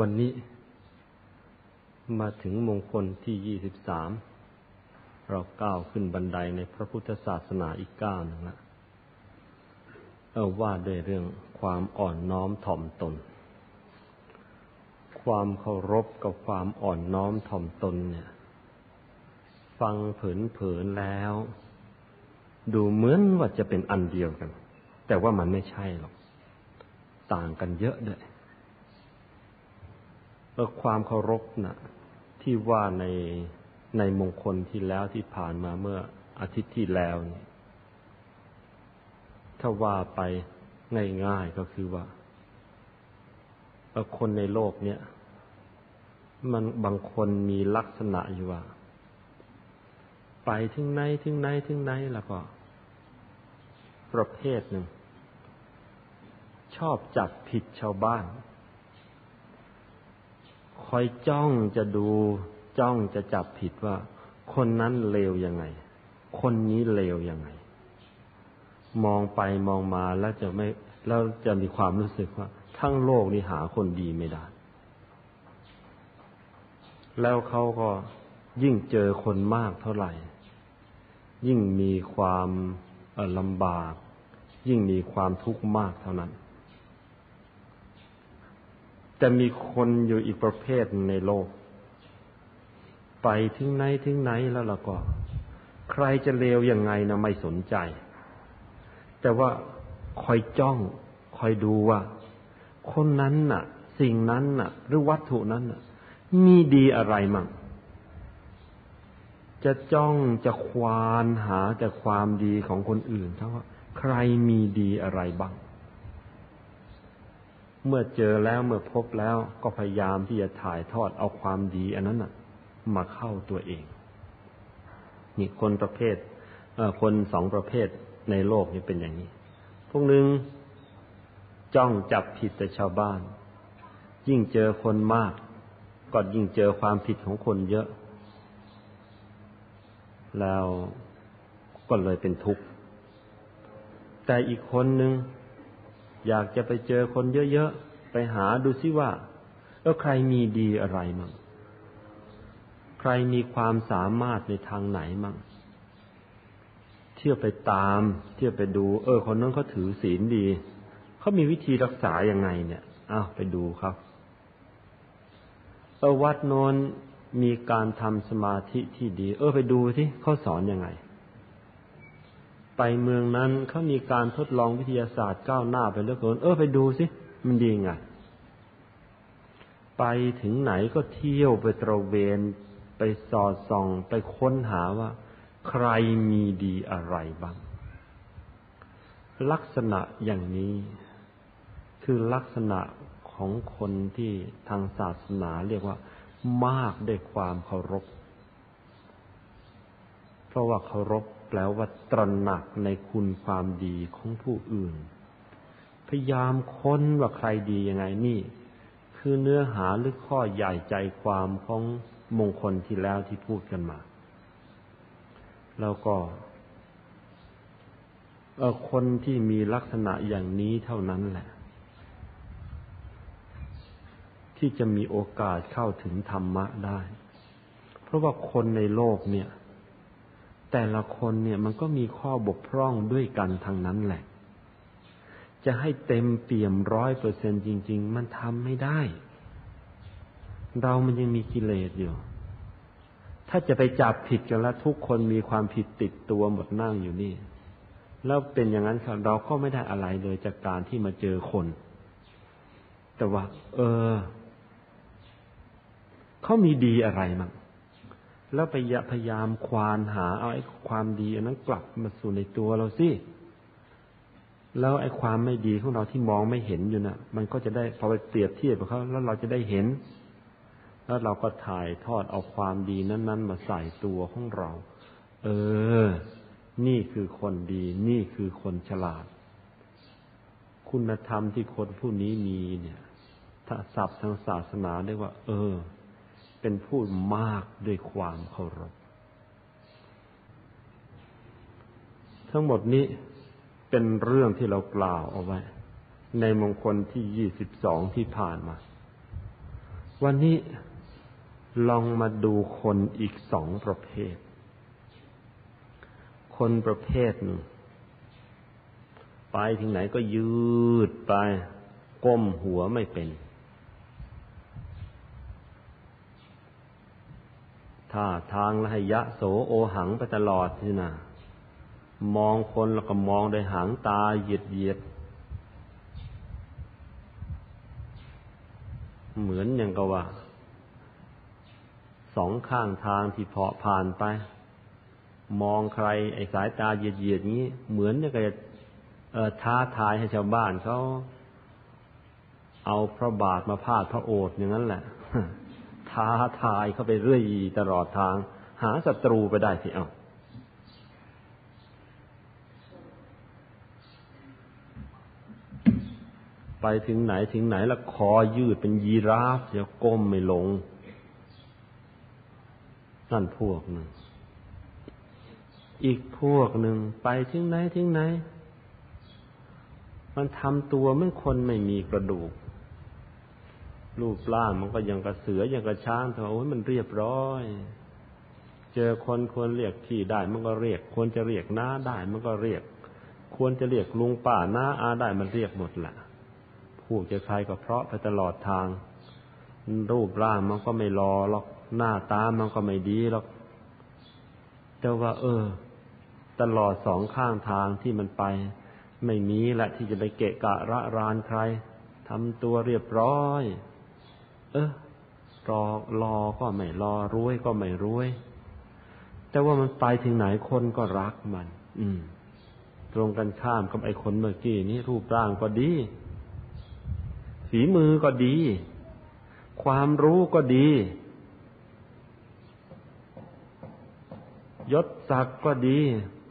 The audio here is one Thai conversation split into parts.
วันนี้มาถึงมงคลที่ยี่สิบสามเราก้าวขึ้นบันไดในพระพุทธศาสนาอีกก้าวหนึ่งละเออว่าด้วยเรื่องความอ่อนน้อมถ่อมตน ความเคารพกับความอ่อนน้อมถ่อมตนเนี่ย ฟังเผินๆแล้ว ดูเหมือนว่าจะเป็นอันเดียวกัน แต่ว่ามันไม่ใช่หรอก ต่างกันเยอะด้วย ความเคารพนะ่ะที่ว่าในในมงคลที่แล้วที่ผ่านมาเมื่ออาทิตย์ที่แล้วนี่ถ้าว่าไปง่ายๆก็คือว่าคนในโลกเนี่ย มันบางคนมีลักษณะอยู่ว่า ไปถึงไหนถึงไหนถึงไหนแล้วก็ ประเภทหนึ่ง ชอบจับผิดชาวบ้าน คอยจ้องจะดูจ้องจะจับผิดว่า คนนั้นเลวยังไง คนนี้เลวยังไง มองไปมองมาแล้วจะไม่แล้วจะมีความรู้สึกว่า ทั้งโลกนี้หาคนดีไม่ได้ แล้วเขาก็ยิ่งเจอคนมากเท่าไหร่ ยิ่งมีความลำบาก ยิ่งมีความทุกข์มากเท่านั้น จะมีคนอยู่อีกประเภทในโลก ไปถึงไหนถึงไหนแล้วล่ะก็ ใครจะเลวยังไงนะไม่สนใจ แต่ว่าคอยจ้องคอยดูว่า คนนั้นน่ะ สิ่งนั้นน่ะ หรือวัตถุนั้นน่ะ มีดีอะไรมั่งจะจ้องจะควานหาแต่ความดีของคนอื่นทั้งว่า ใครมีดีอะไรบ้าง เมื่อเจอแล้วเมื่อพบแล้วก็พยายามที่จะถ่ายทอดเอาความดี อันนั้นนะมาเข้าตัวเอง นี่คนประเภทคนสองประเภทในโลกนี่เป็นอย่างนี้ พวกหนึ่งจ้องจับผิดแต่ชาวบ้าน ยิ่งเจอคนมาก ก็ยิ่งเจอความผิดของคนเยอะ แล้วก็เลยเป็นทุกข์ แต่อีกคนหนึ่ง อยากจะไปเจอคนเยอะๆ ไปหาดูซิว่าเออใครมีดีอะไรมั่ง ใครมีความสามารถในทางไหนมั่ง เที่ยวไปตาม เที่ยวไปดู เออ คนนั้นเขาถือศีลดี เขามีวิธีรักษาอยังไง เนี่ย อ้าวไปดูครับเออวัดโนนมีการทำสมาธิที่ดี เออไปดูที่เขาสอนยังไง ไปเมืองนั้นเขามีการทดลองวิทยาศาสตร์ก้าวหน้าไปเรื่อยๆเออไปดูสิ มันดีไง ไปถึงไหนก็เที่ยวไปตระเวน ไปสอดส่อง ไปค้นหาว่า ใครมีดีอะไรบ้าง ลักษณะอย่างนี้ คือลักษณะของคนที่ทางศาสนาเรียกว่า มากด้วยความเคารพ เพราะว่าเคารพ แปลว่าตระหนักในคุณความดีของผู้อื่น พยายามค้นว่าใครดียังไงนี่ คือเนื้อหาหรือข้อใหญ่ใจความของมงคลที่แล้วที่พูดกันมา แล้วก็คนที่มีลักษณะอย่างนี้เท่านั้นแหละ ที่จะมีโอกาสเข้าถึงธรรมะได้ เพราะว่าคนในโลกเนี่ย แต่ละคนเนี่ยมันก็มีข้อบกพร่องด้วยกันทางนั้นแหละ จะให้เต็มเปี่ยมร้อยเปอร์เซ็นจริง ๆ มันทำไม่ได้ เรามันยังมีกิเลสอยู่ ถ้าจะไปจับผิดกันแล้วทุกคนมีความผิดติดตัวหมดนั่งอยู่นี่ แล้วเป็นอย่างนั้นครับเราก็ไม่ได้อะไรเลยจากการที่มาเจอคน แต่ว่า เออเขามีดีอะไรมั่ง แล้วไปพยายามควานหาเอาไอ้ความดีอันนั้นกลับมาสู่ในตัวเราสิแล้วไอ้ความไม่ดีของเราที่มองไม่เห็นอยู่นะ่ะ มันก็จะได้พอไปเปรียบเทียบกับเขาแล้วเราจะได้เห็น แล้วเราก็ถ่ายทอดเอาความดีนั้น ๆ มาใส่ตัวของเรา เออ นี่คือคนดี นี่คือคนฉลาด คุณธรรมที่คนผู้นี้มีเนี่ยถ้าศัพท์ทางศาสนาเรียกว่า เออ เป็นผู้มากด้วยความเคารพ ทั้งหมดนี้เป็นเรื่องที่เรากล่าวเอาไว้ ในมงคลที่ยี่สิบสองที่ผ่านมา วันนี้ลองมาดูคนอีกสองประเภท คนประเภทหนึ่งไปถึงไหนก็ยืดไป ก้มหัวไม่เป็น ท่าทางละหยะโสโอหังไปตลอดนี่นะมองคนแล้วก็มองโดยหางตาเหยียดเหยียดเหมือนอย่างกับว่า สองข้างทางที่เพาะผ่านไป มองใคร ไอ้สายตาเหยียดเหยียดนี้ เหมือนอย่างกับท้าทายให้ชาวบ้านเขาเอาพระบาทมาพาดพระโอษฐ์อย่างนั้นแหละ ท้าทายเข้าไปเรื่อยตลอดทาง หาศัตรูไปได้สิเอาไปถึงไหนถึงไหนแล้วคอยืดเป็นยีราฟเสียก้มไม่ลง นั่นพวกหนึ่ง อีกพวกหนึ่งไปถึงไหนถึงไหน มันทำตัวเหมือนคนไม่มีกระดูก รูปร่างมันก็ยังกระเสือยังกระช้างแต่โอ้ยมันเรียบร้อย เจอคนควรเรียกพี่ได้มันก็เรียก ควรจะเรียกน้าได้มันก็เรียก ควรจะเรียกลุงป้าน้าอาได้มันเรียกหมดแหละพูดจะใครก็เพราะไปตลอดทาง รูปร่างมันก็ไม่รอหรอกหน้าตามันก็ไม่ดีหรอกแต่ว่า เออ ตลอดสองข้างทางที่มันไป ไม่มีละที่จะไปเกะกะระรานใครทำตัวเรียบร้อย ออรอรอก็ไม่รอรวยก็ไม่รวย แต่ว่ามันไปถึงไหนคนก็รักมัน อืม ตรงกันข้ามกับไอ้คนเมื่อกี้นี้รูปร่างก็ดี ฝีมือก็ดี ความรู้ก็ดียศศักดิ์ก็ดี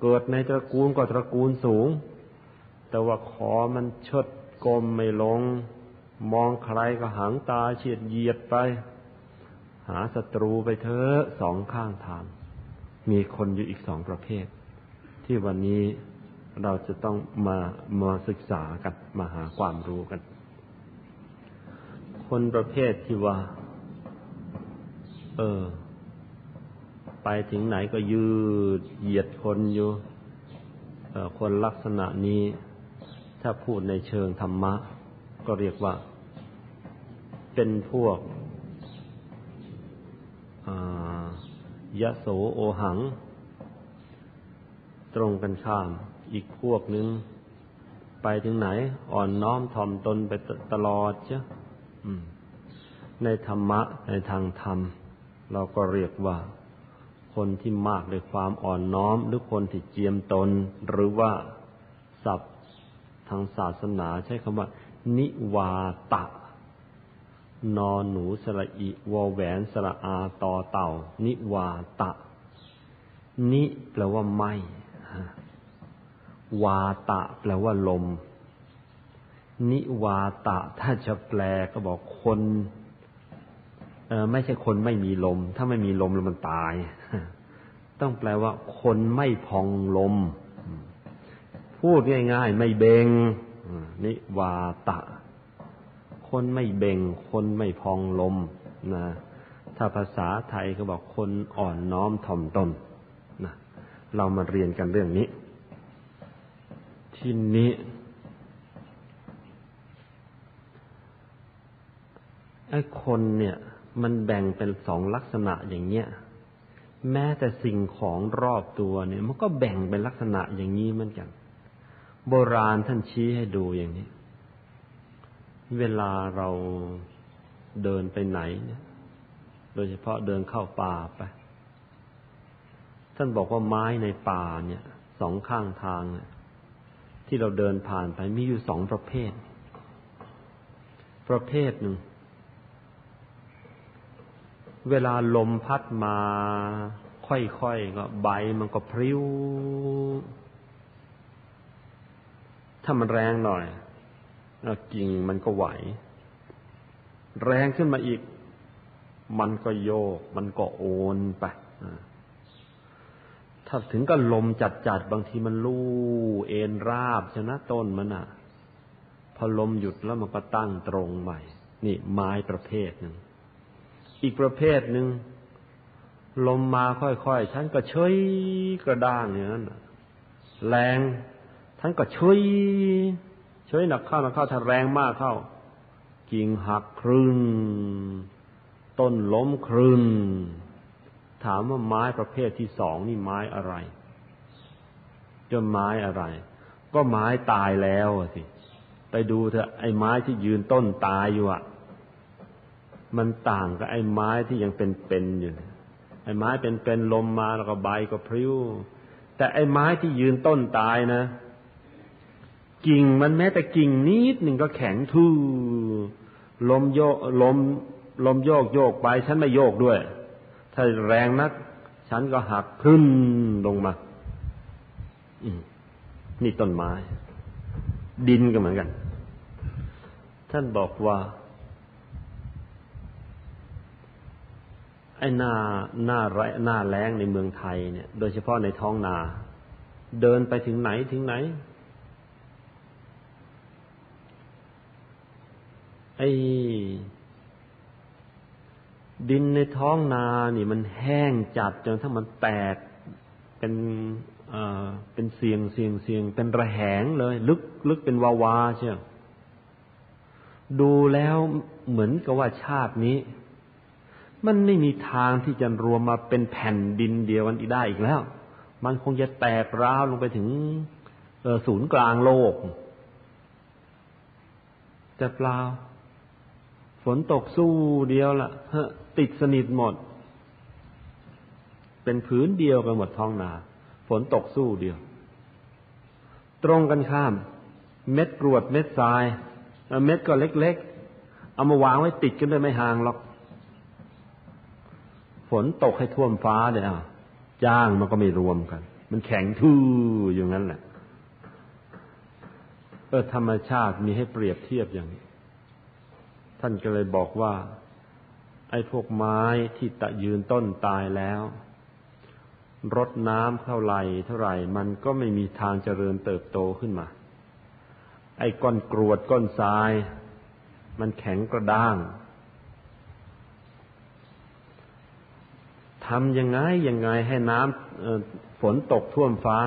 เกิดในตระกูลก็ตระกูลสูง แต่ว่าขอมันชดกลมไม่ลง มองใครก็หางตาเฉียดเหยียดไป หาศัตรูไปเถอะสองข้างทาง มีคนอยู่อีกสองประเภท ที่วันนี้เราจะต้องมามาศึกษากันมาหาความรู้กัน คนประเภทที่ว่า เออ ไปถึงไหนก็ยืดเหยียดคนอยู่คนลักษณะนี้ ถ้าพูดในเชิงธรรมะ ก็เรียกว่า เป็นพวกยะโสโอหัง ตรงกันข้าม อีกพวกหนึ่งไปถึงไหน อ่อนน้อมถ่อมตนไปตลอดเจ้ะในธรรมะ ในทางธรรม เราก็เรียกว่า คนที่มากด้วยความอ่อนน้อม หรือคนที่เจียมตน หรือว่าสับทางศาสนาใช้คำว่า นิวาตะ นอนหนูสระอิวแหวนสระอาตอเต่า นิวาตะ นิแปลว่าไม่ วาตะ แปลว่าลม นิวาตะ ถ้าจะแปลก็บอกคนเออไม่ใช่คนไม่มีลม ถ้าไม่มีลมแล้วมันตาย ต้องแปลว่า คนไม่พองลม พูดง่าย ๆ ไม่เบง นิวาตะ คนไม่เบ่ง คนไม่พองลมนะถ้าภาษาไทยก็บอกคนอ่อนน้อมถ่อมตนนะเรามาเรียนกันเรื่องนี้ ทีนี้ไอ้คนเนี่ย มันแบ่งเป็นสองลักษณะอย่างเนี้ยแม้แต่สิ่งของรอบตัวเนี่ย มันก็แบ่งเป็นลักษณะอย่างนี้เหมือนกัน โบราณท่านชี้ให้ดูอย่างนี้ เวลาเราเดินไปไหนเนี่ย โดยเฉพาะเดินเข้าป่าไป ท่านบอกว่าไม้ในป่าเนี่ย สองข้างทางเนี่ยที่เราเดินผ่านไปมีอยู่สองประเภท ประเภทหนึ่ง เวลาลมพัดมา ค่อยๆก็ใบมันก็พริ้ว ถ้ามันแรงหน่อยกิ่งมันก็ไหว แรงขึ้นมาอีก มันก็โยก มันก็โอนไปถ้าถึงก็ลมจัดจัดบางทีมันลู่เอ็นราบชนะต้นมันอะ พอลมหยุดแล้วมันก็ตั้งตรงใหม่ นี่ไม้ประเภทหนึ่ง อีกประเภทหนึ่งลมมาค่อยๆฉันก็เฉยกระด้างอย่างนั้นแรง ฉันก็เฉยเฉยหนักเข้าหนักเข้าถ้าแรงมากเข้า กิ่งหักครึ่งต้นล้มครึ่งถามว่าไม้ประเภทที่สองนี่ไม้อะไรจะไม้อะไร ก็ไม้ตายแล้วสิ ไปดูเถอะไอ้ไม้ที่ยืนต้นตายอยู่อะ มันต่างกับไอ้ไม้ที่ยังเป็นๆอยู่ ไอ้ไม้เป็นๆลมมาแล้วก็ใบก็พริ้ว แต่ไอ้ไม้ที่ยืนต้นตายนะ กิ่งมันแม้แต่กิ่งนิดหนึ่งก็แข็งทื่อลมโยกลมลมโยกโยกไป ฉันไม่โยกด้วย ถ้าแรงนัก ฉันก็หักขึ้นลงมานี่ต้นไม้ ดินก็เหมือนกัน ท่านบอกว่า ไอ้หน้าหน้าไรหน้าแรงในเมืองไทยเนี่ย โดยเฉพาะในท้องนา เดินไปถึงไหนถึงไหน ไอ้ดินในท้องนานี่มันแห้งจัดจนถ้ามันแตกเป็นเป็นเสียงเสียงเสียงเป็นระแหงเลย ลึกลึกเป็นวาวาเชียวดูแล้วเหมือนกับว่าชาตินี้ มันไม่มีทางที่จะรวมมาเป็นแผ่นดินเดียวกันอีกได้อีกแล้ว มันคงจะแตกร้าวลงไปถึงศูนย์กลางโลกจะเปล่า ฝนตกสู้เดียวละ่ะติดสนิทหมด เป็นผืนเดียวกันหมดท้องนา ฝนตกสู้เดียว ตรงกันข้าม เม็ดกรวดเม็ดทราย เม็ดก็เล็กๆ เอามาวางไว้ติดกันด้วยไม่ห่างหรอก ฝนตกให้ท่วมฟ้าเลยอะจ้างมันก็ไม่รวมกัน มันแข็งทื่ออย่างนั้นแหละเออธรรมชาติมีให้เปรียบเทียบอย่างนี้ ท่านก็เลยบอกว่า ไอ้พวกไม้ที่ตะยืนต้นตายแล้วรดน้ำเท่าไรเท่าไรมันก็ไม่มีทางเจริญเติบโตขึ้นมา ไอ้ก้อนกรวดก้อนทราย มันแข็งกระด้างทำยังไงยังไงให้น้ำฝนตกท่วมฟ้า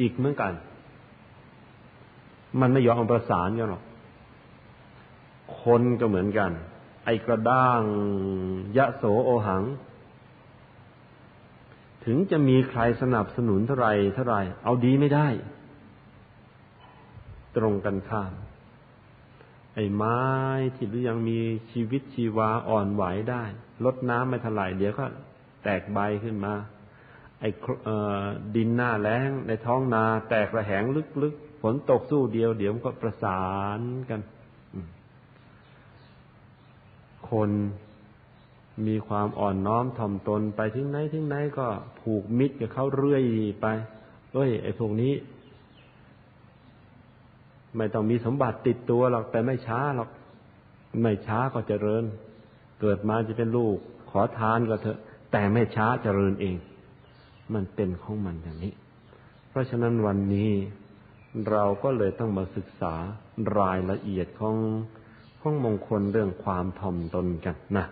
อีกเหมือนกัน มันไม่ยอมประสานกันหรอก คนก็เหมือนกัน ไอ้กระด้างยะโสโอหัง ถึงจะมีใครสนับสนุนเท่าไรเท่าไรเอาดีไม่ได้ ตรงกันข้าม ไอ้ไม้ที่หรือยังมีชีวิตชีวาอ่อนไหวได้ลดน้ำไม่เท่าไหร่เดี๋ยวก็แตกใบขึ้นมา ไอ้ดินหน้าแล้งในท้องนา แตกระแหงลึกๆฝนตกสู้เดียว เดี๋ยวก็ประสานกัน คนมีความอ่อนน้อมถ่อมตนไปทิ้งไหนทิ้งไหนก็ผูกมิตรกับเขาเรื่อยไป เอ้ย ไอ้พวกนี้ ไม่ต้องมีสมบัติติดตัวหรอกแต่ไม่ช้าหรอก ไม่ช้าก็เจริญ เกิดมาจะเป็นลูก ขอทานก็เถอะ แต่ไม่ช้าเจริญเอง มันเป็นของมันอย่างนี้ เพราะฉะนั้นวันนี้เราก็เลยต้องมาศึกษารายละเอียดของ ของมงคลเรื่องความถ่อมตนกันนะ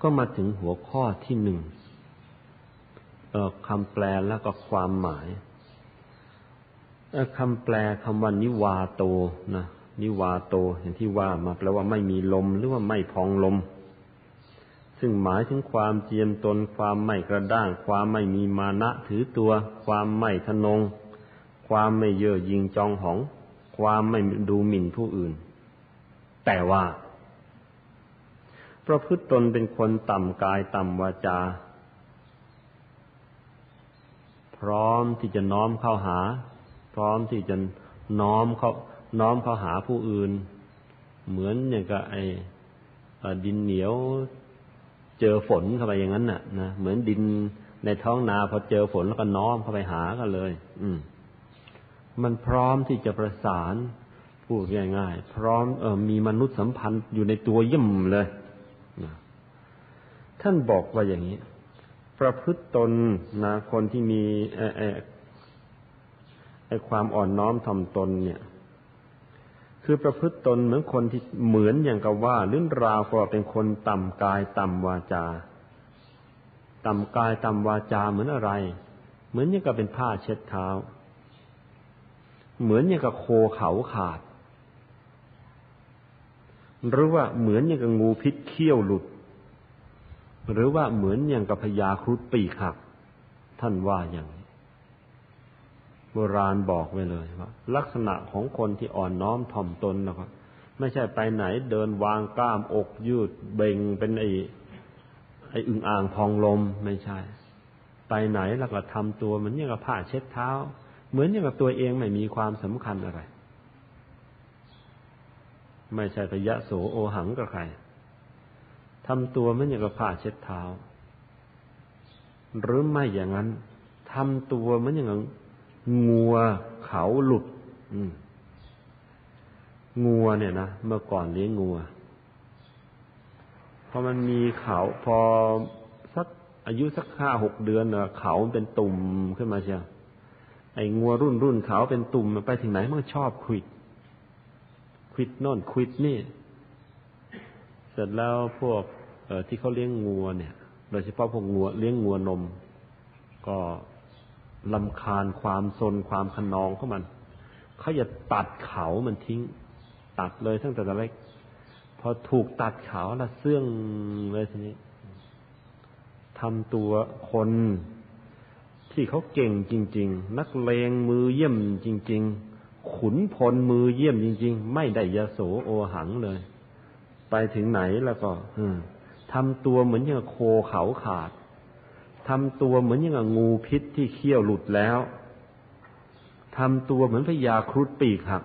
ก็มาถึงหัวข้อที่หนึ่งคำแปลแล้วก็ความหมายคำแปลคำว่านิวาโตนะนิวาโตอย่างที่ว่ามาแปลว่าไม่มีลมหรือว่าไม่พองลม ซึ่งหมายถึงความเจียมตน ความไม่กระด้าง ความไม่มีมานะถือตัว ความไม่ทะนง ความไม่เย่อยิงจองหอง ความไม่ดูหมิ่นผู้อื่น แต่ว่า ประพฤติตนเป็นคนต่ำกายต่ำวาจา พร้อมที่จะน้อมเข้าหา พร้อมที่จะน้อมเข้าน้อมเข้าหาผู้อื่น เหมือนอย่างกับไอ้ดินเหนียวเจอฝนเข้าไปอย่างนั้นน่ะนะเหมือนดินในท้องนาพอเจอฝนแล้วก็น้อมเข้าไปหากันเลย อืม มันพร้อมที่จะประสาน พูดง่ายๆพร้อมเออมีมนุษยสัมพันธ์อยู่ในตัวยิ่มเลยท่านบอกว่าอย่างนี้ ประพฤติตนนะคนที่มีไอ้ความอ่อนน้อมถ่อมตนเนี่ยคคือประพฤติตนเหมือนคนที่เหมือนอย่างกับว่าลื่นราวก็เป็นคนต่ำกายต่ำวาจา ต่ำกายต่ำวาจาเหมือนอะไร เหมือนอย่างกับเป็นผ้าเช็ดเท้า เหมือนอย่างกับโคเขาขาด หรือว่าเหมือนอย่างกับงูพิษเขี้ยวหลุด หรือว่าเหมือนอย่างกับพญาครุฑปีกหัก ท่านว่าอย่างโบราณบอกไว้เลยว่าลักษณะของคนที่อ่อนน้อมถ่อมตนนะครับไม่ใช่ไปไหนเดินวางกล้ามอกยืดเบ่งเป็นไอ้ไอ้อึงอ่างพองลมไม่ใช่ ไปไหนแล้วก็ทำตัวเหมือนอย่างกับผ้าเช็ดเท้า เหมือนอย่างกับตัวเองไม่มีความสำคัญอะไร ไม่ใช่ไปยะโสโอหังกับใครทำตัวเหมือนอย่างกับผ้าเช็ดเท้า หรือไม่อย่างนั้นทำตัวมือนอย่างงัวเขาหลุดงัวเนี่ยนะเมื่อก่อนเลี้ยงงัวพอมันมีเขาพอสักอายุสักห้าหกเดือนเน่ะเขาเป็นตุ่มขึ้นมาเชียวไอ้งัวรุ่นรุ่นเขาเป็นตุ่มไปถึงไหนมันชอบควิด วิดโน่นควิดนี่ เสร็จแล้วพวกเออที่เขาเลี้ยงงัวเนี่ย โดยเฉพาะพวกงัวเลี้ยงงัวนม ก็ลำคาญความซนความขนองของมัน เขาจะตัดเขามันทิ้ง ตัดเลยตั้งแต่เล็ก พอถูกตัดเขาละเสื่องเลยทีนี้ทำตัวคนที่เขาเก่งจริง ๆ นักเลงมือเยี่ยมจริง ๆ ขุนพลมือเยี่ยมจริง ๆ ไม่ได้ยโสโอหังเลย ไปถึงไหนแล้วก็ทำตัวเหมือนอย่างโคเขาขาดทำตัวเหมือนอย่างงูพิษที่เขี้ยวหลุดแล้วทำตัวเหมือนพญาครุฑปีกหัก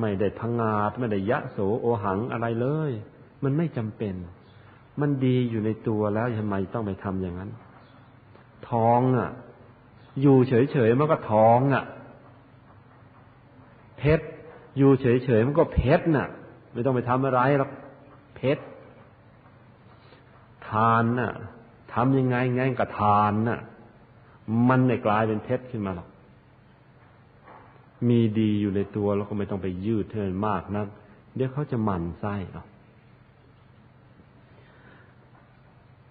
ไม่ได้พังงาดไม่ได้ยะโสโอหังอะไรเลย มันไม่จำเป็น มันดีอยู่ในตัวแล้วทำไมต้องไปทำอย่างนั้น ท้องอะ อยู่เฉยๆมันก็ท้องอะ เพชรอยู่เฉยๆมันก็เพชรน่ะ ไม่ต้องไปทำอะไรหรอกเพชรทานน่ะทำยังไงไงกับทานน่ะ มันไม่กลายเป็นเพชรขึ้นมาหรอกมีดีอยู่ในตัวแล้วก็ไม่ต้องไปยืดเทินมากนักเดี๋ยวเขาจะหมั่นไส้หรอก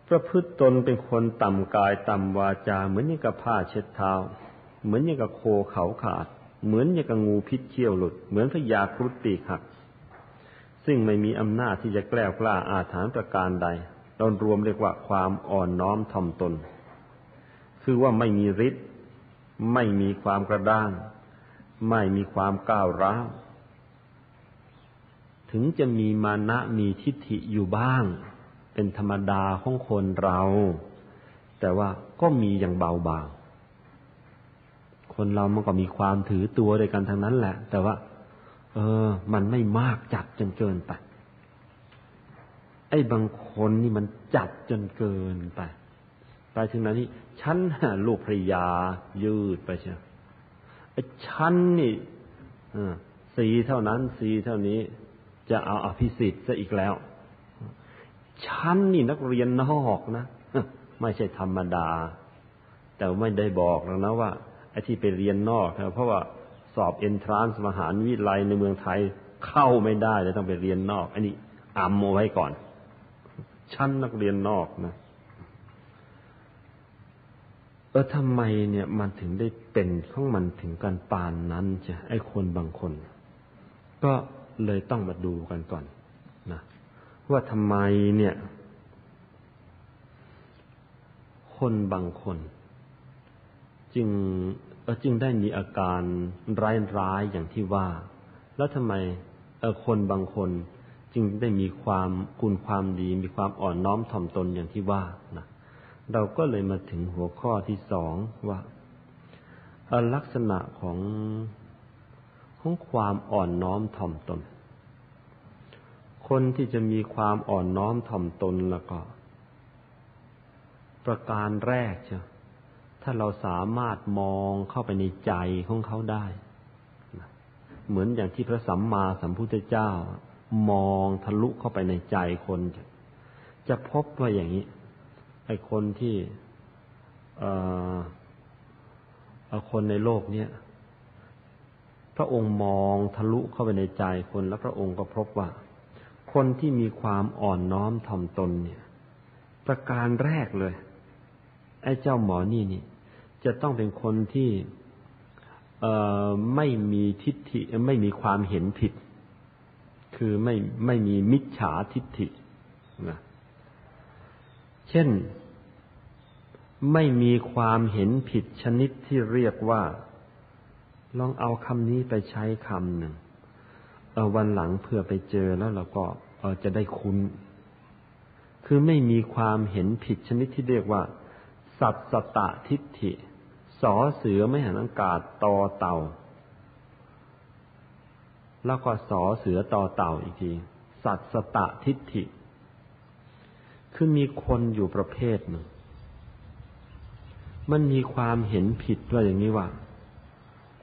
ประพฤติตนเป็นคนต่ำกายต่ำวาจา เหมือนอย่างกับผ้าเช็ดเท้า เหมือนอย่างกับโคเขาขาด เหมือนอย่างกับงูพิษเชี่ยวหลุด เหมือนพยาครุฑปีหัก ซึ่งไม่มีอำนาจที่จะแกล้วกล้าอาถรรพ์ประการใดเรารวมเรียกว่าความอ่อนน้อมถ่อมตน คือว่าไม่มีฤทธิ์ไม่มีความกระด้าง ไม่มีความก้าวร้าวถึงจะมีมานะมีทิฏฐิอยู่บ้าง เป็นธรรมดาของคนเรา แต่ว่าก็มีอย่างเบาบาง คนเรามันก็มีความถือตัวด้วยกันทั้งนั้นแหละ แต่ว่า เออ มันไม่มากจัดจนเกินไป ไอ้บางคนนี่มันจัดจนเกินไป ไปถึงนั้นนี่ฉันลูกภรยา ยืดไปเชียวไอ้ฉันนี่สีเท่านั้นสีเท่านี้ จะเอาอภิสิทธิ์ซะอีกแล้วฉันนี่นักเรียนนอกนะไม่ใช่ธรรมดา แต่ไม่ได้บอกแล้วนะว่า ไอ้ที่ไปเรียนนอกนะเพราะว่าสอบเอนทรานส์มหาวิทยาลัยในเมืองไทยเข้าไม่ได้เลยต้องไปเรียนนอก อันนี้อัมโมไว้ก่อน ชั้นนักเรียนนอกนะเออทำไมเนี่ยมันถึงได้เป็นของมันถึงการปานนั้นจ้ะไอ้คนบางคน ก็เลยต้องมาดูกันก่อนนะว่าทำไมเนี่ย คนบางคน จึงจึงได้มีอาการร้ายร้ายอย่างที่ว่า แล้วทำไมคนบางคนจึงได้มีความคุณความดี มีความอ่อนน้อมถ่อมตนอย่างที่ว่านะเราก็เลยมาถึงหัวข้อที่สองว่าลักษณะของของความอ่อนน้อมถ่อมตน คนที่จะมีความอ่อนน้อมถ่อมตนแล้วก็ ประการแรกเชียว ถ้าเราสามารถมองเข้าไปในใจของเขาได้ เหมือนอย่างที่พระสัมมาสัมพุทธเจ้า มองทะลุเข้าไปในใจคนจะพบว่าอย่างนี้ ไอ้คนที่คนในโลกเนี้ยพระองค์มองทะลุเข้าไปในใจคนแล้วพระองค์ก็พบว่า คนที่มีความอ่อนน้อมถ่อมตนเนี่ย ประการแรกเลย ไอ้เจ้าหมอนี่นี่ จะต้องเป็นคนที่เอ่อไม่มีทิฏฐิไม่มีความเห็นผิด คือไม่ไม่มีมิจฉาทิฏฐินะเช่นไม่มีความเห็นผิดชนิดที่เรียกว่า ลองเอาคำนี้ไปใช้คำหนึ่งเออวันหลังเพื่อไปเจอแล้วเราก็เออจะได้คุ้น คือไม่มีความเห็นผิดชนิดที่เรียกว่า สัตสตะทิฏฐิ สอเสือไม่หันอากาศตอเต่า แล้วก็สอเสือตอเต่าอีกที สัตสตะทิฏฐิ คือมีคนอยู่ประเภทหนึ่ง มันมีความเห็นผิดว่าอย่างนี้ว่า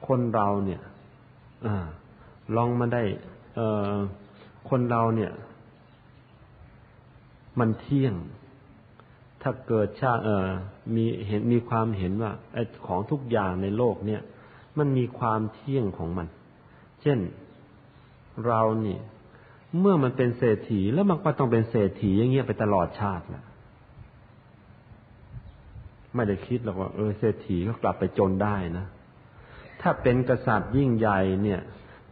คนเราเนี่ยอลองมาได้ เออคนเราเนี่ย มันเที่ยง ถ้าเกิดชาเออมีเห็นมีความเห็นว่าอของทุกอย่างในโลกเนี่ย มันมีความเที่ยงของมัน เช่นเรานี่เมื่อมันเป็นเศรษฐีแล้วมันก็ต้องเป็นเศรษฐีอย่างเงี้ยไปตลอดชาติแหละไม่ได้คิดหรอกว่าเออเศรษฐีก็กลับไปจนได้นะถ้าเป็นกษัตริย์ยิ่งใหญ่เนี่ย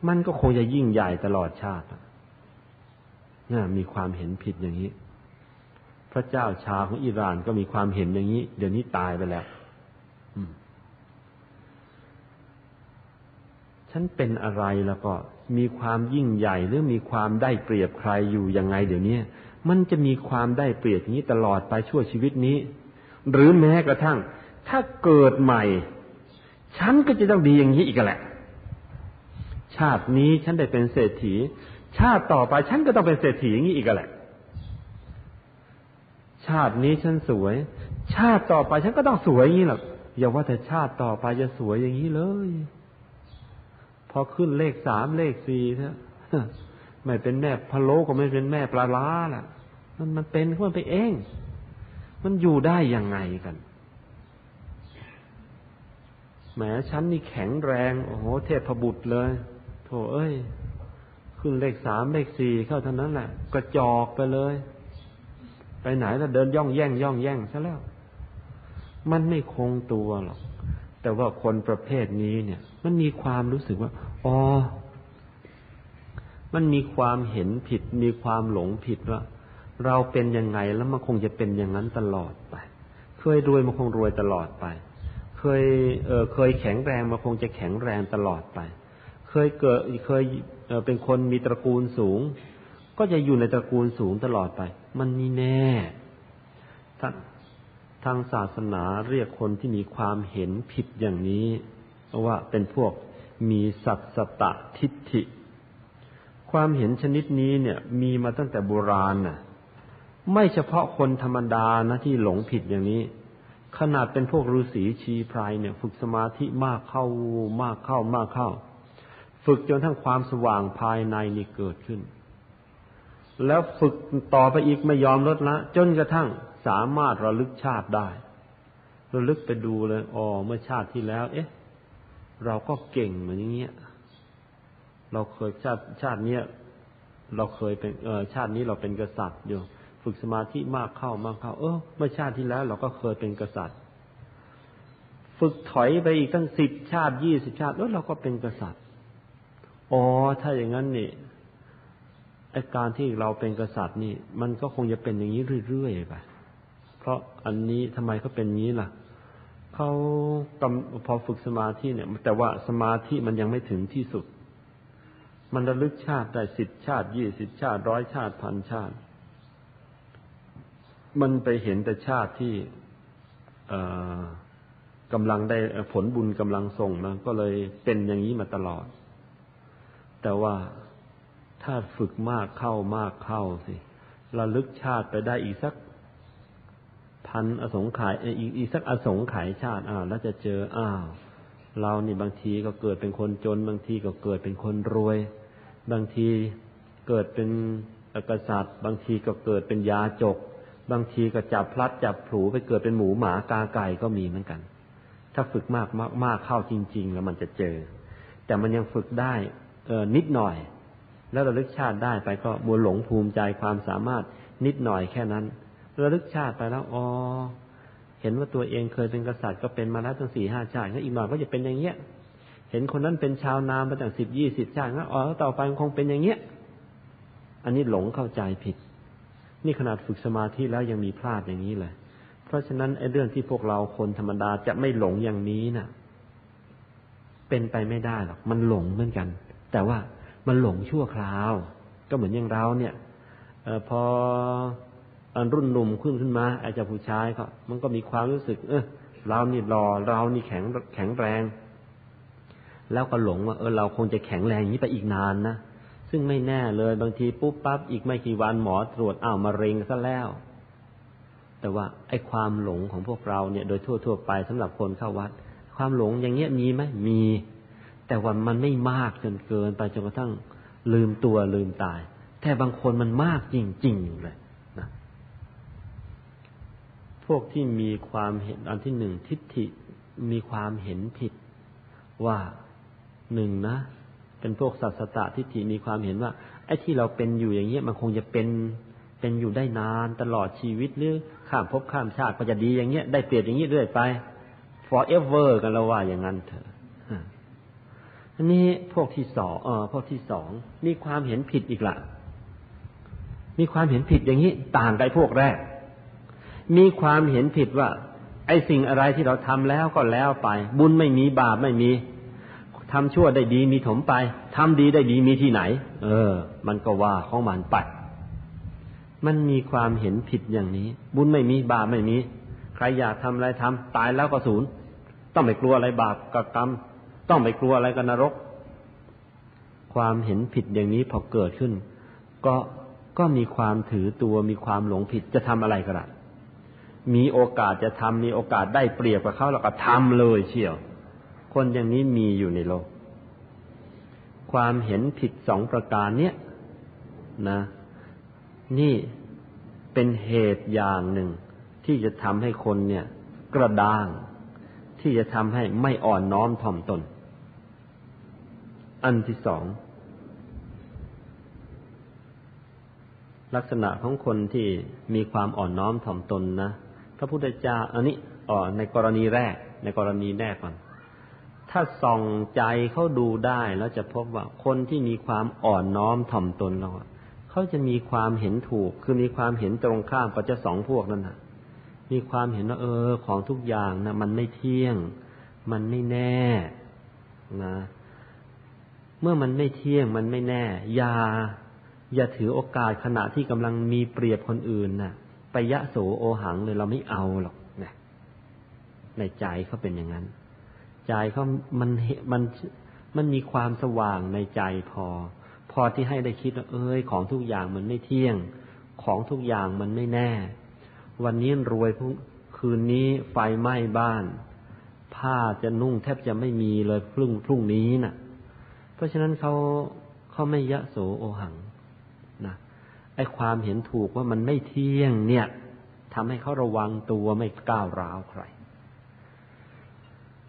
มันก็คงจะยิ่งใหญ่ตลอดชาติเนี่ยมีความเห็นผิดอย่างนี้ พระเจ้าชาของอิหร่านก็มีความเห็นอย่างนี้ เดี๋ยวนี้ตายไปแล้วฉันเป็นอะไรแล้วก็ มีความยิ่งใหญ่หรือมีความได้เปรียบใครอยู่ยังไง เดี๋ยวนี้มันจะมีความได้เปรียบนี้ตลอดไปชั่วชีวิตนี้ หรือแม้กระทั่ง ถ้าเกิดใหม่ ฉันก็จะต้องดีอย่างนี้อีกแหละ ชาตินี้ฉันได้เป็นเศรษฐี ชาติต่อไปฉันก็ต้องเป็นเศรษฐีอย่างนี้อีกแหละ ชาตินี้ฉันสวย ชาติต่อไปฉันก็ต้องสวยอย่างนี้หรอกอย่าว่าแต่ชาติต่อไปจะสวยอย่างนี้เลย พอขึ้นเลขสามเลขสี่เถอะไม่เป็นแม่พะโล้ก็ไม่เป็นแม่ปลาล้าล่ะ มันมันเป็นขึ้นไปเอง มันอยู่ได้ยังไงกันแหมฉันนี่แข็งแรง โอ้โห เทพบุตรเลย โถเอ้ย ขึ้นเลขสามเลขสี่เข้าเท่านั้นแหละกระจอกไปเลย ไปไหนแล้วเดินย่องแย่งย่องแย่งซะแล้ว มันไม่คงตัวหรอก แต่ว่าคนประเภทนี้เนี่ย มันมีความรู้สึกว่าอ๋อมันมีความเห็นผิด มีความหลงผิดว่า เราเป็นยังไงแล้วมันคงจะเป็นอย่างนั้นตลอดไป เคยรวยมันคงรวยตลอดไป เคยเออเคยแข็งแรงมันคงจะแข็งแรงตลอดไป เคยเกิดเคยเเป็นคนมีตระกูลสูง ก็จะอยู่ในตระกูลสูงตลอดไป มันมีแน่ทางศาสนาเรียกคนที่มีความเห็นผิดอย่างนี้ว่าเป็นพวกมีสัตสตะทิฏฐิ ความเห็นชนิดนี้เนี่ยมีมาตั้งแต่โบราณน่ะ ไม่เฉพาะคนธรรมดานะที่หลงผิดอย่างนี้ ขนาดเป็นพวกฤาษีชีพรายเนี่ย ฝึกสมาธิมากเข้ามากเข้ามากเข้า ฝึกจนทั้งความสว่างภายในนี่เกิดขึ้น แล้วฝึกต่อไปอีกไม่ยอมลดละ จนกระทั่งสามารถระลึกชาติได้ระลึกไปดูเลยอ๋อเมื่อชาติที่แล้ว เอ๊ะ เราก็เก่งเหมือนอย่างเงี้ยเราเคยชาติชาติเนี้ยเราเคยเป็นเออชาตินี้เราเป็นกษัตริย์อยู่ ฝึกสมาธิมากเข้ามากเข้า เออเมื่อชาติที่แล้ว เราก็เคยเป็นกษัตริย์ ฝึกถอยไปอีกตั้งสิบชาติยี่สิบชาติแล้วเราก็เป็นกษัตริย์อ๋อถ้าอย่างนั้นนี่ ไอการที่เราเป็นกษัตริย์นี่ มันก็คงจะเป็นอย่างนี้เรื่อยๆไปเพราะอันนี้ทำไมเขาเป็นงี้ล่ะเขาพอฝึกสมาธิเนี่ย แต่ว่าสมาธิมันยังไม่ถึงที่สุด มันระลึกชาติได้สิบชาติยี่สิบชาติร้อยชาติพันชาติ มันไปเห็นแต่ชาติที่กำลังได้ผลบุญกำลังส่งมาก็เลยเป็นอย่างนี้มาตลอด แต่ว่า ถ้าฝึกมากเข้ามากเข้าสิระลึกชาติไปได้อีกสักพันอสงไขยอีกอีกสักอสงไขยชาติอ่าแล้วจะเจออ้าวเรานี่บางทีก็เกิดเป็นคนจน บางทีก็เกิดเป็นคนรวย บางทีเกิดเป็นกษัตริย์ บางทีก็เกิดเป็นยาจก บางทีก็จับพลัดจับผูไปเกิดเป็นหมูหมากาไก่ก็มีเหมือนกัน ถ้าฝึกมากมากมากเข้าจริง ๆ แล้วมันจะเจอ แต่มันยังฝึกได้ เออนิดหน่อย แล้วระลึกชาติได้ไปก็บัวหลงภูมิใจความสามารถนิดหน่อยแค่นั้นระลึกชาติไปแล้วอ๋อเห็นว่าตัวเองเคยเป็นกษัตริย์ก็เป็นมาแล้วตั้งสี่ห้าชาติก็อีกหน่อยก็จะเป็นอย่างเงี้ย เห็นคนนั้นเป็นชาวนามาตั้งสิบยี่สิบชาติก็อ๋อต่อไปคงเป็นอย่างเงี้ย อันนี้หลงเข้าใจผิด นี่ขนาดฝึกสมาธิแล้วยังมีพลาดอย่างนี้เลย เพราะฉะนั้นไอ้เรื่องที่พวกเราคนธรรมดาจะไม่หลงอย่างนี้นะ่ะ เป็นไปไม่ได้หรอกมันหลงเหมือนกัน แต่ว่า มันหลงชั่วคราว ก็เหมือนอย่างเราเนี่ยอพอรุ่นหนุ่มขึ้นขึ้นมา อาจจะผู้ชายก็มันก็มีความรู้สึก เออเรานี่รอเรานี่แข็งแข็งแรง แล้วก็หลงว่าเออเราคงจะแข็งแรงอย่างนี้ไปอีกนานนะซึ่งไม่แน่เลยบางทีปุ๊บปั๊บอีกไม่กี่วันหมอตรวจอ้าวมะเร็งซะแล้ว แต่ว่าไอ้ความหลงของพวกเราเนี่ย โดยทั่วๆไปสำหรับคนเข้าวัด ความหลงอย่างเงี้ยมีไหมมี แต่ว่ามันไม่มากจนเกินไปจนกระทั่งลืมตัวลืมตาย แต่บางคนมันมากจริงๆเลยพวกที่มีความเห็นอันที่หนึ่งทิฏฐิมีความเห็นผิดว่าหนึ่งนะ เป็นพวกสัตสตะทิฏฐิมีความเห็นว่า ไอ้ที่เราเป็นอยู่อย่างเงี้ยมันคงจะเป็นเป็นอยู่ได้นานตลอดชีวิตหรือข้ามภพข้ามชาติก็จะดีอย่างเงี้ยได้เปรียบอย่างนี้เรื่อยไป forever กันแล้วว่าอย่างนั้นเถอะ อันนี้พวกที่สองเออพวกที่สองมีความเห็นผิดอีกละมีความเห็นผิดอย่างนี้ต่างกับพวกแรก มีความเห็นผิดว่า ไอ้สิ่งอะไรที่เราทำแล้วก็แล้วไป บุญไม่มีบาปไม่มีทำชั่วได้ดีมีถมไปทำดีได้ดีมีที่ไหน เออ มันก็ว่าของมันไปมันมีความเห็นผิดอย่างนี้ บุญไม่มีบาปไม่มี ใครอยากทำอะไรทำตายแล้วก็ศูนย์ต้องไม่กลัวอะไรบาปกับกรรม ต้องไม่กลัวอะไรกับนรก ความเห็นผิดอย่างนี้พอเกิดขึ้น ก็ก็มีความถือตัวมีความหลงผิดจะทำอะไรก็ได้มีโอกาสจะทำมีโอกาสได้เปรียบกับเขาเราก็ทำเลยเชียว คนอย่างนี้มีอยู่ในโลก ความเห็นผิดสองประการเนี้ยนะ นี่เป็นเหตุอย่างหนึ่ง ที่จะทำให้คนเนี่ย กระด้าง ที่จะทำให้ไม่อ่อนน้อมถ่อมตน อันที่สอง ลักษณะของคนที่มีความอ่อนน้อมถ่อมตนนะพระพุทธเจ้าอันนี้อ๋อในกรณีแรก ในกรณีแรกก่อน ถ้าส่องใจเขาดูได้แล้วจะพบว่าคนที่มีความอ่อนน้อมถ่อมตนเราเขาจะมีความเห็นถูก คือมีความเห็นตรงข้ามกับเจ้าสองพวกนั่นนะมีความเห็นว่าเออ ของทุกอย่างนะมันไม่เที่ยง มันไม่แน่ นะ เมื่อมันไม่เที่ยงมันไม่แน่ อย่า อย่าถือโอกาสขณะที่กำลังมีเปรียบคนอื่นนะ่ะไปยะโสโอหังเลยเราไม่เอาหรอกนะในใจเขาเป็นอย่างนั้น ใจเขามันมันมันมีความสว่างในใจพอ พอที่ให้ได้คิดว่าเอ้ยของทุกอย่างมันไม่เที่ยง ของทุกอย่างมันไม่แน่ วันนี้รวยพรุ่งคืนนี้ไฟไหม้บ้าน ผ้าจะนุ่งแทบจะไม่มีเลยพรุ่งพรุ่งนี้นะ่ะ เพราะฉะนั้นเขาเขาไม่ยะโสโอหังนะไอ้ความเห็นถูกว่ามันไม่เที่ยงเนี่ยทำให้เขาระวังตัวไม่ก้าวร้าวใคร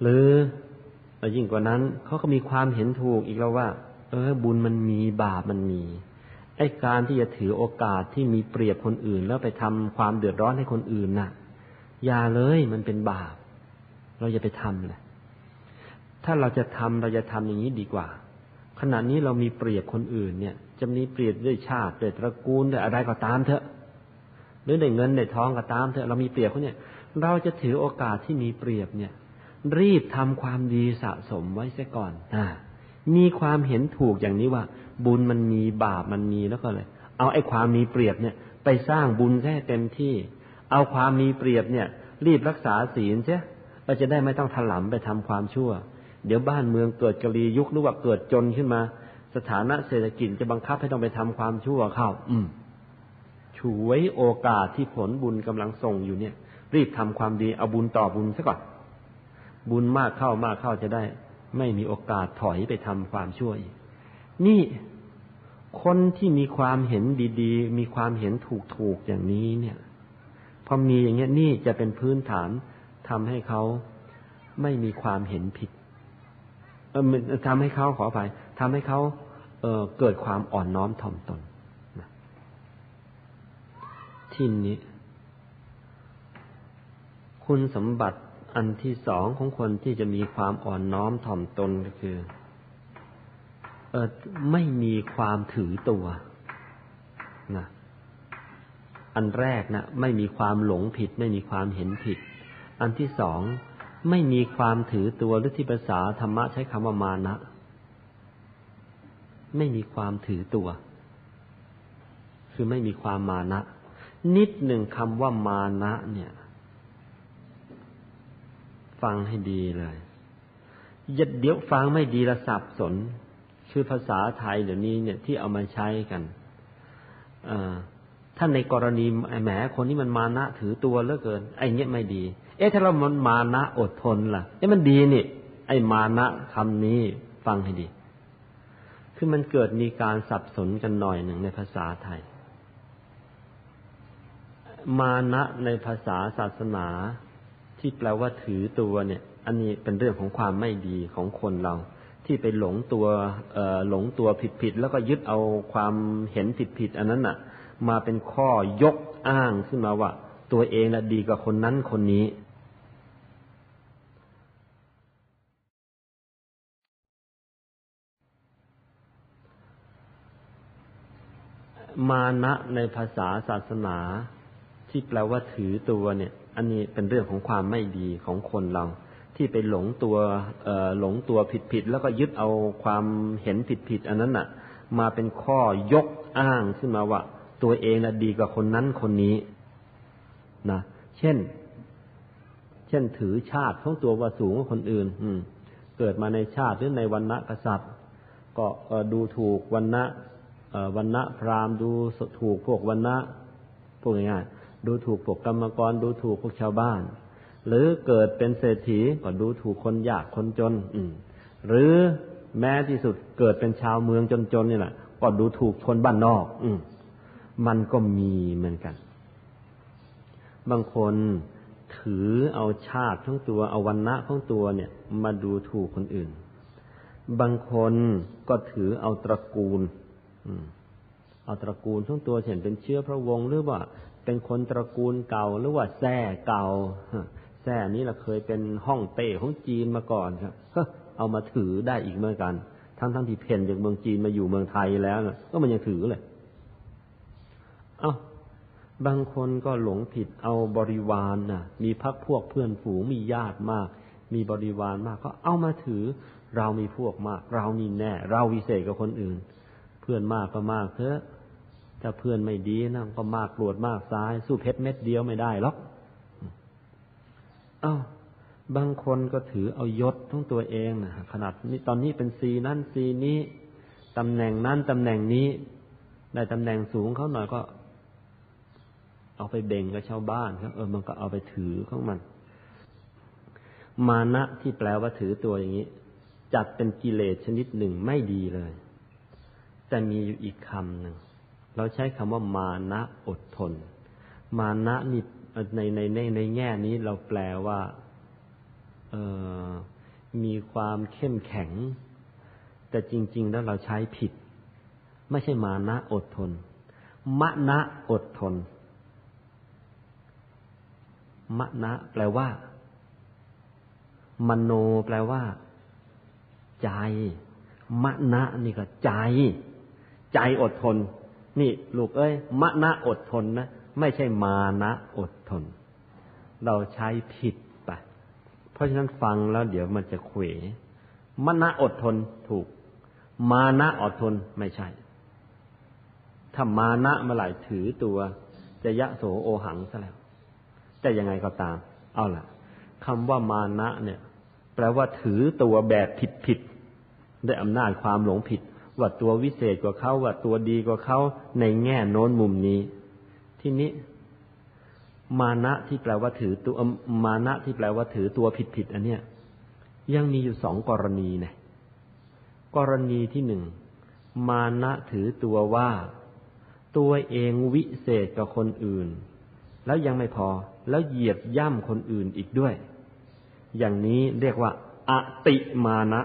หรือยิ่งกว่านั้นเขาก็มีความเห็นถูกอีกแล้วว่า เออ บุญมันมีบาปมันมีไอ้การที่จะถือโอกาสที่มีเปรียบคนอื่น แล้วไปทำความเดือดร้อนให้คนอื่นน่ะ อย่าเลยมันเป็นบาป เราอย่าไปทำเลยถ้าเราจะทำเราจะทำอย่างนี้ดีกว่า ขณะนี้เรามีเปรียบคนอื่นเนี่ย จะมีเปรียบด้วยชาติด้วยตระกูลด้วยอะไรก็ตามเถอะ หรือได้เงินได้ทองก็ตามเถอะเรามีเปรียบเขาเนี่ย เราจะถือโอกาสที่มีเปรียบเนี่ย รีบทำความดีสะสมไว้เสียก่อนอ่ามีความเห็นถูกอย่างนี้ว่า บุญมันมีบาปมันมีแล้วก็เลย เอาไอ้ความมีเปรียบเนี่ย ไปสร้างบุญแค่เต็มที่ เอาความมีเปรียบเนี่ย รีบรักษาศีลเสียเราจะได้ไม่ต้องถลำไปทำความชั่ว เดี๋ยวบ้านเมืองเกิดกรียุคหรือว่าเกิดจนขึ้นมา สถานะเศรษฐกิจจะบังคับให้ต้องไปทำความชั่วเข้า อืมฉวยโอกาสที่ผลบุญกำลังส่งอยู่เนี่ย รีบทำความดีเอาบุญต่อบุญซะก่อนบุญมากเข้ามากเข้าจะได้ ไม่มีโอกาสถอยไปทำความชั่วอีกนี่คนที่มีความเห็นดีๆ มีความเห็นถูกๆอย่างนี้เนี่ย พอมีอย่างเงี้ยนี่จะเป็นพื้นฐานทำให้เขาไม่มีความเห็นผิดเอ ทำให้เขาขอไปทำให้เขาเเกิดความอ่อนน้อมถ่อมตนนะที่นี้ คุณสมบัติอันที่สองของคนที่จะมีความอ่อนน้อมถ่อมตนก็คือเออไม่มีความถือตัวนะอันแรกนะไม่มีความหลงผิด ไม่มีความเห็นผิด อันที่สอง ไม่มีความถือตัวหรือที่ภาษาธรรมะใช้คำว่ามานะ ไม่มีความถือตัว คือไม่มีความมานะ นิดหนึ่งคำว่ามานะเนี่ย ฟังให้ดีเลยอย่าเดี๋ยวฟังไม่ดีละสับสน คือภาษาไทยเดี๋ยวนี้เนี่ยที่เอามาใช้กันท่านในกรณีแหมคนนี้มันมานะถือตัวเหลือเกิน ไอ้เนี้ยไม่ดี เอ๊ะถ้าเรามันมานะอดทนล่ะเอ๊ะมันดีนี่ ไอ้มานะคำนี้ฟังให้ดี คือมันเกิดมีการสับสนกันหน่อยหนึ่งในภาษาไทย มานะในภาษาศาสนา ที่แปลว่าถือตัวเนี่ย อันนี้เป็นเรื่องของความไม่ดีของคนเรา ที่ไปหลงตัวหลงตัวผิดๆแล้วก็ยึดเอาความเห็นผิดๆอันนั้นน่ะ มาเป็นข้อยกอ้างขึ้นมาว่าตัวเองน่ะดีกว่าคนนั้นคนนี้ มานะในภาษาศาสนา ที่แปลว่าถือตัวเนี่ย อันนี้เป็นเรื่องของความไม่ดีของคนเรา ที่ไปหลงตัวหลงตัวผิดๆแล้วก็ยึดเอาความเห็นผิดๆอันนั้นน่ะ มาเป็นข้อยกอ้างขึ้นมาว่า ตัวเองน่ะดีกว่าคนนั้นคนนี้นะเช่น เช่นถือชาติของตัวว่าสูงกว่าคนอื่น อืม เกิดมาในชาติหรือในวันณะกษัตริย์ ก็ดูถูกวันณะ วันณะพราหมณ์ดูถูกพวกวันณะพวกง่ายๆดูถูกพวกกรรมกร ดูถูกพวกชาวบ้าน หรือเกิดเป็นเศรษฐีก็ดูถูกคนยากคนจน อืหรือแม้ที่สุดเกิดเป็นชาวเมืองจนๆนี่แหละก็ดูถูกคนบ้านนอก อืมมันก็มีเหมือนกัน บางคนถือเอาชาติทั้งตัวเอาวันณะของตัวเนี่ย มาดูถูกคนอื่น บางคนก็ถือเอาตระกูล เอาตระกูลทั้งตัวเห็นเป็นเชื้อพระวงศ์หรือว่า เป็นคนตระกูลเก่าหรือว่าแท่เก่าแท่นี้เราเคยเป็นห้องเต้ของจีนมาก่อนครับเอามาถือได้อีกเหมือนกัน ทั้งทั้งที่เพ่นจากเมืองจีนมาอยู่เมืองไทยแล้วก็มันยังถือเลย เอา้าบางคนก็หลงผิดเอาบริวารน่ะมีพักพวกเพื่อนฝูงมีญาติมาก มีบริวารมาก ก็เอามาถือ เรามีพวกมาก เรามีแน่ เราวิเศษกว่าคนอื่น พื่อนมากก็มากเถอะถ้าเพื่อนไม่ดีนะก็มากกรวดมากซ้าย สู้เพชรเม็ดเดียวไม่ได้หรอกอ้าวบางคนก็ถือเอายศทั้งตัวเองนะขนาดนี้ตอนนี้เป็นซีนั่นซีนี้ตำแหน่งนั้นตำแหน่งนี้ได้ตำแหน่งสูงเขาหน่อยก็ เอาไปเบ่งกับชาวบ้านครับเออมันก็เอาไปถือของมัน มานะที่แปลว่าถือตัวอย่างนี้ จัดเป็นกิเลสชนิดหนึ่งไม่ดีเลย แต่มีอยู่อีกคำหนึ่งเราใช้คำว่ามานะอดทน มานะนี่ในในในในแง่นี้เราแปลว่าเออมีความเข้มแข็ง แต่จริง ๆ แล้วเราใช้ผิด ไม่ใช่มานะอดทน มะนะอดทน มะนะแปลว่า มโนแปลว่า ใจ มะนะนี่ก็ใจ ใจอดทน นี่ลูกเอ้ยมะนะอดทนนะไม่ใช่มานะอดทน เราใช้ผิดไปเพราะฉะนั้นฟังแล้วเดี๋ยวมันจะเขวมณะอดทนถูก มานะอดทนไม่ใช่ ถ้ามานะเมื่อไหร่ถือตัว จะยะโสโอหังซะแล้ว แต่ยังไงก็ตาม เอาล่ะคำว่ามานะเนี่ย แปลว่าถือตัวแบบผิดผิดด้วยอำนาจความหลงผิด ว่าตัววิเศษกว่าเขาว่าตัวดีกว่าเขาในแง่โน้นมุมนี้ ที่นี้ มานะที่แปลว่าถือตัวมานะที่แปลว่าถือตัวผิดผิดอันเนี้ยยังมีอยู่สองกรณีนะกรณีที่หนึ่งมานะถือตัวว่า ตัวเองวิเศษกว่าคนอื่น แล้วยังไม่พอ แล้วเหยียบย่ำคนอื่นอีกด้วย อย่างนี้เรียกว่า อติมานะ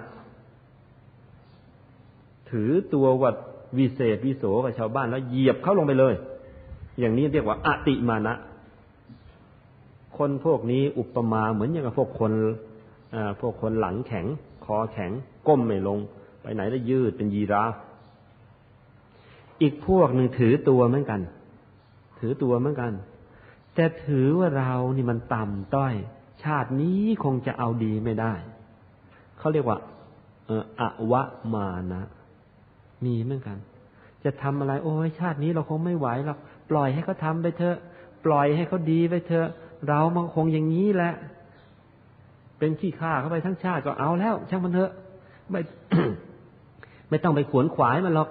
ถือตัววัดวิเศษวิโสกับชาวบ้านแล้วเหยียบเข้าลงไปเลย อย่างนี้เรียกว่าอติมานะ คนพวกนี้อุปมาเหมือนอย่างกับพวกคนพวกคนหลังแข็ง คอแข็ง ก้มไม่ลง ไปไหนแล้วยืดเป็นยีราฟอีกพวกหนึ่งถือตัวเหมือนกัน ถือตัวเหมือนกัน แต่ถือว่าเรานี่มันต่ำต้อย ชาตินี้คงจะเอาดีไม่ได้ เขาเรียกว่าอออวะมานะ มีเหมือนกัน จะทำอะไร โอ้ยชาตินี้เราคงไม่ไหวหรอกปล่อยให้เขาทาไปเถอะ ปล่อยให้เขาดีไปเถอะ เรามันคงอย่างนี้แหละ เป็นขี้ข้าเข้าไปทั้งชาติก็เอาแล้ว ช่างมันเถอะ ไม่ไม่ต้องไปขวนขวายมันหรอก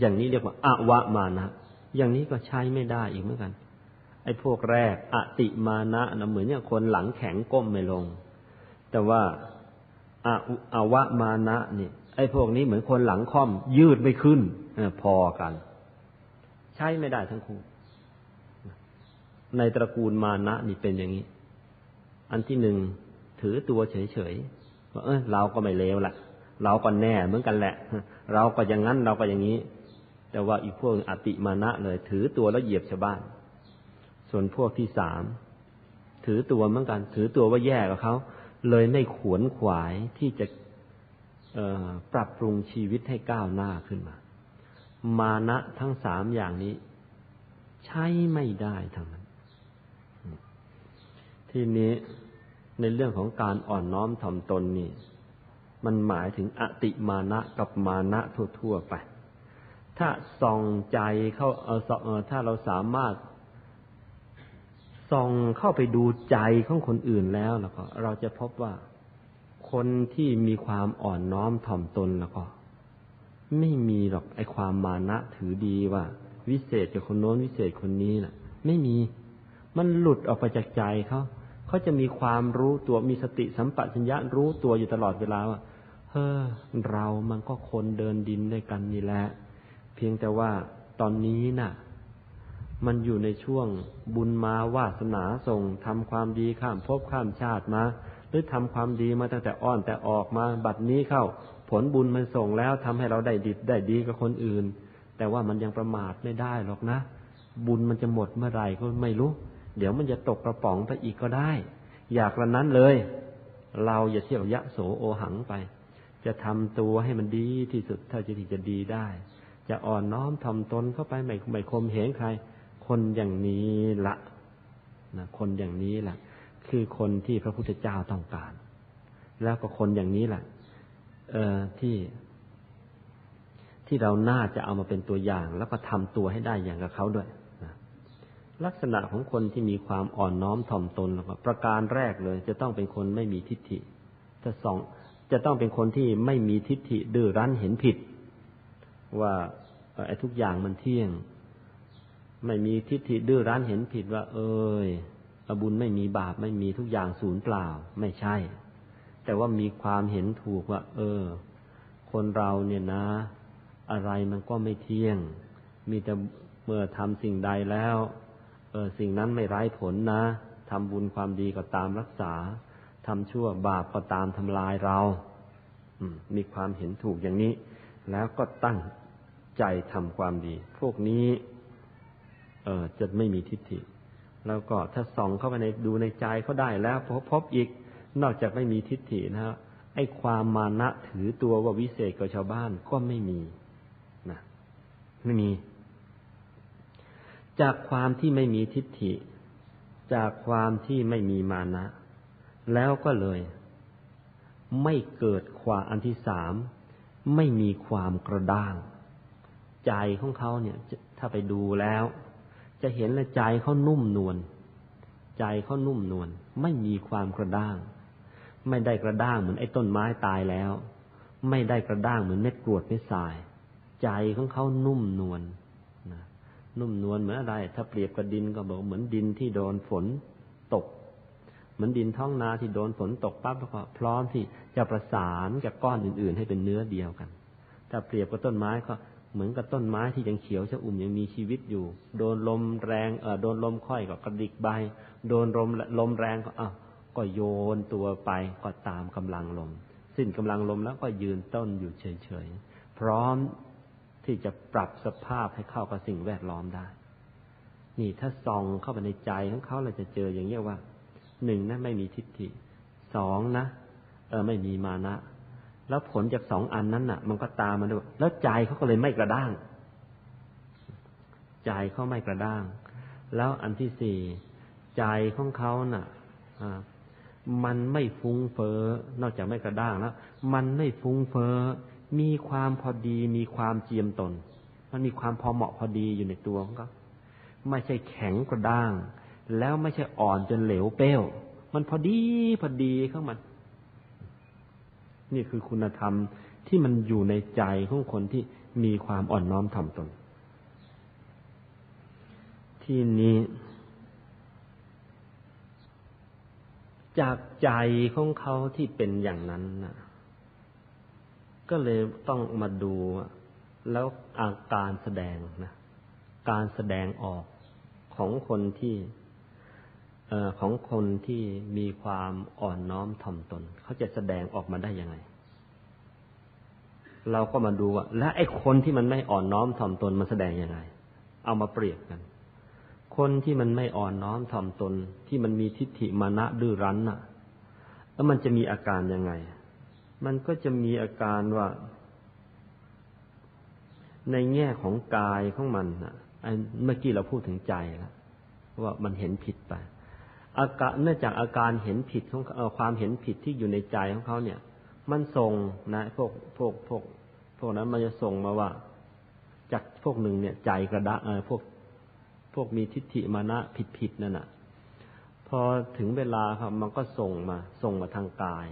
อย่างนี้เรียกว่าอาวะมานะ อย่างนี้ก็ใช้ไม่ได้อีกเหมือนกัน ไอ้พวกแรกอติมานะนะเหมือนอย่างคนหลังแข็งก้มไม่ลง แต่ว่าอาวะมานะเนี่ย ไอ้พวกนี้เหมือนคนหลังค่อม ยืดไม่ขึ้นพอกัน ใช้ไม่ได้ทั้งคู่ ในตระกูลมานะนี่เป็นอย่างนี้ อันที่หนึ่งถือตัวเฉยๆว่าเออเราก็ไม่เลวละเราก็แน่เหมือนกันแหละ เราก็อย่างนั้นเราก็อย่างนี้ แต่ว่าอีกพวกอติมานะเลย ถือตัวแล้วเหยียบชาวบ้าน ส่วนพวกที่สามถือตัวเหมือนกัน ถือตัวว่าแย่กับเขาเลยไม่ขวนขวายที่จะ ปรับปรุงชีวิตให้ก้าวหน้าขึ้นมา มานะทั้งสามอย่างนี้ ใช้ไม่ได้ทั้งนั้น ทีนี้ในเรื่องของการอ่อนน้อมถ่อมตนนี่ มันหมายถึงอติมานะกับมานะทั่วๆไป ถ้าส่องใจเข้าเออถ้าเราสามารถส่องเข้าไปดูใจของคนอื่นแล้วแล้วก็ เราจะพบว่า คนที่มีความอ่อนน้อมถ่อมตนแล้วก็ ไม่มีหรอกไอความมานะถือดีว่า วิเศษกับคนโน้นวิเศษคนนี้น่ะ ไม่มี มันหลุดออกไปจากใจเขาเขาจะมีความรู้ตัวมีสติสัมปชัญญะรู้ตัวอยู่ตลอดเวลาว่าเฮ้อเรามันก็คนเดินดินด้วยกันนี่แหละ เพียงแต่ว่าตอนนี้น่ะ มันอยู่ในช่วงบุญมาวาสนาส่งทำความดีข้ามภพข้ามชาติมา รือทำความดีมาตั้งแต่อ้อนแต่ออกมาบัดนี้เข้า ผลบุญมันส่งแล้วทำให้เราได้ดีได้ดีกับคนอื่น แต่ว่ามันยังประมาทไม่ได้หรอกนะ บุญมันจะหมดเมื่อไหร่ก็ไม่รู้ เดี๋ยวมันจะตกกระป๋องไปอีกก็ได้ อยากละนั้นเลย เราอย่าเที่ยวยะโสโอหังไป จะทำตัวให้มันดีที่สุดเท่าที่จะดีได้ จะอ่อนน้อมทำตนเข้าไปไม่ไม่คมเหงใคร คนอย่างนี้ละนะคนอย่างนี้แหละ คือคนที่พระพุทธเจ้าต้องการ แล้วก็คนอย่างนี้แหละเออที่ที่เราน่าจะเอามาเป็นตัวอย่าง แล้วก็ทำตัวให้ได้อย่างกับเขาด้วยนะลักษณะของคนที่มีความอ่อนน้อมถ่อมตนแล้วก็ประการแรกเลย จะต้องเป็นคนไม่มีทิฏฐิถ้าสองจะต้องเป็นคนที่ไม่มีทิฏฐิดื้อรั้นเห็นผิด ว่าไอ้ทุกอย่างมันเที่ยง ไม่มีทิฏฐิดื้อรั้นเห็นผิดว่า เอ้ย บุญไม่มีบาปไม่มีทุกอย่างศูนย์เปล่า ไม่ใช่ แต่ว่ามีความเห็นถูกว่า เออ คนเราเนี่ยนะ อะไรมันก็ไม่เที่ยง มีแต่เมื่อทำสิ่งใดแล้ว เออสิ่งนั้นไม่ไร้ผลนะทำบุญความดีก็ตามรักษาทำชั่วบาปก็ตามทำลายเรามีความเห็นถูกอย่างนี้ แล้วก็ตั้งใจทำความดี พวกนี้ เออจะไม่มีทิฏฐิ แล้วก็ถ้าส่องเข้าไปในดูในใจเขาได้แล้วพบพบอีกนอกจากไม่มีทิฏฐินะฮะไอ้ความมานะถือตัวว่าวิเศษกว่าชาวบ้านก็ไม่มีนะไม่มี จากความที่ไม่มีทิฏฐิ จากความที่ไม่มีมานะ แล้วก็เลย ไม่เกิดความอันที่สามไม่มีความกระด้าง ใจของเขาเนี่ย ถ้าไปดูแล้ว จะเห็นเลยใจเขานุ่มนวลใจเขานุ่มนวลไม่มีความกระด้าง ไม่ได้กระด้างเหมือนไอ้ต้นไม้ตายแล้ว ไม่ได้กระด้างเหมือนเม็ดกรวดเม็ดทราย ใจของเขานุ่มนวลน,นุ่มนวลเหมือนอะไร ถ้าเปรียบกับดินก็บอกเหมือนดินที่โดนฝนตก เหมือนดินท้องนาที่โดนฝนตกปั๊บแล้วก็พร้อมที่จะประสานกับก้อนอื่น ๆ ให้เป็นเนื้อเดียวกัน ถ้าเปรียบกับต้นไม้ก็ เหมือนกับต้นไม้ที่ยังเขียวชะอุ่มยังมีชีวิตอยู่ โดนลมแรงเออโดนลมค่อยก็กระดิกใบ โดนลมลมแรงก็อ้าวก็โยนตัวไปก็ตามกำลังลม สิ้นกำลังลมแล้วก็ยืนต้นอยู่เฉยๆพร้อมที่จะปรับสภาพให้เข้ากับสิ่งแวดล้อมได้ นี่ถ้าส่องเข้าไปในใจของเขาเราจะเจออย่างเงี้ยว่าหนึ่งนะไม่มีทิฏฐิสองนะเออไม่มีมานะ แล้วผลจากสองอันนั้นน่ะ มันก็ตามมาด้วยแล้วใจเขาก็เลยไม่กระด้าง ใจเขาไม่กระด้าง แล้วอันที่สี่ใจของเขาน่ะมันไม่ฟุ้งเฟอ้อนอกจากไม่กระด้างแล้ว มันไม่ฟุ้งเฟอ้อมีความพอดีมีความเจียมตน มันมีความพอเหมาะพอดีอยู่ในตัวของเขาไม่ใช่แข็งกระด้าง แล้วไม่ใช่อ่อนจนเหลวเป้วมันพอดีพอดีเข้ามัน นี่คือคุณธรรมที่มันอยู่ในใจของคนที่มีความอ่อนน้อมถ่อมตน ที่นี้ จากใจของเขาที่เป็นอย่างนั้นนะก็เลยต้องมาดูแล้วอาการแสดงนะ การแสดงออกของคนที่ ของคนที่มีความอ่อนน้อมถ่อมตน เขาจะแสดงออกมาได้ยังไง เราก็มาดูว่าและไอ้คนที่มันไม่อ่อนน้อมถ่อมตนมันแสดงยังไง เอามาเปรียบกัน คนที่มันไม่อ่อนน้อมถ่อมตน ที่มันมีทิฏฐิมานะดื้อรั้นน่ะ แล้วมันจะมีอาการยังไง มันก็จะมีอาการว่า ในแง่ของกายของมันน่ะเมื่อกี้เราพูดถึงใจแล้วว่ามันเห็นผิดไป อาการเนื่องจากอาการเห็นผิดของความเห็นผิดที่อยู่ในใจของเขาเนี่ย มันส่งนะพวกพวกพวกพวกนั้นมันจะส่งมาว่า จากพวกหนึ่งเนี่ยใจกระดะเออพวกพวกมีทิฏฐิมานะผิดผิดนั่นน่ะ พอถึงเวลาครับมันก็ส่งมาส่งมาทางกาย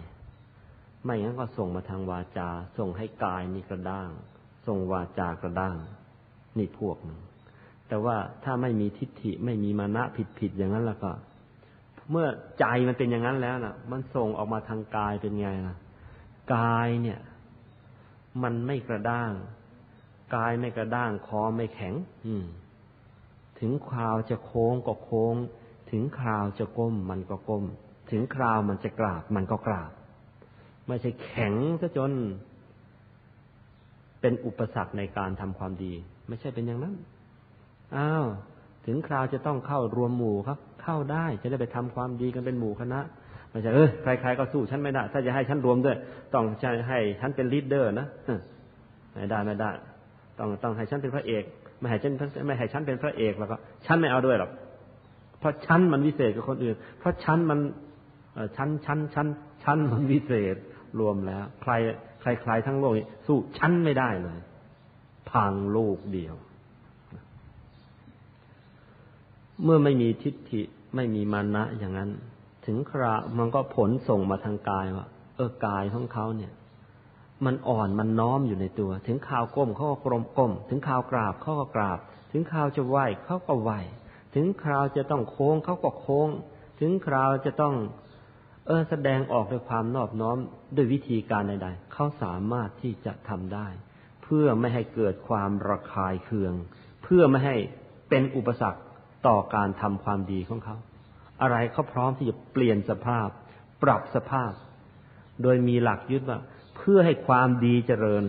ไม่งั้นก็ส่งมาทางวาจา ส่งให้กายนี่กระด้าง ส่งวาจากระด้าง นี่พวกหนึ่งแต่ว่าถ้าไม่มีทิฏฐิไม่มีมานะผิดผิดอย่างนั้นแล้วก็ เมื่อใจมันเป็นอย่างนั้นแล้วนะ่ะ มันส่งออกมาทางกายเป็นไงล่ะกายเนี่ย มันไม่กระด้าง กายไม่กระด้าง คอไม่แข็ง อืม ถึงคราวจะโค้งก็โค้ง ถึงคราวจะก้มมันก็ก้ม ถึงคราวมันจะกราบ มันก็กราบ ไม่ใช่แข็งซะจน เป็นอุปสรรคในการทำความดี ไม่ใช่เป็นอย่างนั้น อ้าว ถึงคราวจะต้องเข้ารวมหมู่ครับ เข้าได้ จะได้ไปทำความดีกันเป็นหมู่คณะไม่ใช่เออใครๆก็สู้ฉันไม่ได้ ถ้าจะให้ฉันร่วมด้วย ต้องให้ฉันเป็น leader นะไม่ได้ไม่ได้ ต้องต้องให้ฉันเป็นพระเอกไม่ให้ฉันไม่ให้ฉันเป็นพระเอกแล้วก็ฉันไม่เอาด้วยหรอกเพราะฉันมันวิเศษกับคนอื่น เพราะฉันมันฉันฉันฉันฉันมันวิเศษรวมแล้ว ใครใครใครทั้งโลกสู้ฉันไม่ได้เลยพังโลกเดียว เมื่อไม่มีทิฏฐิไม่มีมานะอย่างนั้น ถึงครามันก็ผลส่งมาทางกายว่าเออกายของเขาเนี่ย มันอ่อนมันน้อมอยู่ในตัว ถึงข่าวก้มเขาก็กลมก้ม ถึงข่าวกราบเขาก็กราบ ถึงข่าวจะไหวเขาก็ไหวถึงคราวจะต้องโค้งเขาก็โค้ง ถึงคราวจะต้อง เออแสดงออกด้วยความนอบน้อมด้วยวิธีการใดๆเขาสามารถที่จะทำได้ เพื่อไม่ให้เกิดความระคายเคือง เพื่อไม่ให้เป็นอุปสรรค ต่อการทำความดีของเขา อะไรเขาพร้อมที่จะเปลี่ยนสภาพ ปรับสภาพ โดยมีหลักยึดว่า เพื่อให้ความดีเจริญ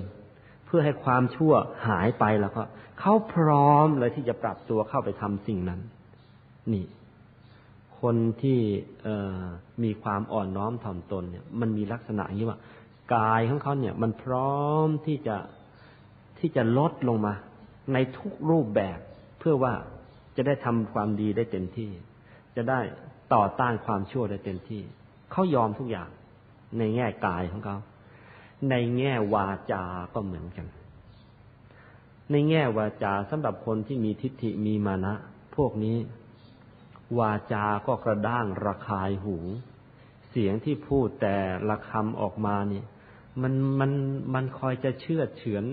เพื่อให้ความชั่วหายไปแล้วก็เขาพร้อมเลยที่จะปรับตัวเข้าไปทำสิ่งนั้น นี่ คนที่มีความอ่อนน้อมถ่อมตนเนี่ย มันมีลักษณะอย่างนี้ว่ากายของเขาเนี่ย มันพร้อมที่จะที่จะลดลงมา ในทุกรูปแบบเพื่อว่า จะได้ทำความดีได้เต็มที่ จะได้ต่อต้านความชั่วได้เต็มที่ เขายอมทุกอย่าง ในแง่กายของเขา ในแง่วาจาก็เหมือนกัน ในแง่วาจาสำหรับคนที่มีทิฏฐิมีมานะ พวกนี้ วาจาก็กระด้างระคายหู เสียงที่พูดแต่ละคำออกมานี่มันมันมันคอยจะเชื่อเฉือน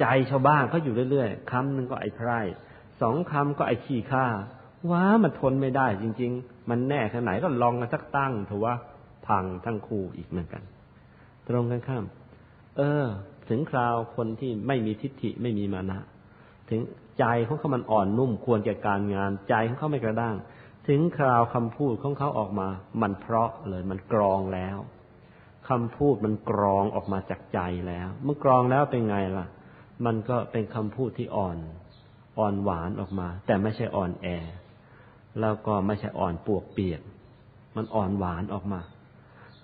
ใจชาวบ้านเขาอยู่เรื่อยๆคำหนึ่งก็ไอ้ไพร่ สองคำก็ไอ้ขี้ข้าว้ามันทนไม่ได้จริง ๆ มันแน่แค่ไหนก็ลองกันสักตั้งถือว่าพังทั้งคู่อีกเหมือนกัน ตรงกันข้าม เออ ถึงคราวคนที่ไม่มีทิฏฐิไม่มีมานะ ถึงใจของเขามันอ่อนนุ่มควรแก่การงาน ใจของเขาไม่กระด้าง ถึงคราวคำพูดของเขาออกมา มันเพราะเลยมันกรองแล้วคำพูดมันกรองออกมาจากใจแล้ว เมื่อกรองแล้วเป็นไงล่ะ มันก็เป็นคำพูดที่อ่อน อ่อนหวานออกมา แต่ไม่ใช่อ่อนแอ แล้วก็ไม่ใช่อ่อนปวกเปียก มันอ่อนหวานออกมา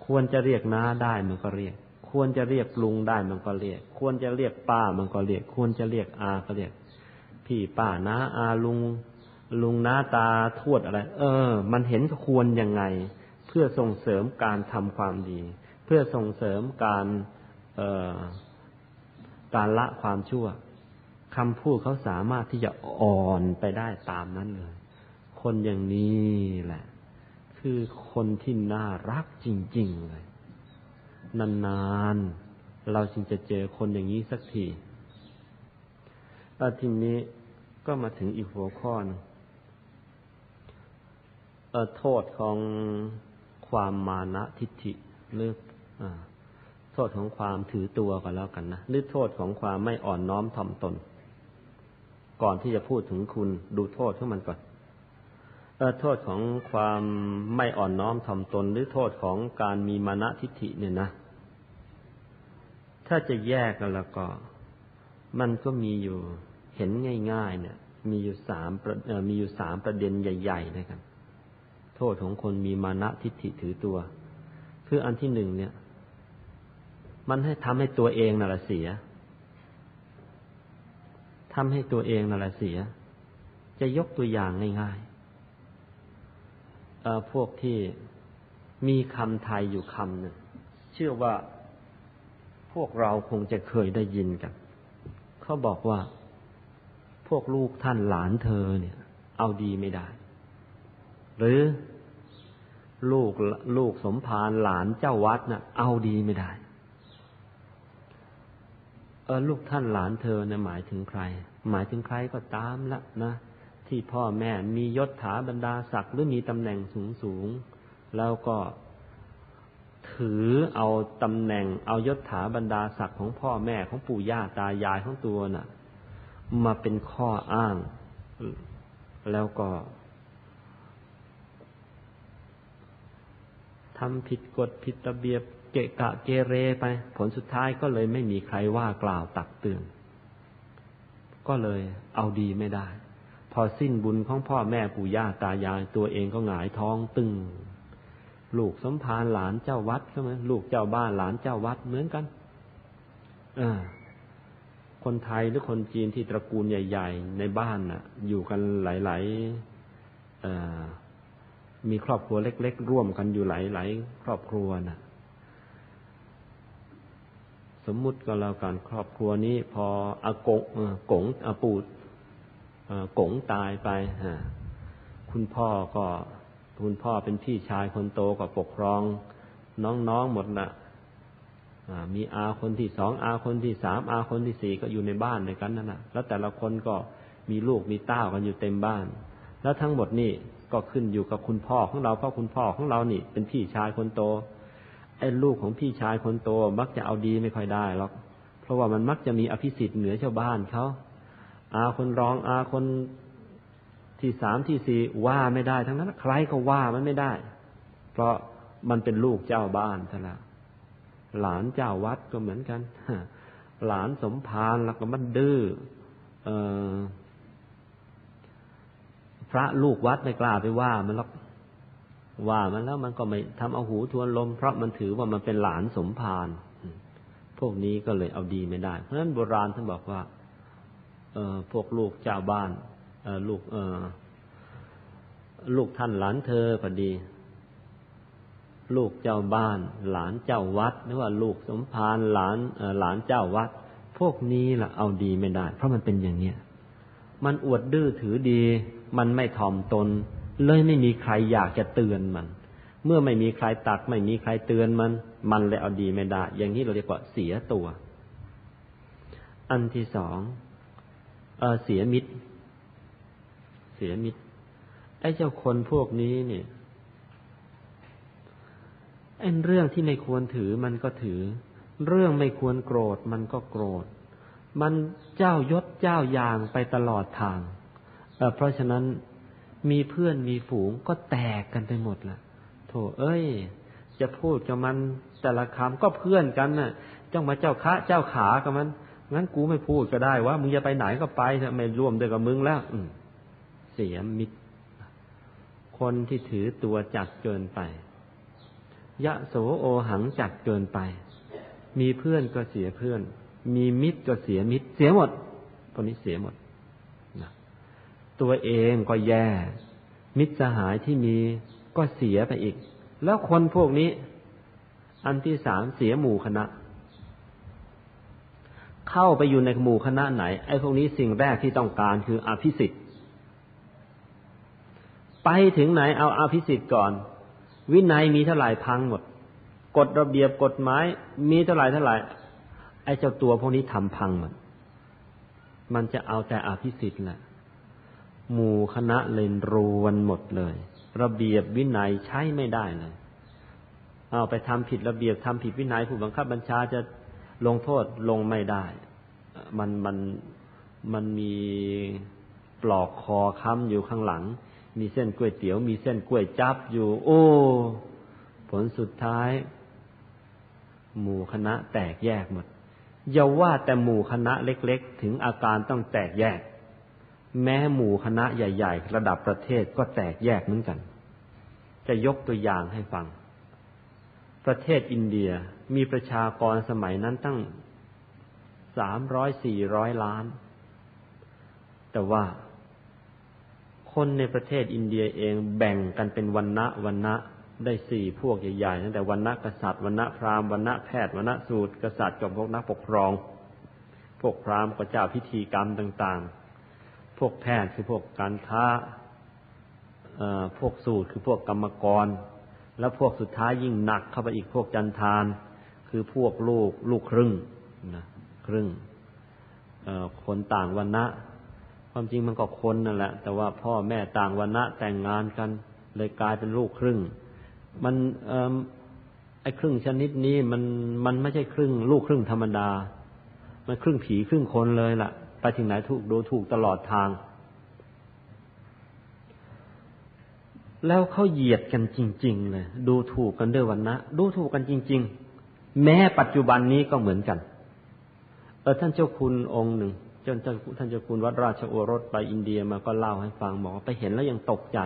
ควรจะเรียกน้าได้มันก็เรียก ควรจะเรียกลุงได้มันก็เรียก ควรจะเรียกป้ามันก็เรียก ควรจะเรียกอาก็เรียก พี่ป้าน้าอาลุง ลุงน้าตาทวดอะไร เออ มันเห็นควรยังไง เพื่อส่งเสริมการทำความดี เพื่อส่งเสริมการการละความชั่ว คำพูดเขาสามารถที่จะอ่อนไปได้ตามนั้นเลย คนอย่างนี้แหละ คือคนที่น่ารักจริง ๆ เลย นานๆ เราจึงจะเจอคนอย่างนี้สักทีแล้วทีนี้ก็มาถึงอีกหัวข้อนึงโทษของความมานะทิฏฐิหรือโทษของความถือตัวก็แล้วกันนะหรือโทษของความไม่อ่อนน้อมถ่อมตน ก่อนที่จะพูดถึงคุณดูโทษของมันก่อนเออโทษของความไม่อ่อนน้อมถ่อมตนหรือโทษของการมีมานะทิฏฐิเนี่ยนะ ถ้าจะแยกกันแล้วก็ มันก็มีอยู่เห็นง่าย ๆ เนี่ย มีอยู่สามมีอยู่สามประเด็นใหญ่ ๆ นะครับ โทษของคนมีมานะทิฏฐิถือตัว คืออันที่หนึ่งเนี่ย มันให้ทำให้ตัวเองน่ะเสีย ทำให้ตัวเองนั่นแหละเสีย จะยกตัวอย่างง่ายๆพวกที่มีคำไทยอยู่คำหนึ่งเชื่อว่าพวกเราคงจะเคยได้ยินกัน เขาบอกว่า พวกลูกท่านหลานเธอเนี่ย เอาดีไม่ได้ หรือลูกลูกสมภารหลานเจ้าวัดนะ่ะ เอาดีไม่ได้ ออลูกท่านหลานเธอเนี่ยหมายถึงใคร หมายถึงใครก็ตามละนะ ที่พ่อแม่มียศถาบรรดาศักดิ์หรือมีตำแหน่งสูงสูงแล้วก็ถือเอาตำแหน่งเอายศถาบรรดาศักดิ์ของพ่อแม่ของปู่ย่าตายายของตัวน่ะ มาเป็นข้ออ้าง แล้วก็ทำผิดกฎผิดระเบียบ เกะกะเกเรไป ผลสุดท้ายก็เลยไม่มีใครว่ากล่าวตักเตือน ก็เลยเอาดีไม่ได้ พอสิ้นบุญของพ่อแม่ปู่ย่าตายายตัวเองก็หงายท้องตึง ลูกสมภารหลานเจ้าวัดใช่ไหมลูกเจ้าบ้านหลานเจ้าวัดเหมือนกันอคนไทยหรือคนจีนที่ตระกูลใหญ่ ๆ ในบ้านน่ะ อยู่กันหลายๆมีครอบครัวเล็ก ๆ ร่วมกันอยู่หลายๆครอบครัวน่ะ สมมุติก็แล้วกันครอบครัวนี้พออากงกงอาปูดกงตายไปคุณพ่อก็คุณพ่อเป็นพี่ชายคนโตก็ปกครอง น้องๆหมดนะมีอาคนที่สองอาคนที่สามอาคนที่สี่ก็อยู่ในบ้านด้วยกันนั่นนะแล้วแต่ละคนก็มีลูกมีเต้ากันอยู่เต็มบ้าน แล้วทั้งหมดนี่ก็ขึ้นอยู่กับคุณพ่อของเราเพราะคุณพ่อของเรานี่ เป็นพี่ชายคนโต ไอ้ลูกของพี่ชายคนโตมักจะเอาดีไม่ค่อยได้หรอกเพราะว่ามันมักจะมีอภิสิทธิ์เหนือชาวบ้านเขาอาคนรองอาคนที่สามที่สี่ว่าไม่ได้ ทั้งนั้น ใครก็ว่ามันไม่ได้ เพราะมันเป็นลูกเจ้าบ้านซะแล้วหลานเจ้าวัดก็เหมือนกันหลานสมภารแล้วก็มันดื้อพระลูกวัดไม่กล้าไปว่า มันหรอก ว่ามันแล้วมันก็ไม่ทำเอาหูทวนลม เพราะมันถือว่ามันเป็นหลานสมภารพวกนี้ก็เลยเอาดีไม่ได้ เพราะฉะนั้นโบราณท่านบอกว่า เออพวกลูกเจ้าบ้านเออลูกเออลูกท่านหลานเธอพอดี ลูกเจ้าบ้าน หลานเจ้าวัดหรือว่าลูกสมภารหลานหลานเจ้าวัด พวกนี้ล่ะเอาดีไม่ได้ เพราะมันเป็นอย่างเนี้ยมันอวดดื้อถือดี มันไม่ถ่อมตน เลยไม่มีใครอยากจะเตือนมัน เมื่อไม่มีใครตัก ไม่มีใครเตือนมัน มันเลยเอาดีไม่ได้ อย่างนี้เราเรียกว่าเสียตัว อันที่สองเออเสียมิตร เสียมิตร ไอ้เจ้าคนพวกนี้เนี่ยไอ้เรื่องที่ไม่ควรถือมันก็ถือ เรื่องไม่ควรโกรธมันก็โกรธ มันเจ้ายศเจ้าอย่างไปตลอดทาง เพราะฉะนั้น มีเพื่อนมีฝูงก็แตกกันไปหมดละโถเอ้ย จะพูดกับมันแต่ละคำก็เพื่อนกันน่ะ เจ้ามาเจ้าคะเจ้าขากับมัน งั้นกูไม่พูดก็ได้ว่ามึงจะไปไหนก็ไปไม่ร่วมด้วยกับมึงแล้ว อืเสียมิตร คนที่ถือตัวจัดเกินไป ยะโสโอหังจัดเกินไป มีเพื่อนก็เสียเพื่อน มีมิตรก็เสียมิตร เสียหมดคนนี้เสียหมด ตัวเองก็แย่ มิตรสหายที่มีก็เสียไปอีก แล้วคนพวกนี้ อันที่สามเสียหมู่คณะ เข้าไปอยู่ในหมู่คณะไหน ไอ้พวกนี้สิ่งแรกที่ต้องการคืออภิสิทธิ์ไปถึงไหนเอาอภิสิทธิ์ก่อน วินัยมีเท่าไหร่พังหมดกฎระเบียบกฎหมายมีเท่าไหร่เท่าไหร่ไอ้เจ้าตัวพวกนี้ทำพังหมดมันจะเอาแต่อภิสิทธิ์แหละ หมู่คณะเลนรวนหมดเลย ระเบียบวินัยใช้ไม่ได้เลยเอาไปทำผิดระเบียบทำผิดวินัยผู้บังคับบัญชาจะลงโทษลงไม่ได้ มันมันมันมีปลอกคอค้ำอยู่ข้างหลัง มีเส้นกล้วยเตี๋ยว มีเส้นกล้วยจับอยู่ โอ้ ผลสุดท้าย หมู่คณะแตกแยกหมดอย่าว่าแต่หมู่คณะเล็ก ๆ ถึงอาการต้องแตกแยก แม้หมู่คณะใหญ่ ๆ ระดับประเทศก็แตกแยกเหมือนกัน จะยกตัวอย่างให้ฟัง ประเทศอินเดียมีประชากรสมัยนั้นตั้งสามร้อยสี่ร้อยล้าน แต่ว่าคนในประเทศอินเดียเองแบ่งกันเป็นวันณะวันณะได้สี่พวกใหญ่ๆตั้งแต่วันณะกษัตริย์วันณะพราหมณ์วันณะแพทย์วันณะสูตรกษัตริย์กับพวกนักปกครอง พวกพราหมณ์ก็เจ้าพิธีกรรมต่างๆ วกแพทย์คือพวกการค้าพวกสูตรคือพวกกรรมกร แล้วพวกสุดท้ายยิ่งหนักเข้าไปอีกพวกจันทาน คือพวกลูกลูกครึ่งนะครึ่งคนต่างวันนะความจริงมันก็คนนั่นแหละ แต่ว่าพ่อแม่ต่างวันนะแต่งงานกัน เลยกลายเป็นลูกครึ่ง มันไอ้ครึ่งชนิดนี้มันมันไม่ใช่ครึ่ง ลูกครึ่งธรรมดา มันครึ่งผีครึ่งคนเลยล่ะ ไปถึงไหนถูกดูถูกตลอดทาง แล้วเขาเหยียดกันจริง ๆ เลย ดูถูกกันด้วยวันนะดูถูกกันจริง ๆ แม้ปัจจุบันนี้ก็เหมือนกัน เออท่านเจ้าคุณองค์หนึ่งจนท่านเจ้าคุณวัดราชโอรสไปอินเดียมาก็เล่าให้ฟังบอกว่าไปเห็นแล้วยังตกใจ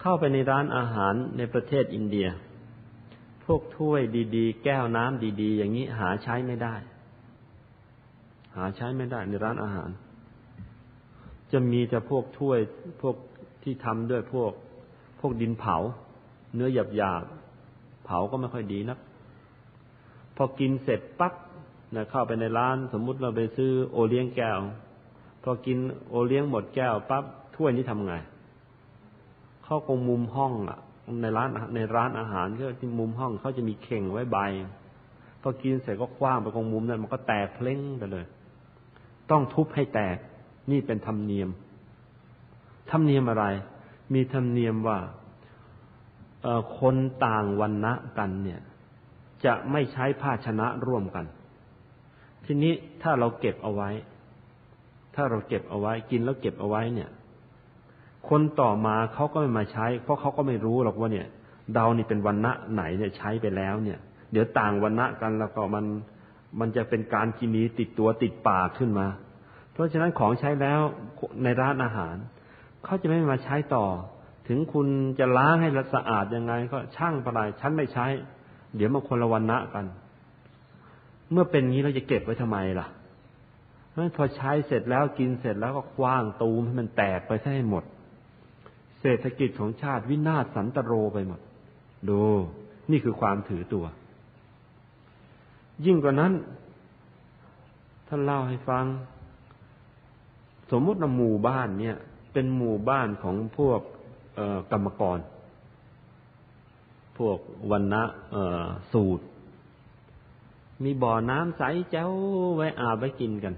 เข้าไปในร้านอาหารในประเทศอินเดีย พวกถ้วยดี ๆ แก้วน้ำดี ๆ อย่างนี้หาใช้ไม่ได้ หาใช้ไม่ได้ในร้านอาหาร จะมีแต่พวกถ้วยพวกที่ทำด้วยพวก พวกดินเผา เนื้อหยาบหยาบเผาก็ไม่ค่อยดีนัก พอกินเสร็จปั๊บนะเข้าไปในร้าน สมมุติเราไปซื้อโอเลี้ยงแก้ว พอกินโอเลี้ยงหมดแก้วปั๊บถ้วยนี้ทำไงเข้าคงมุมห้องอะ ในร้านในร้านอาหารก็ที่มุมห้องเขาจะมีเข่งไว้ใบพอกินเสร็จก็คว้างไปตรงมุมนั้นมันก็แตกเพล้งไปเลย ต้องทุบให้แตก นี่เป็นธรรมเนียม ธรรมเนียมอะไร มีธรรมเนียมว่าคนต่างวันณะกันเนี่ย จะไม่ใช้ภาชนะร่วมกัน ทีนี้ถ้าเราเก็บเอาไว้ ถ้าเราเก็บเอาไว้ กินแล้วเก็บเอาไว้เนี่ย คนต่อมาเขาก็ไม่มาใช้ เพราะเขาก็ไม่รู้หรอกว่าเนี่ยเดานี่เป็นวันณะไหนเนี่ยใช้ไปแล้วเนี่ย เดี๋ยวต่างวันณะกันแล้วก็มัน มันจะเป็นการกินีติดตัวติดปากขึ้นมา เพราะฉะนั้นของใช้แล้วในร้านอาหาร เขาจะไม่มาใช้ต่อ ถึงคุณจะล้างให้สะอาดยังไง ก็ช่างไปไรฉันไม่ใช้ เดี๋ยวมาคนละวันณะกัน เมื่อเป็นงี้เราจะเก็บไว้ทำไมล่ะเพราะพอใช้เสร็จแล้วกินเสร็จแล้วก็คว้างตูมให้มันแตกไปให้หมด เศรษฐกิจของชาติวินาศสันตโรไปหมด ดู นี่คือความถือตัว ยิ่งกว่านั้น ท่านเล่าให้ฟัง สมมติว่าหมู่บ้านเนี่ย เป็นหมู่บ้านของพวกกรรมกร พวกวันนะสูตร มีบ่อน้ำใสแจ้วไว้อาบไว้กินกัน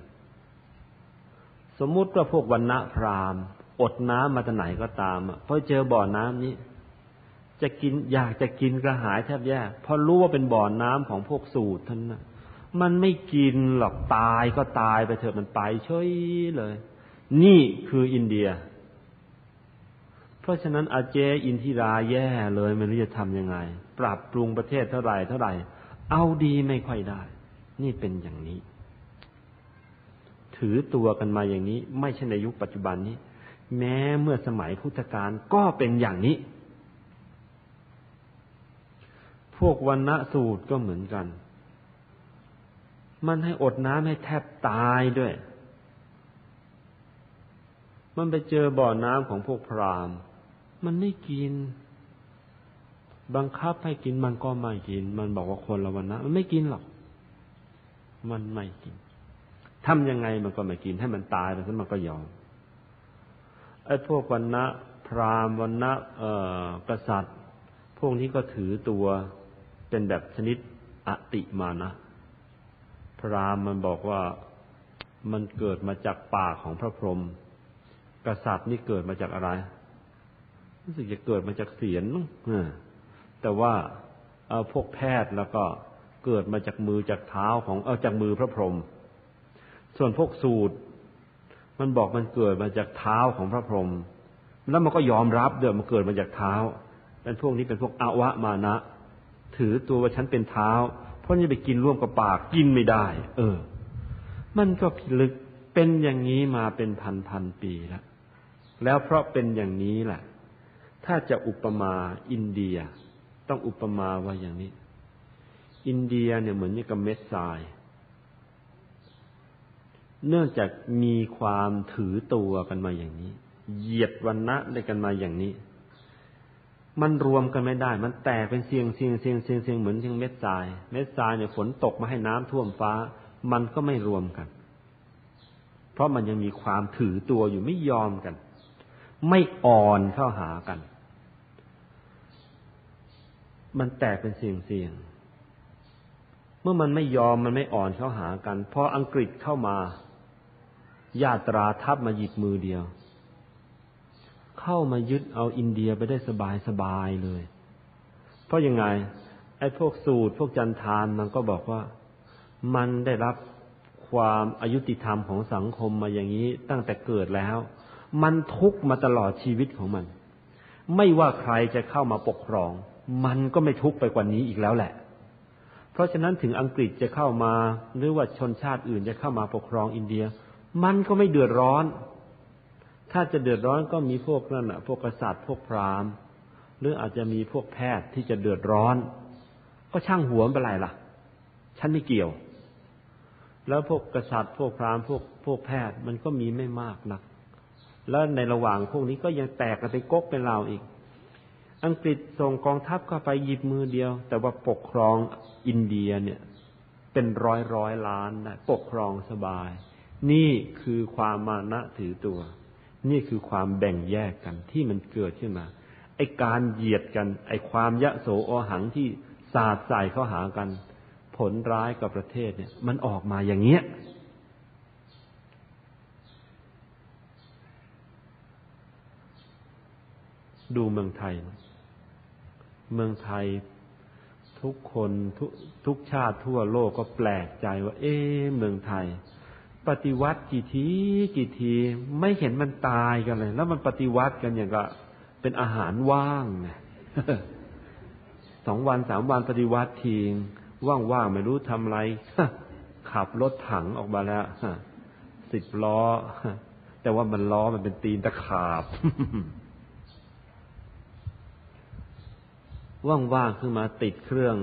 สมมุติว่าพวกวันนะพรามอดน้ำมาจากไหนก็ตามพอเจอบ่อน้ำนี้ จะกินอยากจะกินกระหายแทบแย่เพราะรู้ว่าเป็นบ่อน้ำของพวกสูตรท่านนะมันไม่กินหรอกตายก็ตายไปเถอะมันไปเฉยเลย นี่คืออินเดีย เพราะฉะนั้นอาเจอินทิราแย่เลยไม่รู้จะทำยังไง ปรับปรุงประเทศเท่าไหร่เท่าไหร่ เอาดีไม่ค่อยได้ นี่เป็นอย่างนี้ ถือตัวกันมาอย่างนี้ ไม่ใช่ในยุคปัจจุบันนี้ แม้เมื่อสมัยพุทธกาลก็เป็นอย่างนี้ พวกวันณะสูตรก็เหมือนกัน มันให้อดน้ำให้แทบตายด้วย มันไปเจอบ่อน้ำของพวกพราหมณ์มันไม่กิน บังคับให้กินมันก็ไม่กิน มันบอกว่าคนละวันนะมันไม่กินหรอก มันไม่กินทำยังไงมันก็ไม่กิน ให้มันตายไปซะมันก็ยอมไอ้พวกวันนะพราหมณ์วันนะเอ่อกษัตริย์ พวกนี้ก็ถือตัว เป็นแบบชนิดอติมานะ พรามมันบอกว่ามันเกิดมาจากปากของพระพรหมกษัตริย์นี่เกิดมาจากอะไรรู้สึกจะเกิดมาจากเสียนแต่ว่าเอาพวกแพทย์แล้วก็เกิดมาจากมือจากเท้าของเอาจากมือพระพรหมส่วนพวกสูตร มันบอกมันเกิดมาจากเท้าของพระพรหมแล้วมันก็ยอมรับเดิมมันเกิดมาจากเท้าเป็นพวกนี้เป็นพวกอาวะมานะ ถือตัวว่าฉันเป็นเท้า เพราะนี่ไปกินร่วมกับปากกินไม่ได้ เออ มันก็พิลึกเป็นอย่างนี้มาเป็นพันพันปีแล้วแล้วเพราะเป็นอย่างนี้แหละถ้าจะอุปมาอินเดีย ต้องอุปมาว่าอย่างนี้ อินเดียเนี่ยเหมือนกับเม็ดทราย เนื่องจากมีความถือตัวกันมาอย่างนี้ เหยียดวันณะได้กันมาอย่างนี้ มันรวมกันไม่ได้ มันแตกเป็นเสียงเสียงเสียงเสียงเสียงเหมือนเสียงเม็ดทราย เม็ดทรายเนี่ยฝนตกมาให้น้ำท่วมฟ้า มันก็ไม่รวมกัน เพราะมันยังมีความถือตัวอยู่ไม่ยอมกัน ไม่อ่อนเข้าหากัน มันแตกเป็นเสียงเสียงเมื่อมันไม่ยอมมันไม่อ่อนเข้าหากันพออังกฤษเข้ามาญาตราทัพมาหยิบมือเดียว เข้ามายึดเอาอินเดียไปได้สบายสบายเลย เพราะยังไง ไอ้พวกสูตรพวกจันทานมันก็บอกว่า มันได้รับความอายุติธรรมของสังคมมาอย่างนี้ตั้งแต่เกิดแล้ว มันทุกมาตลอดชีวิตของมัน ไม่ว่าใครจะเข้ามาปกครอง มันก็ไม่ทุกไปกว่านี้อีกแล้วแหละ เพราะฉะนั้นถึงอังกฤษจะเข้ามา หรือว่าชนชาติอื่นจะเข้ามาปกครองอินเดีย มันก็ไม่เดือดร้อน ถ้าจะเดือดร้อนก็มีพวกนั่นแหะพวกกษัตริย์พวกพราหมณ์ หรืออาจจะมีพวกแพทย์ที่จะเดือดร้อน ก็ช่างหัวไปไรล่ะ ฉันไม่เกี่ยว แล้วพวกกษัตริย์ พวกพราหมณ์พวกพวกแพทย์มันก็มีไม่มากนัก แล้วในระหว่างพวกนี้ก็ยังแตกกันไปก๊กเป็นเราอีก อังกฤษส่งกองทัพเข้าไปหยิบมือเดียว แต่ว่าปกครองอินเดียเนี่ย เป็นร้อยร้อยล้านนะปกครองสบาย นี่คือความมานะถือตัว นี่คือความแบ่งแยกกันที่มันเกิดขึ้นมา ไอการเหยียดกัน ไอความยะโสโอหังที่สาดใส่เข้าหากัน ผลร้ายกับประเทศเนี่ย มันออกมาอย่างเงี้ย ดูเมืองไทย เมืองไทยทุกคนทุกทุกชาติทั่วโลกก็แปลกใจว่า เอ๊เมืองไทย ปฏิวัติกี่ทีกี่ที ไม่เห็นมันตายกันเลย แล้วมันปฏิวัติกันอย่างก็เป็นอาหารว่างไงสองวันสามวันปฏิวัติทีว่างๆไม่รู้ทำอะไรขับรถถังออกมาแล้วสิบล้อ แต่ว่ามันล้อมันเป็นตีนตะขาบว่างๆขึ้นมาติดเครื่อง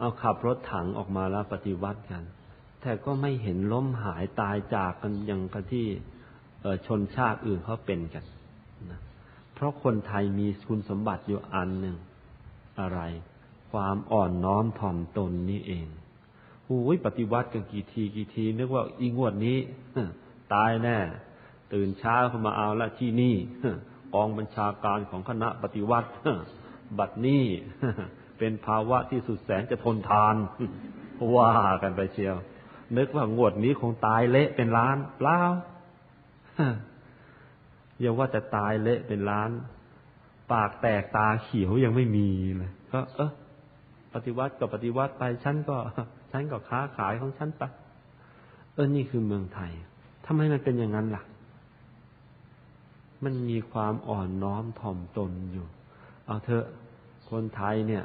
เอาขับรถถังออกมาแล้วปฏิวัติกัน แต่ก็ไม่เห็นล้มหายตายจากกันอย่างกับที่ชนชาติอื่นเขาเป็นกันนะเพราะคนไทยมีคุณสมบัติอยู่อันหนึ่งอะไร ความอ่อนน้อมถ่อมตนนี่เองหูยปฏิวัติกันกี่ทีกี่ทีนึกว่าอีงวดนี้ตายแน่ ตื่นเช้าเข้ามาเอาละที่นี่กองบัญชาการของคณะปฏิวัติบัดนี้เป็นภาวะที่สุดแสนจะทนทานว่ากันไปเชียว นึกว่างวดนี้คงตายเละเป็นล้านเปล่าอย่าว่าจะตายเละเป็นล้าน ปากแตกตาเขียวยังไม่มีเลยก็ เออปฏิวัติก็ปฏิวัติไปฉันก็ฉันก็ค้าขายของฉันไปเออนี่คือเมืองไทยทำไมมันเป็นอย่างนั้นล่ะ มันมีความอ่อนน้อมถ่อมตนอยู่ เอาเถอะคนไทยเนี่ย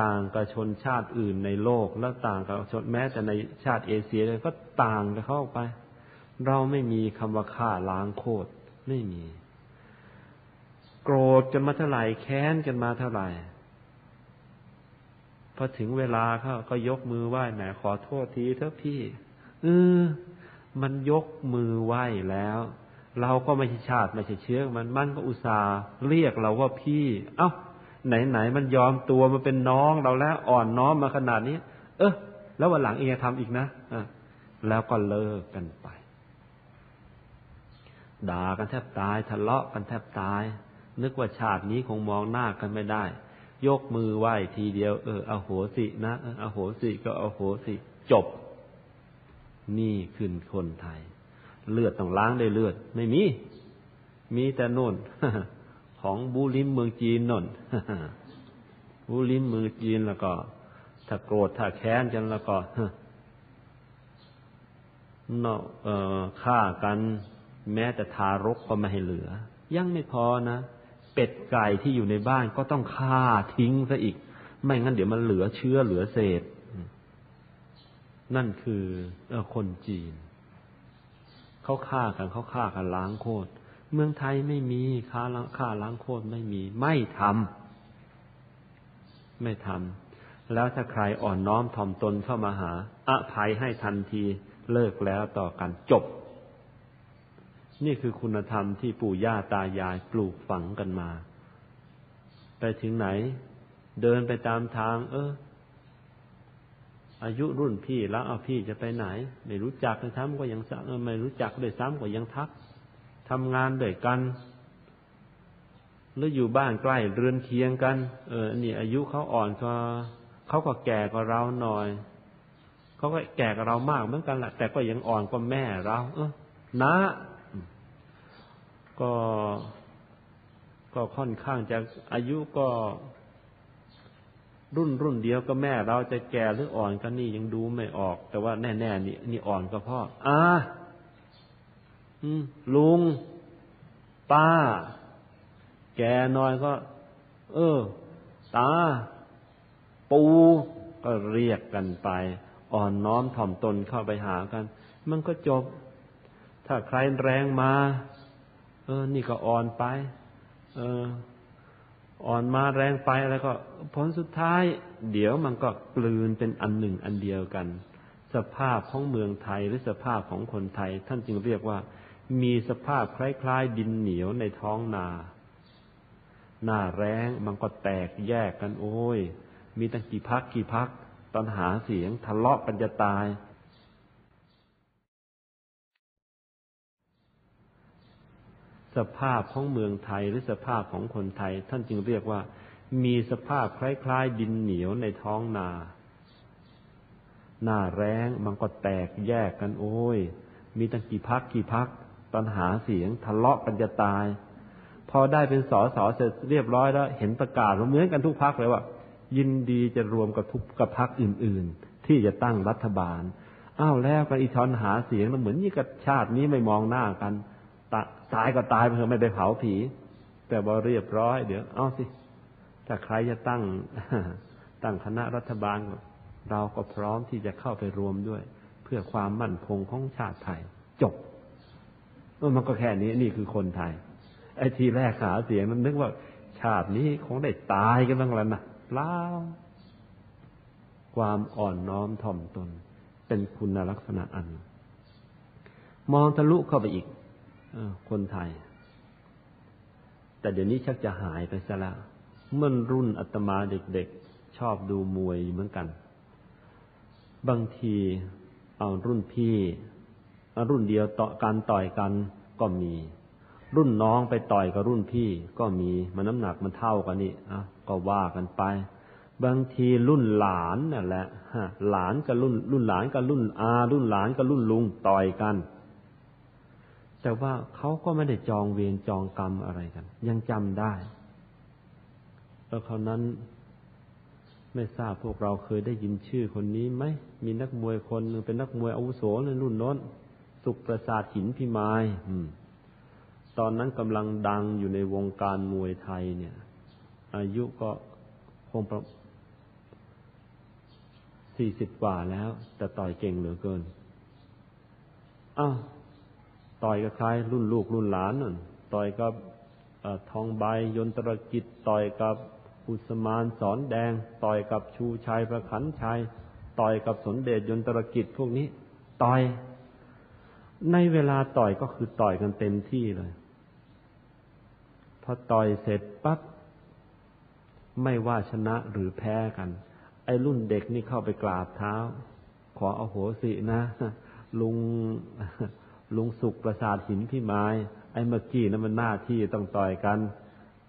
ต่างกับชนชาติอื่นในโลก และต่างกับชนแม้แต่ในชาติเอเชียเลยก็ต่างกันเข้าไป เราไม่มีคำว่าฆ่าล้างโคตรไม่มี โกรธกันมาเท่าไหร่แค้นกันมาเท่าไหร่พอถึงเวลาเขาก็ยกมือไหว้แหมขอโทษทีเถอะพี่เออมันยกมือไหว้แล้ว เราก็ไม่ใช่ชาติไม่ใช่เชื้อมันมันก็อุตส่าห์เรียกเราว่าพี่ เอ้า ไหนๆมันยอมตัวมาเป็นน้องเราแล้วอ่อนน้อมมาขนาดนี้ เออแล้ววันหลังเองจะทำอีกนะอะแล้วก็เลิกกันไป ด่ากันแทบตาย ทะเลาะกันแทบตาย นึกว่าชาตินี้คงมองหน้ากันไม่ได้ ยกมือไหว้ทีเดียว เอออาโหสินะอาโหสิก็อาโหสิจบ นี่คือคนไทย เลือดต้องล้างได้เลือด ไม่มี มีแต่น่น ของบูลิมเมืองจีนนนบูลิมเมืองจีนแล้วก็ ถ้าโกรธถ้าแค้นกันแล้วก็เนาะฆ่ากันแม้แต่ทารกก็ไม่ให้เหลือ ยังไม่พอนะเป็ดไก่ที่อยู่ในบ้านก็ต้องฆ่าทิ้งซะอีก ไม่งั้นเดี๋ยวมันเหลือเชื้อเหลือเศษ นั่นคือคนจีน เขาฆ่ากันเขาฆ่ากันล้างโคตร เมืองไทยไม่มีฆ่าล้างฆ่าล้างโคตรไม่มี ไม่ทำไม่ทำแล้วถ้าใครอ่อนน้อมถ่อมตนเข้ามาหาอภัยให้ทันทีเลิกแล้วต่อกันจบ นี่คือคุณธรรมที่ปู่ย่าตายายปลูกฝังกันมา ไปถึงไหน เดินไปตามทาง เออ อายุรุ่นพี่แล้วเอาพี่จะไปไหน ไม่รู้จักเลยซ้ำก็ยังเออไม่รู้จักเลยซ้ำก็ยังทัก ทำงานด้วยกัน หรืออยู่บ้านใกล้เรือนเคียงกัน เออนี่อายุเขาอ่อนก็เขาก็แก่กว่าเราหน่อย เขาก็แก่กว่าเรามากเหมือนกันแหละแต่ก็ยังอ่อนกว่าแม่เรา เออนะ ก็ก็ค่อนข้างจะอายุก็รุ่นรุ่นเดียวก็แม่เราจะแก่หรืออ่อนก็นี่ยังดูไม่ออก แต่ว่าแน่ๆนี่นี่อ่อนก็พ่ออ่า ลุง ป้า แกน้อยก็ เออ ตา ปูก็เรียกกันไป อ่อนน้อมถ่อมตนเข้าไปหากัน มันก็จบ ถ้าใครแรงมา เออ นี่ก็อ่อนไป เออ อ่อนมาแรงไปแล้วก็ ผลสุดท้าย เดี๋ยวมันก็กลืนเป็นอันหนึ่งอันเดียวกัน สภาพของเมืองไทยหรือสภาพของคนไทย ท่านจึงเรียกว่า มีสภาพคล้ายๆ ดินเหนียวในท้องนา หน้าแรงมันก็แตกแยกกันโอ้ย มีตั้งกี่พักกี่พักตอนหาเสียงทะเลาะกันจะตาย สภาพของเมืองไทยหรือสภาพของคนไทย ท่านจึงเรียกว่า มีสภาพคล้ายๆ ดินเหนียวในท้องนา หน้าแรงมันก็แตกแยกกันโอ้ย มีตั้งกี่พักกี่พัก ตอนหาเสียงทะเลาะกันจะตาย พอได้เป็นสอสอเสร็จเรียบร้อยแล้ว เห็นประกาศเหมือนกันทุกพักเลยว่า ยินดีจะรวมกับทุกกับพักอื่น ๆ ที่จะตั้งรัฐบาลอ้าวแล้วกันอีทอนหาเสียงแล้วเหมือนนี่กับชาตินี้ไม่มองหน้ากันตายก็ตายไปเถอะไม่ไปเผาผี แต่บอเรียบร้อยเดี๋ยวเอาสิถ้าใครจะตั้งตั้งคณะรัฐบาลเราก็พร้อมที่จะเข้าไปรวมด้วย เพื่อความมั่นคงของชาติไทยจบ มันก็แค่นี้นี่คือคนไทย ไอ้ทีแรกหาเสียงนั้นนึกว่า ชาตินี้คงได้ตายกันบ้างแล้วนะเปล่าความอ่อนน้อมถ่อมตน เป็นคุณลักษณะอัน มองทะลุเข้าไปอีกคนไทย แต่เดี๋ยวนี้ชักจะหายไปซะแล้วเมื่อรุ่นอาตมาเด็กๆ ชอบดูมวยเหมือนกัน บางทีเอารุ่นพี่ รุ่นเดียวต่อการต่อยกันก็มี รุ่นน้องไปต่อยกับรุ่นพี่ก็มีมันน้ำหนักมันเท่ากันนี่อะก็ว่ากันไป บางทีรุ่นหลานนั่นแหละหลานกับรุ่น รุ่นหลานกับรุ่นอารุ่นหลานกับรุ่นลุงต่อยกัน แต่ว่าเขาก็ไม่ได้จองเวรจองกรรมอะไรกัน ยังจำได้แล้วเขานั้นไม่ทราบพวกเราเคยได้ยินชื่อคนนี้ไหมมีนักมวยคนหนึ่งเป็นนักมวยอาวุโสในรุ่นน้น สุขประสาทหินพิมายตอนนั้นกำลังดังอยู่ในวงการมวยไทย เนี่ย อายุก็คงประสี่สิบกว่าแล้ว แต่ต่อยเก่งเหลือเกินอ้าวต่อยกับใครรุ่นลูกรุ่นหลานนั่นต่อยกับทองใบยนตรกิจต่อยกับอุสมานสอนแดง ต่อยกับชูชัยประขันชัย ต่อยกับสนเดชยนตรกิจพวกนี้ ต่อย ในเวลาต่อยก็คือต่อยกันเต็มที่เลย พอต่อยเสร็จปั๊บไม่ว่าชนะหรือแพ้กัน ไอ้รุ่นเด็กนี่เข้าไปกราบเท้า ขอเอาโหสินะ ลุงลุงสุขประสาทหินพี่ไม้ ไอ้เมื่อกี้นั้นมันหน้าที่ต้องต่อยกัน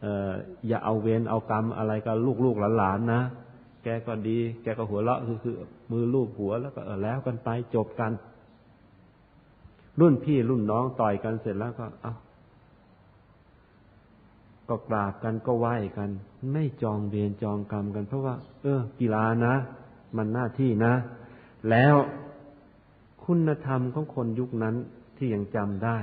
เอออย่าเอาเวรเอากรรมอะไรกับลูกลูกหลานๆนะ แกก็ดี แกก็หัวเราะคือคือมือลูบหัวแล้วก็เออแล้วกันไปจบกัน รุ่นพี่รุ่นน้องต่อยกันเสร็จแล้วก็เอาก็กราบกันก็ไหว้กัน ไม่จองเวรจองกรรมกัน เพราะว่า เออ กีฬานะ มันหน้าที่นะ แล้วคุณธรรมของคนยุคนั้นที่ยังจำได้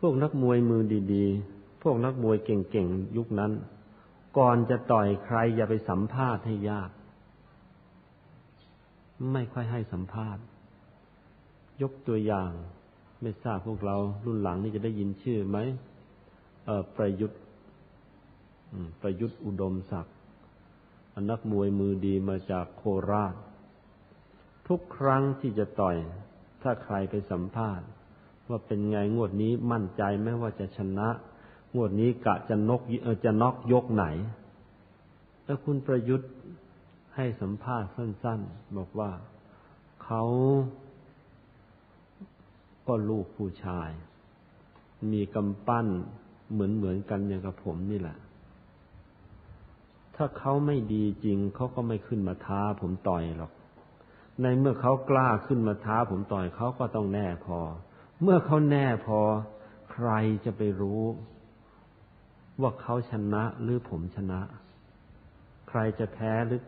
พวกนักมวยมือดีๆ พวกนักมวยเก่งๆ ยุคนั้น ก่อนจะต่อยใครอย่าไปสัมภาษณ์ให้ยาก ไม่ค่อยให้สัมภาษณ์ ยกตัวอย่าง ไม่ทราบพวกเรารุ่นหลังนี่จะได้ยินชื่อไหมเออประยุทธ์ประยุทธ์อุดมศักดิ์นักมวยมือดีมาจากโคราช ทุกครั้งที่จะต่อย ถ้าใครไปสัมภาษณ์ ว่าเป็นไงงวดนี้มั่นใจไหมว่าจะชนะ งวดนี้กะจะนกเออจะนอกยกไหน แล้วคุณประยุทธ์ให้สัมภาษณ์สั้น ๆ บอกว่าเขา ก็ลูกผู้ชาย มีกำปั้นเหมือนเหมือนกันอย่างกับผมนี่แหละ ถ้าเขาไม่ดีจริงเขาก็ไม่ขึ้นมาท้าผมต่อยหรอก ในเมื่อเขากล้าขึ้นมาท้าผมต่อยเขาก็ต้องแน่พอ เมื่อเขาแน่พอ ใครจะไปรู้ ว่าเขาชนะหรือผมชนะ ใครจะแพ้หรือ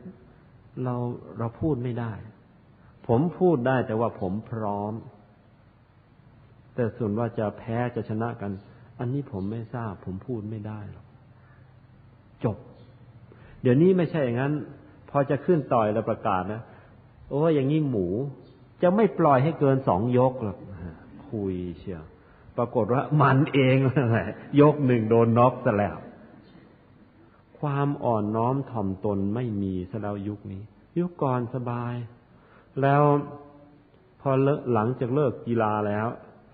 เราเราพูดไม่ได้ ผมพูดได้แต่ว่าผมพร้อม แต่ส่วนว่าจะแพ้จะชนะกัน อันนี้ผมไม่ทราบ ผมพูดไม่ได้หรอกจบ เดี๋ยวนี้ไม่ใช่อย่างนั้น พอจะขึ้นต่อยแล้วประกาศนะโอ้อย่างนี้หมู จะไม่ปล่อยให้เกินสองยกหรอกคุยเชียวปรากฏว่ามันเองแหละยกหนึ่งโดนน็อกซะแล้ว ความอ่อนน้อมถ่อมตนไม่มีซะแล้วยุคนี้ ยุคก่อนสบาย แล้วพอเลหลังจากเลิกกีฬาแล้ว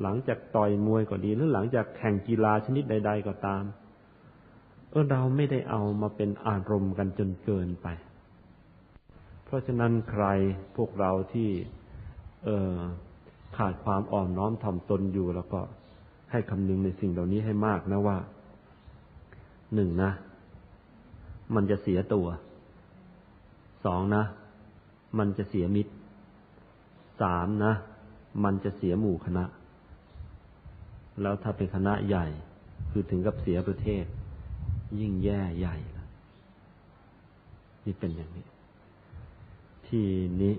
หลังจากต่อยมวยก็ดี หรือหลังจากแข่งกีฬาชนิดใด ๆ ก็ตาม เออเราไม่ได้เอามาเป็นอารมณ์กันจนเกินไป เพราะฉะนั้นใครพวกเราที่ เออขาดความอ่อนน้อมถ่อมตนอยู่แล้วก็ให้คำนึงในสิ่งเหล่านี้ให้มากนะว่าหนึ่งนะ มันจะเสียตัวสองนะ มันจะเสียมิตรสามนะ มันจะเสียหมู่คณะ แล้วถ้าเป็นคณะใหญ่ คือถึงกับเสียประเทศ ยิ่งแย่ใหญ่ละนี่เป็นอย่างนี้ ทีนี้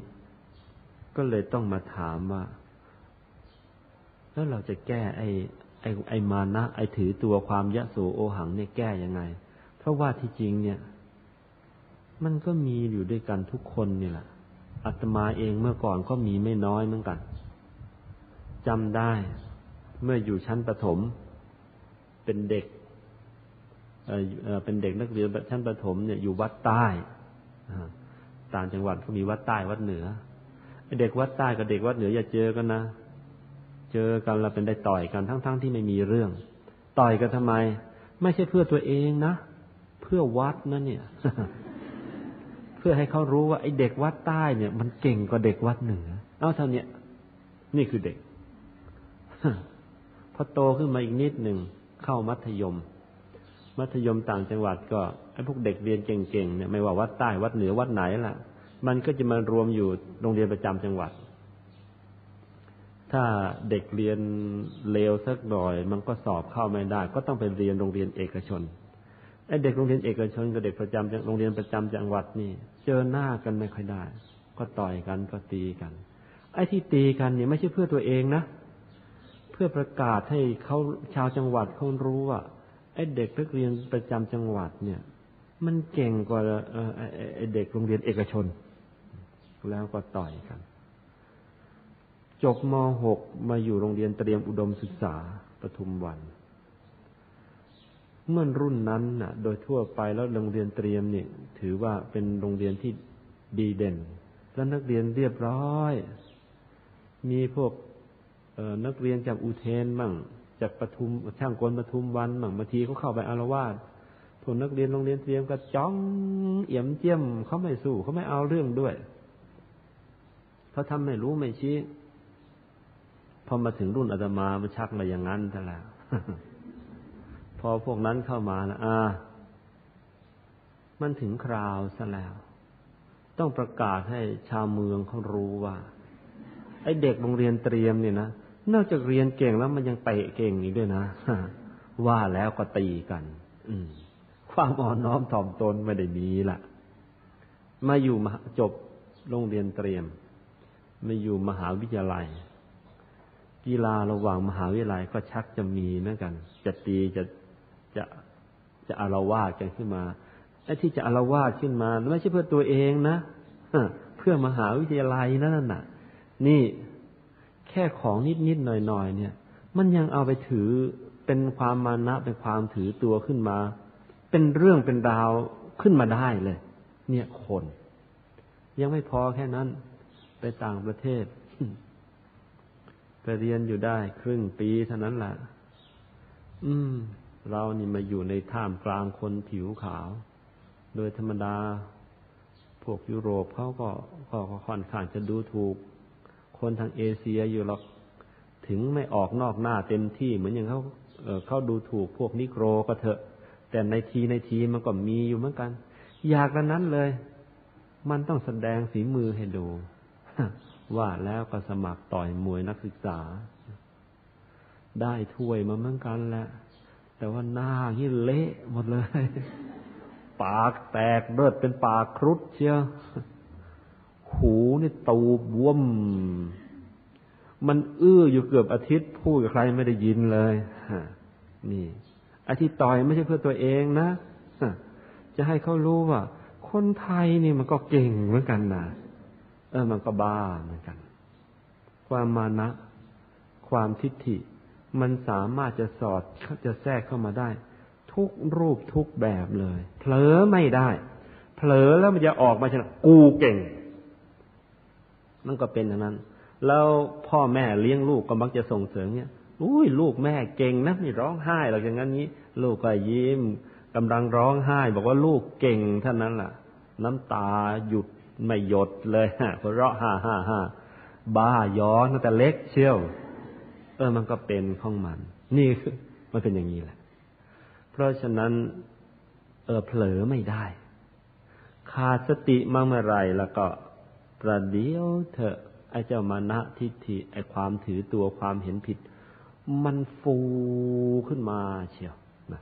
ก็เลยต้องมาถามว่า แล้วเราจะแก้ไอ้ไอ้ไอ้มานะ ไอ้ถือตัวความยะโสโอหังเนี่ยแก้ยังไง เพราะว่าที่จริงเนี่ย มันก็มีอยู่ด้วยกันทุกคนนี่แหละอาตมาเองเมื่อก่อนก็มีไม่น้อยเหมือนกันจำได้ เมื่ออยู่ชั้นประถม เป็นเด็กเเป็นเด็กนักเรียนชั้นประถมเนี่ยอยู่วัดใต้ต่างจังหวัดก็มีวัดใต้วัดเหนือเด็กวัดใต้กับเด็กวัดเหนืออย่าเจอกันนะเจอกันแล้วเป็นได้ต่อยกันทั้งๆทที่ไม่มีเรื่อง ต่อยกันทำไม ไม่ใช่เพื่อตัวเองนะเพื่อวัดนะเนี่ย เพื่อให้เขารู้ว่าไอ้เด็กวัดใต้เนี่ย มันเก่งกว่าเด็กวัดเหนือ เอาเท่านี้นี่คือเด็ก พอโตขึ้นมาอีกนิดหนึ่งเข้ามัธยม มัธยมต่างจังหวัดก็ไอ้พวกเด็กเรียนเก่งๆเนี่ยไม่ว่าวัดใต้วัดเหนือวัดไหนล่ะ มันก็จะมารวมอยู่โรงเรียนประจำจังหวัด ถ้าเด็กเรียนเลวสักหน่อย มันก็สอบเข้าไม่ได้ ก็ต้องไปเรียนโรงเรียนเอกชนไอ้เด็กโรงเรียนเอกชนกับเด็กประจำโรงเรียนประจำจังหวัดนี่ เจอหน้ากันไม่ค่อยได้ ก็ต่อยกันก็ตีกัน ไอ้ที่ตีกันเนี่ยไม่ใช่เพื่อตัวเองนะ พื่อประกาศให้เขาชาวจังหวัดเขารู้ว่าไอ้เด็กนักเรียนประจำจังหวัดเนี่ย มันเก่งกว่าไอ้เด็กโรงเรียนเอกชน แล้วก็ต่อยกัน จบม .6 มาอยู่โรงเรียนเตรียมอุดมศึกษาปทุมวัน เมื่อรุ่นนั้นน่ะ โดยทั่วไปแล้วโรงเรียนเตรียมเนี่ย ถือว่าเป็นโรงเรียนที่ดีเด่น และนักเรียนเรียบร้อย มีพวก นักเรียนจากอุเทนมั่งจากปทุมช่างกลปทุมวันมั่งบางทีเขาเข้าไปอารวาสพวกนักเรียนโรงเรียนเตรียมก็จ้อง เอี่ยมเจียมเขาไม่สู้เขาไม่เอาเรื่องด้วยเขาทำไม่รู้ไม่ชี้พอมาถึงรุ่นอาตมามันชักมาอย่างนั้นซะแล้วพอพวกนั้นเข้ามาแล้วอ่า มันถึงคราวซะแล้ว ต้องประกาศให้ชาวเมืองเขารู้ว่า ไอ้เด็กโรงเรียนเตรียมเนี่ยนะ นอกจากเรียนเก่งแล้วมันยังเตะเก่งอีกด้วยนะว่าแล้วก็ตีกัน อืม ความอ่อนน้อมถ่อมตนไม่ได้มีละมาอยู่มาจบโรงเรียนเตรียม มาอยู่มหาวิทยาลัย กีฬาระหว่างมหาวิทยาลัยก็ชักจะมีเหมือนกัน จะตีจะจะจะอารวาสกันขึ้นมาไอ้ที่จะอารวาสขึ้นมาไม่ใช่เพื่อตัวเองนะเพื่อมหาวิทยาลัยนั่นน่ะ นี่ ค่ของนิดนิดหน่อยหน่อยเนี่ย มันยังเอาไปถือเป็นความมานะเป็นความถือตัวขึ้นมา เป็นเรื่องเป็นราวขึ้นมาได้เลย เนี่ยคน ยังไม่พอแค่นั้น ไปต่างประเทศไปเรียนอยู่ได้ครึ่งปีเท่านั้นแหละอืม เรานี่มาอยู่ในท่ามกลางคนผิวขาว โดยธรรมดา พวกยุโรปเขาก็ก็ค่อนข้างจะดูถูก คนทางเอเชียอยู่หรอก ถึงไม่ออกนอกหน้าเต็มที่เหมือนอย่างเขาเขาดูถูกพวกนิโครก็เถอะ แต่ในทีในทีมันก็มีอยู่เหมือนกัน อยากกันนั้นเลย มันต้องแสดงฝีมือให้ดู ว่าแล้วก็สมัครต่อยมวยนักศึกษา ได้ถ้วยมาเหมือนกันแหละ แต่ว่าหน้าที่เละหมดเลย ปากแตกเลือดเป็นปากครุฑเชียว หูนี่ตูบวม มันอื้ออยู่เกือบอาทิตย์พูดกับใครไม่ได้ยินเลยนี่อาทิตย์ต่อยไม่ใช่เพื่อตัวเองนะจะให้เขารู้ว่า คนไทยนี่มันก็เก่งเหมือนกันนะเออมันก็บ้าเหมือนกัน ความมานะ ความทิฏฐิ มันสามารถจะสอดจะแทรกเข้ามาได้ ทุกรูปทุกแบบเลย เผลอไม่ได้ เผลอแล้วมันจะออกมาชนะกูเก่ง มันก็เป็นอย่างนั้น แล้วพ่อแม่เลี้ยงลูกก็มักจะส่งเสริมเนี่ยอุ้ยลูกแม่เก่งนะนี่ร้องไห้หรอกอย่างนั้นนี้ ลูกก็ยิ้มกำลังร้องไห้ บอกว่าลูกเก่งเท่านั้นล่ะ น้ำตาหยุดไม่หยดเลยฮะเพราะฮ่าฮ่าฮ่าบ้าย้อนแต่เล็กเชี่ยว เออมันก็เป็นของมัน นี่คือมันเป็นอย่างนี้แหละ เพราะฉะนั้น เออเผลอไม่ได้ ขาดสติมาเมื่อไรแล้วก็ ประเดี๋ยวเถอะไอ้เจ้ามานะทิฏฐิไอ้ความถือตัวความเห็นผิด มันฟูขึ้นมาเชียวนะ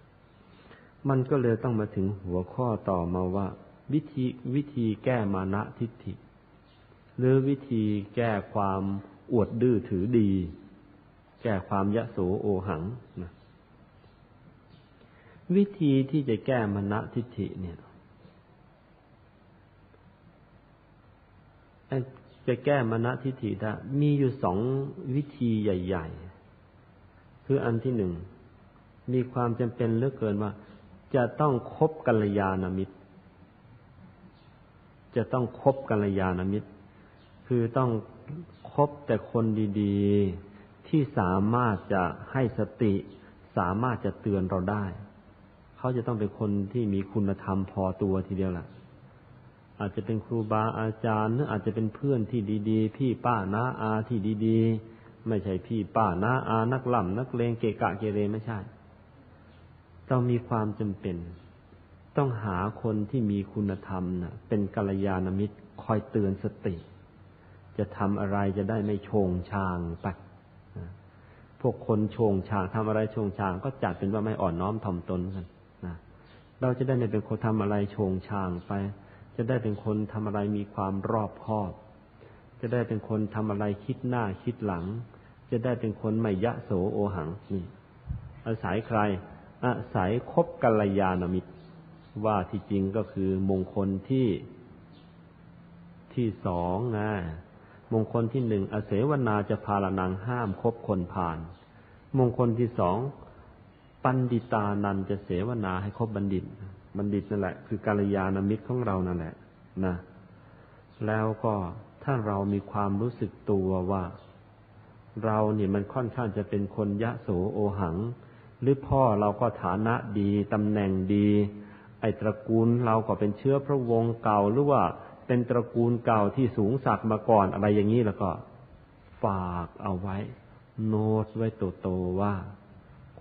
มันก็เลยต้องมาถึงหัวข้อต่อมาว่า วิธีวิธีแก้มานะทิฏฐิ หรือวิธีแก้ความอวดดื้อถือดี แก้ความยะโสโอหังนะวิธีที่จะแก้มณทิฏฐิเนี่ย จะแก้มณทิฏฐิได้มีอยู่สองวิธีใหญ่ ๆ คืออันที่หนึ่ง มีความจำเป็นเหลือเกินว่า จะต้องคบกัลยาณมิตร จะต้องคบกัลยาณมิตร คือต้องคบแต่คนดีๆ ที่สามารถจะให้สติ สามารถจะเตือนเราได้ เขาจะต้องเป็นคนที่มีคุณธรรมพอตัวทีเดียวแหละ อาจจะเป็นครูบาอาจารย์หรืออาจจะเป็นเพื่อนที่ดี ๆ พี่ป้าน้าอาที่ดีๆ ไม่ใช่พี่ป้าน้าอานักล่ำนักเลงเกะกะเกเรไม่ใช่ต้องมีความจำเป็น ต้องหาคนที่มีคุณธรรมนะเป็นกัลยาณมิตรคอยเตือนสติ จะทำอะไรจะได้ไม่โชงชางไปพวกคนโชงชางทำอะไรโชงชาง ก็จัดเป็นว่าไม่อ่อนน้อมถ่อมตนกันนะเราจะได้ไม่เป็นคนทำอะไรโชงชางไป จะได้เป็นคนทำอะไรมีความรอบคอบ จะได้เป็นคนทำอะไรคิดหน้าคิดหลัง จะได้เป็นคนไม่ยะโสโอหังนี่อาศัยใคร อาศัยคบกัลยาณมิตร ว่าที่จริงก็คือมงคลที่ที่สองนะมงคลที่หนึ่งอเสวนาจะพาลนังห้ามคบคนผ่าน มงคลที่สองปันดิตานันจะเสวนาให้คบบัณฑิต บัณฑิตนั่นแหละ คือกัลยาณมิตรของเรานั่นแหละนะแล้วก็ถ้าเรามีความรู้สึกตัวว่า เราเนี่ยมันค่อนข้างจะเป็นคนยะโสโอหัง หรือพ่อเราก็ฐานะดีตำแหน่งดี ไอตระกูลเราก็เป็นเชื้อพระวงศ์เก่าหรือว่าเป็นตระกูลเก่าที่สูงสักมาก่อนอะไรอย่างนี้แล้วก็ฝากเอาไว้ โน้ตไว้โตๆว่า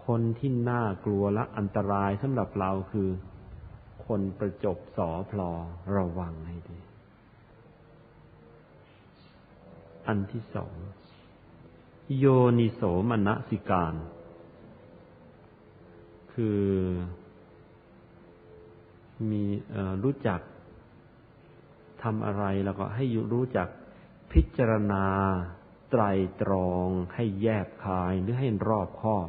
คนที่น่ากลัวและอันตรายสำหรับเราคือ คนประจบสอพลอระวังให้ดี อันที่สอง โยนิโสมนสิการ คือมีรู้จักทำอะไรแล้วก็ให้รู้จักพิจารณาไตรตรองให้แยบคายหรือให้รอบคอบ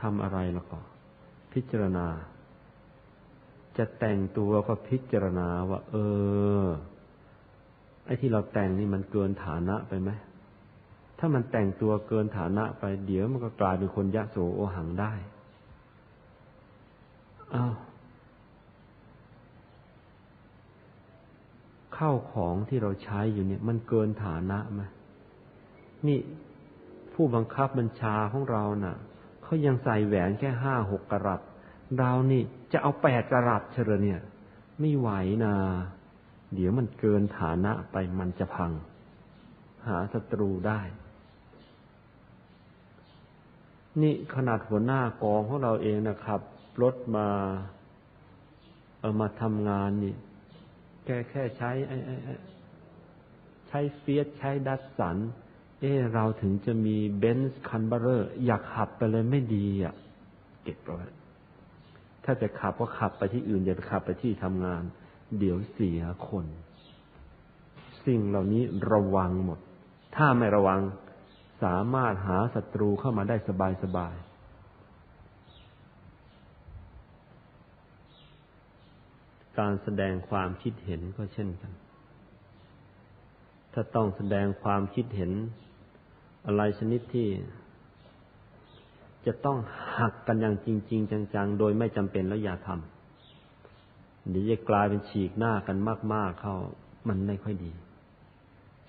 ทำอะไรแล้วก็ พิจารณา จะแต่งตัวก็พิจารณาว่า เออ ไอ้ที่เราแต่งนี่มันเกินฐานะไปไหมถ้ามันแต่งตัวเกินฐานะไปเดี๋ยวมันก็กลายเป็นคนยะโสโอหังได้อ้าวข้าวของที่เราใช้อยู่เนี่ย มันเกินฐานะไหมนี่ผู้บังคับบัญชาของเรานะ่ะ เขายังใส่แหวนแค่ห้าหกกรัตเรานี่จะเอาแปดกรัตเชลเนี่ย ไม่ไหวนะเดี๋ยวมันเกินฐานะไปมันจะพัง หาศัตรูได้ นี่ขนาดหัวหน้ากองของเราเองนะครับรถมาเอามาทำงานนี่แกแค่ใช้ใช้เฟียตใช้ดัทสัน เออเราถึงจะมีเบนซ์คันเบ้อเร่ออยากขับไปเลยไม่ดีอะ เก็บไว้ถ้าจะขับก็ขับไปที่อื่นอย่าไปขับไปที่ทำงาน เดี๋ยวเสียคน สิ่งเหล่านี้ระวังหมด ถ้าไม่ระวังสามารถหาศัตรูเข้ามาได้สบายสบายการแสดงความคิดเห็นก็เช่นกัน ถ้าต้องแสดงความคิดเห็น อะไรชนิดที่จะต้องหักกันอย่างจริง ๆ จัง ๆ โดยไม่จำเป็นแล้วอย่าทำเดี๋ยวจะกลายเป็นฉีกหน้ากันมาก ๆ เข้า มันไม่ค่อยดี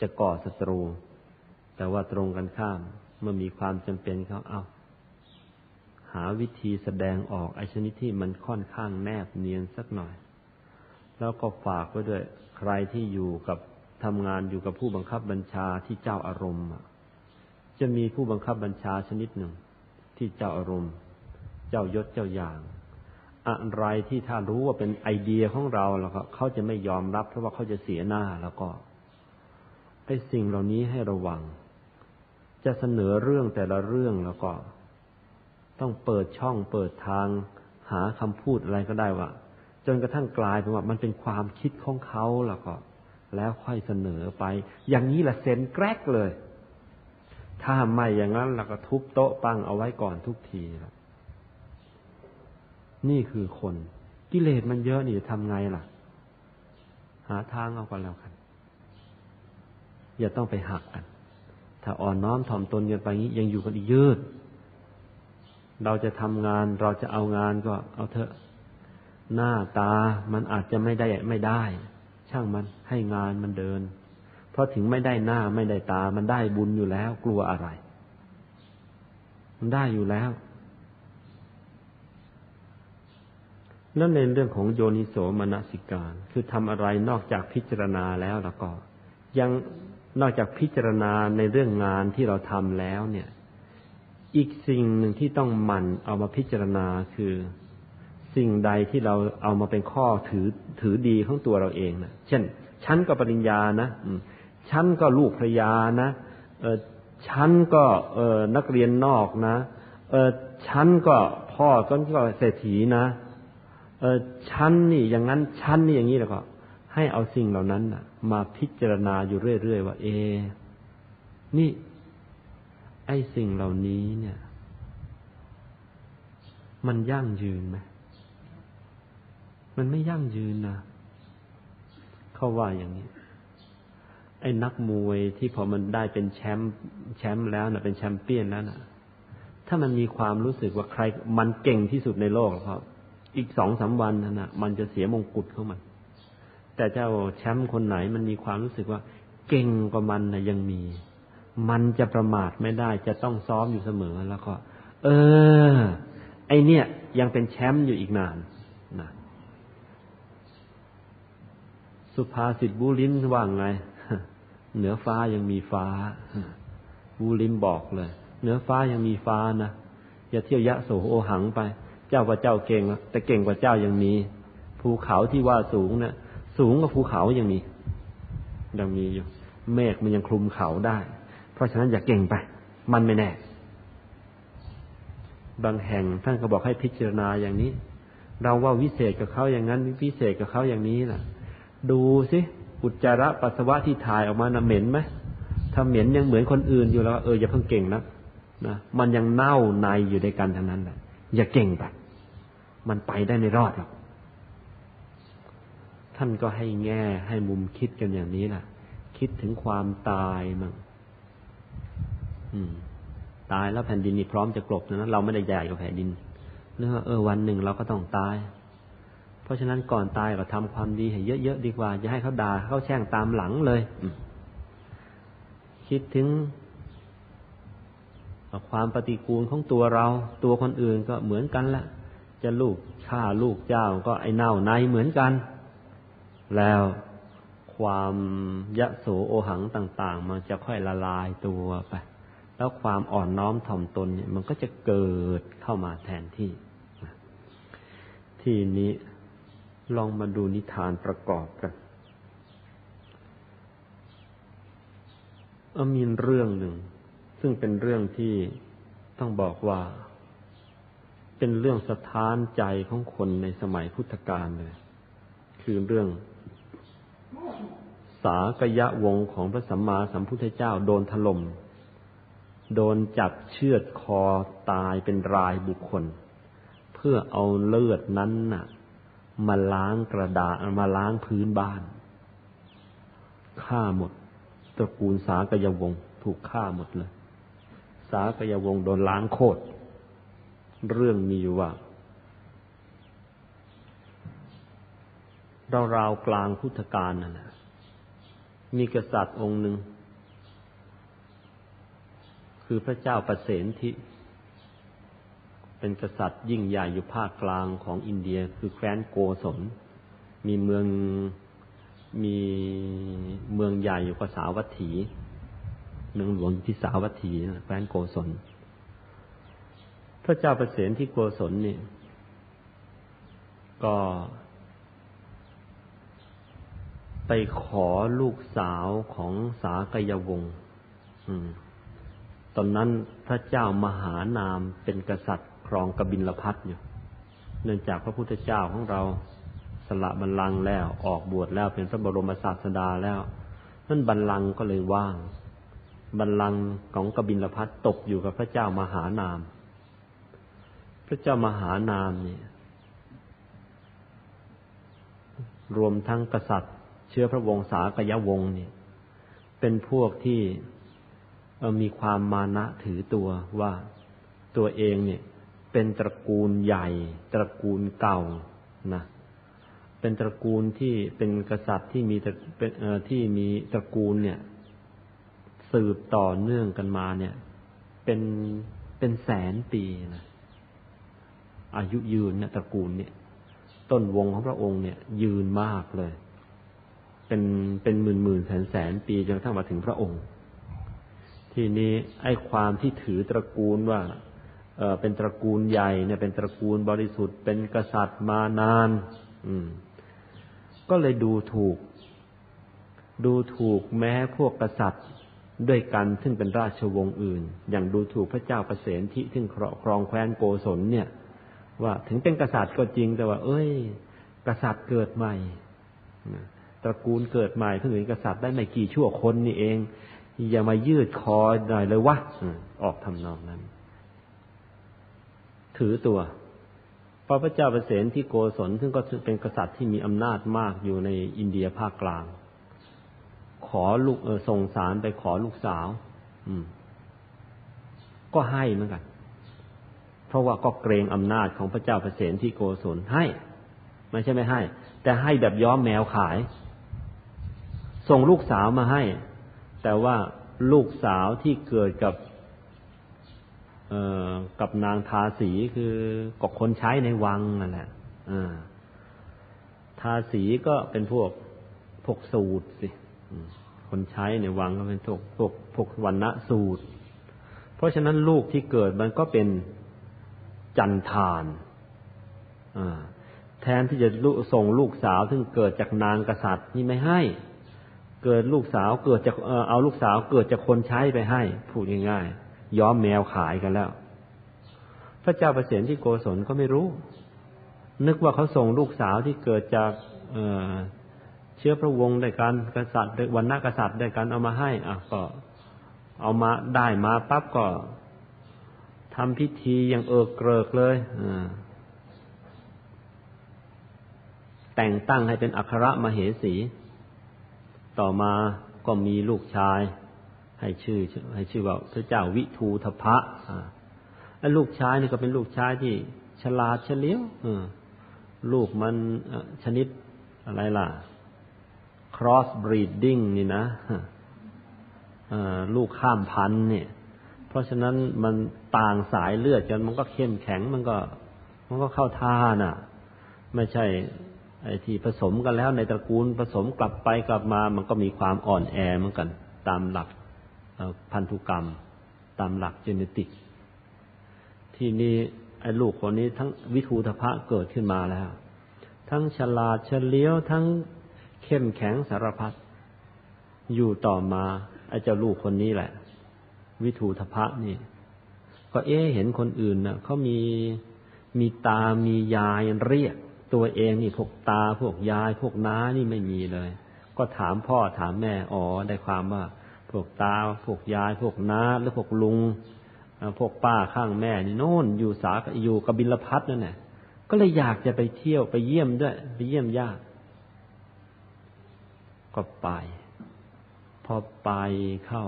จะก่อศัตรู แต่ว่าตรงกันข้าม เมื่อมีความจำเป็นเขาเอาหาวิธีแสดงออกไอชนิดที่มันค่อนข้างแนบเนียนสักหน่อย แล้วก็ฝากไว้ด้วย ใครที่อยู่กับทำงานอยู่กับผู้บังคับบัญชาที่เจ้าอารมณ์ จะมีผู้บังคับบัญชาชนิดหนึ่ง ที่เจ้าอารมณ์ เจ้ายศเจ้าอย่าง อะไรที่ถ้ารู้ว่าเป็นไอเดียของเราแล้วก็เขาจะไม่ยอมรับเพราะว่าเขาจะเสียหน้าแล้วก็ไอ้สิ่งเหล่านี้ให้ระวัง จะเสนอเรื่องแต่ละเรื่องแล้วก็ ต้องเปิดช่องเปิดทาง หาคำพูดอะไรก็ได้ว่า จนกระทั่งกลายเป็นว่ามันเป็นความคิดของเขาแล้วก็ แล้วค่อยเสนอไป อย่างนี้แหละเซนแกรกเลย ถ้าไม่อย่างนั้นเราก็ทุบโต๊ะปังเอาไว้ก่อนทุกทีล้วนี่คือคนกิเลสมันเยอะนี่จะทำไงล่ะ หาทางเอากันแล้วกัน อย่าต้องไปหักกัน ถ้าอ่อนน้อมถ่อมตนกันไปงี้ยังอยู่กันอีกยืด เราจะทำงานเราจะเอางานก็เอาเถอะ หน้าตามันอาจจะไม่ได้ไม่ได้ ช่างมันให้งานมันเดิน ราะถึงไม่ได้หน้าไม่ได้ตา มันได้บุญอยู่แล้ว กลัวอะไร มันได้อยู่แล้ว แล้วในเรื่องของโยนิโสมนสิการ คือทำอะไรนอกจากพิจารณาแล้วแล้วก็ ยังนอกจากพิจารณาในเรื่องงานที่เราทำแล้ว เนี่ย อีกสิ่งหนึ่งที่ต้องหมั่นเอามาพิจารณาคือสิ่งใดที่เราเอามาเป็นข้อถือถือดีของตัวเราเองนะเช่น ฉันก็ปริญญานะ ฉันก็ลูกภรยานะเออฉันก็เออนักเรียนนอกนะ เออฉันก็พ่อก็ก็เศรษฐีนะ เออฉันนี่อย่างนั้นฉันนี่อย่างนี้แล้วก็ให้เอาสิ่งเหล่านั้นมาพิจารณาอยู่เรื่อยๆว่า เอ นี่ ไอ้สิ่งเหล่านี้เนี่ย มันยั่งยืนไหมมันไม่ยั่งยืนนะเขาว่าอย่างนี้ ไอ้นักมวยที่พอมันได้เป็นแชมป์แชมป์แล้วนะเป็นแชมเปี้ยนแล้วนะถ้ามันมีความรู้สึกว่าใคร มันเก่งที่สุดในโลกครับ อีกสองสาวันนะมันจะเสียมงกุฎเข้ามัน แต่เจ้าแชมป์คนไหนมันมีความรู้สึกว่า เก่งกว่ามันนะยังมี มันจะประมาทไม่ได้ จะต้องซ้อมอยู่เสมอแล้วก็ เออ ไอเนี่ย ยังเป็นแชมป์อยู่อีกนานนะสุภาษิตบูลินว่างไง เหนือฟ้ายังมีฟ้าบูลินบอกเลย เหนือฟ้ายังมีฟ้านะอย่าเที่ยวยะโสโอหังไป เจ้าว่าเจ้าเก่งแต่เก่งกว่าเจ้ายังมี ภูเขาที่ว่าสูงเนะี่ยสูงกว่าภูเขายังมี ยังมีอยู่ เมฆมันยังคลุมเขาได้ เพราะฉะนั้นอย่าเก่งไป มันไม่แน่ บางแห่งท่านก็บอกให้พิจารณาอย่างนี้ เราว่าวิเศษกับเขาอย่างนั้น วิเศษกับเขาอย่างนี้ล่ะ ดูสิ อุจจาระปัสสาวะที่ถ่ายออกมานะเหม็นไหมถ้าเหม็นยังเหมือนคนอื่นอยู่แล้ว เอออย่าเพิ่งเก่งนะนะมันยังเน่าในอยู่ในกันทั้งนั้นแหละอย่าเก่งไปมันไปได้ไม่รอดหรอกท่านก็ให้แง่ให้มุมคิดกันอย่างนี้แหละคิดถึงความตายมั่งตายแล้วแผ่นดินนี่พร้อมจะกลบนะเราไม่ได้ใหญ่กว่าแผ่นดินเนื่อเออวันหนึ่งเราก็ต้องตาย เพราะฉะนั้นก่อนตายก็ทำความดีให้เยอะๆดีกว่าจะให้เขาด่าเขาแช่งตามหลังเลย คิดถึงความปฏิกูลของตัวเรา ตัวคนอื่นก็เหมือนกันละจะลูกฆ่าลูกเจ้าก็ไอเน่าในเหมือนกัน แล้วความยะโสโอหังต่าง ๆ มันจะค่อยละลายตัวไป แล้วความอ่อนน้อมถ่อมตนเนี่ยมันก็จะเกิดเข้ามาแทนที่ ทีนี้ ลองมาดูนิทานประกอบกันมีเรื่องหนึ่ง ซึ่งเป็นเรื่องที่ต้องบอกว่า เป็นเรื่องสะท้านใจของคนในสมัยพุทธกาลเลย คือเรื่อง สากยะวงของพระสัมมาสัมพุทธเจ้าโดนถล่มโดนจับเชือดคอตายเป็นรายบุคคล เพื่อเอาเลือดนั้นน่ะ มาล้างกระดาษมาล้างพื้นบ้านฆ่าหมดตระกูลสากยวงถูกฆ่าหมดเลย สากยวงโดนล้างโคตรเรื่องมีอยู่ว่าเราราวกลางพุทธกาลนั่นแหละมีกษัตริย์องค์หนึ่ง คือพระเจ้าประเสนทิ เป็นกษัตริย์ยิ่งใหญ่อยู่ภาคกลางของอินเดียคือแคว้นโกศล มีเมืองมีเมืองใหญ่อยู่กับสาวัตถี เมืองหลวงที่สาวัตถีแคว้นโกศล พระเจ้าประเสนที่โกศลนี่ก็ไปขอลูกสาวของสากยวงศ์ตอนนั้นพระเจ้ามหานามเป็นกษัตริย์ ครองกบินลพัทอยู่เนื่องจากพระพุทธเจ้าของเราสละบัลลังก์แล้วออกบวชแล้วเป็นพระบรมศาสดาแล้วนั่นบัลลังก์ก็เลยว่าง บัลลังก์ของกบินลพัทตกอยู่กับพระเจ้ามหานาม พระเจ้ามหานามเนี่ยรวมทั้งกษัตริย์ เชื้อพระวงศากยวงศ์เนี่ย เป็นพวกที่มีความมานะถือตัวว่าตัวเองเนี่ย เป็นตระกูลใหญ่ ตระกูลเก่านะเป็นตระกูลที่เป็นกษัตริย์ที่มีเป็นที่มีตระกูลเนี่ย สืบต่อเนื่องกันมาเนี่ย เป็นเป็นแสนปีนะอายุยืนเนี่ยตระกูลเนี่ย ต้นวงของพระองค์เนี่ย ยืนมากเลย เป็นเป็นหมื่นหมื่นแสนแสนปีจนกระทั่งมาถึงพระองค์ ทีนี้ไอ้ความที่ถือตระกูลว่า เออเป็นตระกูลใหญ่เนี่ยเป็นตระกูลบริสุทธิ์เป็นกษัตริย์มานาน อืม ก็เลยดูถูก ดูถูกแม้พวกกษัตริย์ด้วยกันซึ่งเป็นราชวงศ์อื่น อย่างดูถูกพระเจ้าประเสนที่ซึ่งครองแคว้นโกศลเนี่ย ว่าถึงเป็นกษัตริย์ก็จริงแต่ว่า เอ้ย กษัตริย์เกิดใหม่ตระกูลเกิดใหม่เพิ่งเป็นกษัตริย์ได้ไม่กี่ชั่วคนนี่เอง อย่ามายืดคอหน่อยเลยวะออกทำนองนั้น ถือตัวพระพระเจ้าประเสนที่โกศลซึ่งก็เป็นกษัตริย์ที่มีอำนาจมากอยู่ในอินเดียภาคกลาง ขอลูกเออส่งสารไปขอลูกสาว อืม ก็ให้เหมือนกัน เพราะว่าก็เกรงอำนาจของพระเจ้าประเสนที่โกศลให้ ไม่ใช่ไม่ให้ แต่ให้แบบย้อมแมวขาย ส่งลูกสาวมาให้ แต่ว่าลูกสาวที่เกิดกับ กับนางทาสีคือก็คนใช้ในวังนั่นแหละทาสีก็เป็นพวกพวกสูตรสิคนใช้ในวังก็เป็นพวกพวกพวกวันณะสูตร เพราะฉะนั้นลูกที่เกิดมันก็เป็นจันทานแทนที่จะส่งลูกสาวซึ่งเกิดจากนางกษัตริย์นี่ไม่ให้ เกิดลูกสาวเกิดจากเอาลูกสาวเกิดจากคนใช้ไปให้พูดง่ายๆ ย้อมแมวขายกันแล้ว พระเจ้าประเสนที่โกศลก็ไม่รู้ นึกว่าเขาส่งลูกสาวที่เกิดจากเเชื้อพระวงศ์ด้วยกันกษัตริย์วันนากษัตริย์ด้วยกันเอามาให้อะก็ เอามาได้มาปั๊บก็ทำพิธีอย่างเอิกเกริกเลยแต่งตั้งให้เป็นอัครมเหสี ต่อมาก็มีลูกชาย ให้ชื่อ ให้ชื่อว่าพระเจ้าวิทูทพะอ่าลูกชายนี่ก็เป็นลูกชายที่ฉลาดเฉลียวลูกมันชนิดอะไรล่ะ cross breeding นี่นะลูกข้ามพันธุ์เนี่ย เพราะฉะนั้นมันต่างสายเลือดจนมันก็เข้มแข็งมันก็ มันก็เข้าท่าน่ะ ไม่ใช่ ไอ้ที่ผสมกันแล้วในตระกูลผสมกลับไปกลับมา มันก็มีความอ่อนแอเหมือนกัน ตามหลัก พันธุกรรมตามหลักเจเนติก ที่นี่ไอ้ลูกคนนี้ทั้งวิทูธพะเกิดขึ้นมาแล้ว ทั้งฉลาดเฉลียวทั้งเข้มแข็งสารพัดอยู่ต่อมาไอ้เจ้าลูกคนนี้แหละ วิทูธพะนี่ ก็เอ๊เห็นคนอื่นน่ะเขามีมีตามียายเรียก ตัวเองนี่พวกตาพวกยายพวกน้านี่ไม่มีเลย ก็ถามพ่อถามแม่อ๋อได้ความว่า พวกตา พวกยาย พวกน้าหรือพวกลุง พวกป้าข้างแม่นี่โน่นอยู่สาอยู่กบิลพัทนั่นแหละก็เลยอยากจะไปเที่ยวไปเยี่ยมด้วย ไปเยี่ยมญาติก็ไป พอไปเข้า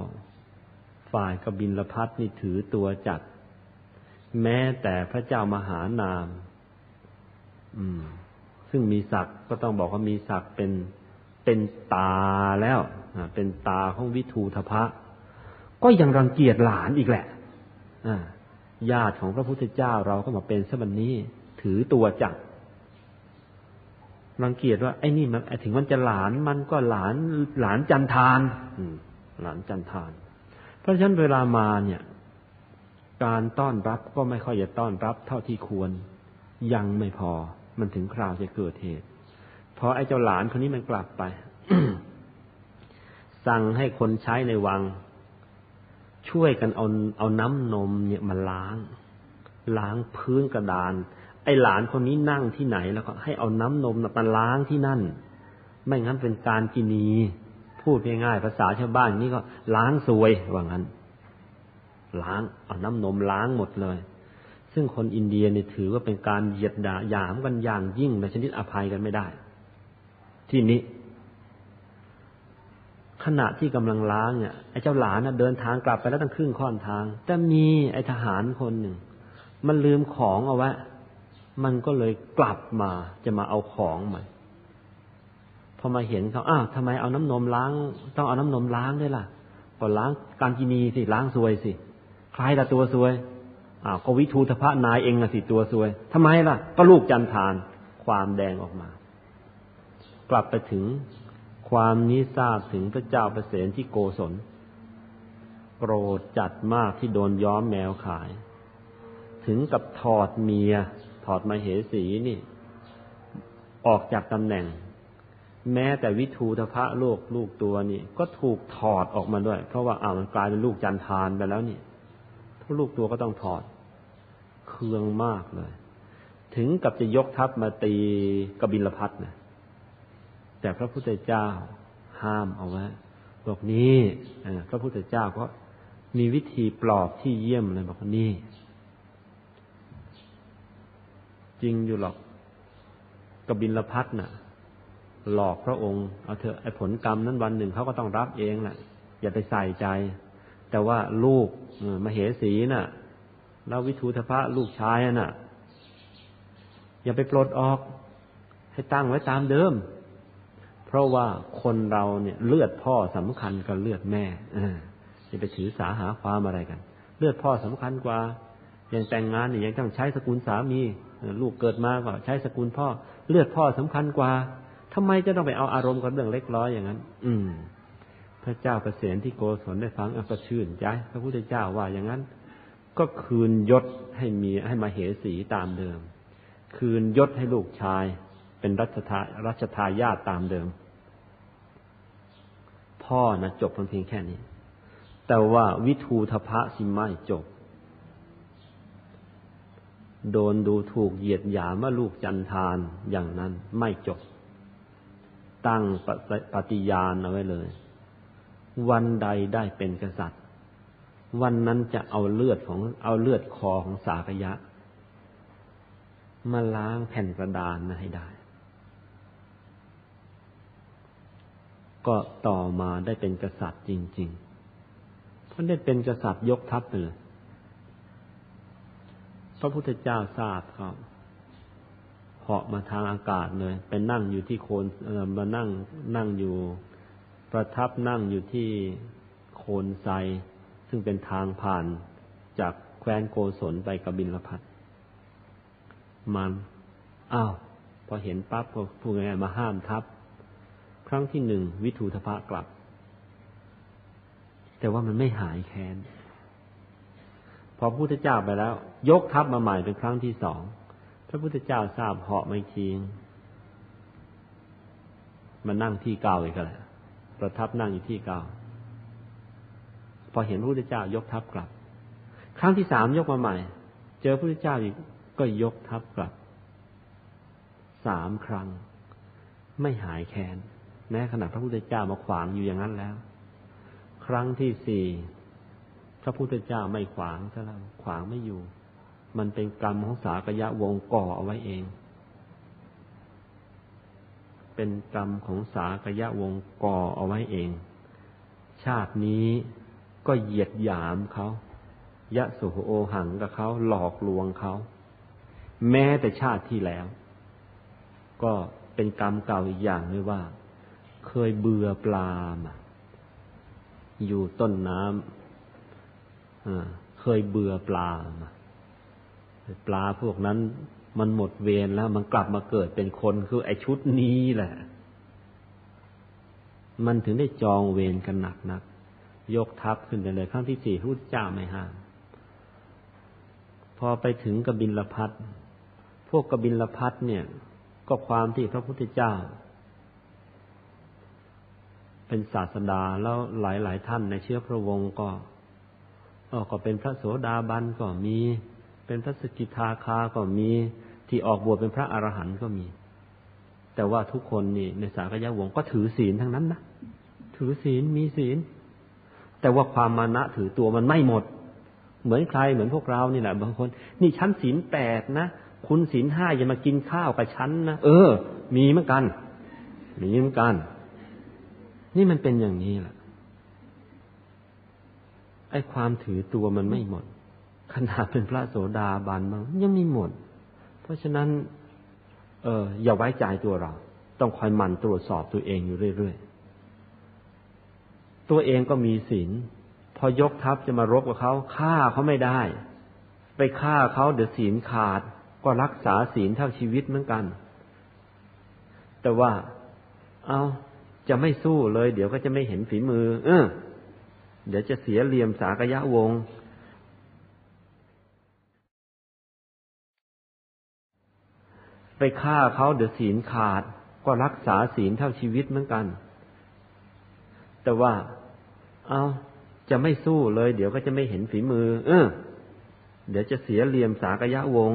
ฝ่ายกบิลพัทนี่ถือตัวจัด แม้แต่พระเจ้ามหานาม อืม ซึ่งมีศักดิ์ก็ต้องบอกว่ามีศักดิ์เป็นเป็นตาแล้ว เป็นตาของวิทูทพะ ก็ยังรังเกียจหลานอีกแหละญาติของพระพุทธเจ้าเราก็มาเป็นสมันนี้ ถือตัวจักรังเกียจว่าไอ้นี่มันถึงมันจะหลานมันก็หลานหลานจันทานหลานจันทาน เพราะฉะนั้นเวลามาเนี่ย การต้อนรับก็ไม่ค่อยจะต้อนรับเท่าที่ควร ยังไม่พอ มันถึงคราวจะเกิดเหตุพอไอ้เจ้าหลานคนนี้มันกลับไป สั่งให้คนใช้ในวัง ช่วยกันเอาเอาน้ำนมเนี่ยมาล้าง ล้างพื้นกระดาน ไอหลานคนนี้นั่งที่ไหน แล้วก็ให้เอาน้ำนมมาล้างที่นั่น ไม่งั้นเป็นการกินี พูดง่ายๆภาษาชาวบ้านนี่ก็ล้างซวยว่างั้น ล้างเอาน้ำนมล้างหมดเลย ซึ่งคนอินเดียเนี่ยถือว่าเป็นการเหยียดด่าหยามกันอย่างยิ่งในชนิดอภัยกันไม่ได้ ที่นี้ ขณะที่กำลังล้างเนี่ยไอ้เจ้าหลานเดินทางกลับไปแล้วตั้งครึ่งค่อนทาง แต่มีไอ้ทหารคนหนึ่ง มันลืมของเอาไว้มันก็เลยกลับมาจะมาเอาของใหม่พอมาเห็นเขาอ้าวทำไมเอาน้ำนมล้าง ต้องเอาน้ำนมล้างด้วยล่ะก็ล้างการกินีสิล้างซวยสิใครละตัวซวยอ้าวก็วิทูทพะนายเองอะสิตัวซวยทำไมล่ะ ก็ลูกจันทานความแดงออกมา กลับไปถึง ความนี้ทราบถึงพระเจ้าประเสนที่โกศลโกรธจัดมากที่โดนย้อมแมวขาย ถึงกับถอดเมีย ถอดมาเหสีนี่ ออกจากตำแหน่ง แม้แต่วิทูทพะโลกลูกตัวนี่ ก็ถูกถอดออกมาด้วย เพราะว่าอ้าวมันกลายเป็นลูกจันทานไปแล้วนี่ทุกลูกตัวก็ต้องถอดเคืองมากเลย ถึงกับจะยกทัพมาตีกบิลพัทนะ แต่พระพุทธเจ้าห้ามเอาไว้บอกนี้พระพุทธเจ้าก็มีวิธีปลอบที่เยี่ยมเลยบอกนี่ จริงอยู่หรอกกบินลพัทน่ะ หลอกพระองค์เอาเถอะไอ้ผลกรรมนั้นวันหนึ่งเขาก็ต้องรับเองแหละอย่าไปใส่ใจ แต่ว่าลูกมาเหสีน่ะ แล้ววิทูธพระลูกชายน่ะ อย่าไปปลดออก ให้ตั้งไว้ตามเดิม เพราะว่าคนเราเนี่ยเลือดพ่อสำคัญกับเลือดแม่อย่าไปถือสาหาความอะไรกัน เลือดพ่อสำคัญกว่าอย่างแต่งงานเนี่ยยังต้องใช้สกุลสามีลูกเกิดมาก็ใช้สกุลพ่อ เลือดพ่อสำคัญกว่าทำไมจะต้องไปเอาอารมณ์กับเรื่องเล็กน้อยอย่างนั้น อืม พระเจ้าประเสนที่โกศลได้ฟังอัปชื่นใจพระพุทธเจ้าว่าอย่างนั้น ก็คืนยศให้มีให้มาเหสีตามเดิม คืนยศให้ลูกชาย เป็นรัชทารัชทายาทตามเดิม พ่อนะจบเพียงแค่นี้ แต่ว่าวิทูทพะสิไม่จบ โดนดูถูกเหยียดหยามว่าลูกจันทานอย่างนั้นไม่จบ ตั้งปฏิญาณเอาไว้เลย วันใดได้เป็นกษัตริย์ วันนั้นจะเอาเลือดของเอาเลือดคอของสากยะมาล้างแผ่นกระดานนะให้ได้ ก็ต่อมาได้เป็นกษัตริย์จริงๆเพราะได้เป็นกษัตริย์ยกทัพไปเลยพระพุทธเจ้าทราบครับเหาะมาทางอากาศเลยไปนั่งอยู่ที่โคนมานั่งนั่งอยู่ ประทับนั่งอยู่ที่โคนไซซึ่งเป็นทางผ่านจากแคว้นโกศลไปกบินลพัทมันอ้าวพอเห็นปั๊บก็พูดง่ายมาห้ามทับ ครั้งที่หนึ่งวิทูทพะกลับ แต่ว่ามันไม่หายแค้น พอพระพุทธเจ้าไปแล้ว ยกทัพมาใหม่เป็นครั้งที่สองพระพุทธเจ้าทราบเหาะไม่ทีงมานั่งที่เก่าอีกแล้วประทับนั่งอยู่ที่เก่า พอเห็นพระพุทธเจ้ายกทัพกลับ ครั้งที่สามยกมาใหม่ เจอพระพุทธเจ้าอีกก็ยกทัพกลับ สามครั้ง ไม่หายแค้น แม้ขณะพระพุทธเจ้ามาขวางอยู่อย่างนั้นแล้ว ครั้งที่สี่พระพุทธเจ้าไม่ขวางซะแล้วขวางไม่อยู่ มันเป็นกรรมของสากยะวงก่อเอาไว้เอง เป็นกรรมของสากยะวงก่อเอาไว้เอง ชาตินี้ก็เหยียดหยามเขายะสุโอหังกับเขาหลอกลวงเขา แม้แต่ชาติที่แล้ว ก็เป็นกรรมเก่าอีกอย่างเลยว่า เคยเบื่อปลาอยู่ต้นน้ำเคยเบื่อปลามาปลาพวกนั้นมันหมดเวรแล้ว มันกลับมาเกิดเป็นคนคือไอชุดนี้แหละ มันถึงได้จองเวรกันหนักนัก ยกทัพขึ้นไปเลยครั้งที่สี่พุทธเจ้าไม่ห้าม พอไปถึงกบินลพัทพวกกบินลพัทเนี่ย ก็ความที่พระพุทธเจ้า เป็นศาสดาแล้วหลาย ๆ ท่านในเชื้อพระวงศ์ก็ก็เป็นพระโสดาบันก็มี เป็นพระสกิทาคาก็มี ที่ออกบวชเป็นพระอรหันต์ก็มี แต่ว่าทุกคนนี่ในสากยะวงก็ถือศีลทั้งนั้นนะถือศีลมีศีล แต่ว่าความมานะถือตัวมันไม่หมด เหมือนใครเหมือนพวกเรานี่แหละบางคน นี่ชั้นศีลแปดนะคุณศีลห้าอย่ามากินข้าวกับฉันนะเออ มีเหมือนกันมีเหมือนกัน นี่มันเป็นอย่างนี้แหละไอ้ความถือตัวมันไม่หมด ขนาดเป็นพระโสดาบันบางยังไม่หมด เพราะฉะนั้น เอออย่าไว้ใจตัวเรา ต้องคอยหมั่นตรวจสอบตัวเองอยู่เรื่อยๆ ตัวเองก็มีศีลพอยกทัพจะมารบกับเขาฆ่าเขาไม่ได้ ไปฆ่าเขาเดี๋ยวศีลขาด ก็รักษาศีลเท่าชีวิตเหมือนกัน แต่ว่า เอา จะไม่สู้เลย เดี๋ยวก็จะไม่เห็นฝีมือ เออ เดี๋ยวจะเสียเหลี่ยมสากยะวง ไปฆ่าเขาเดี๋ยวศีลขาด ก็รักษาศีลเท่าชีวิตเหมือนกัน แต่ว่า เอาจะไม่สู้เลย เดี๋ยวก็จะไม่เห็นฝีมือ เออ เดี๋ยวจะเสียเหลี่ยมสากยะวง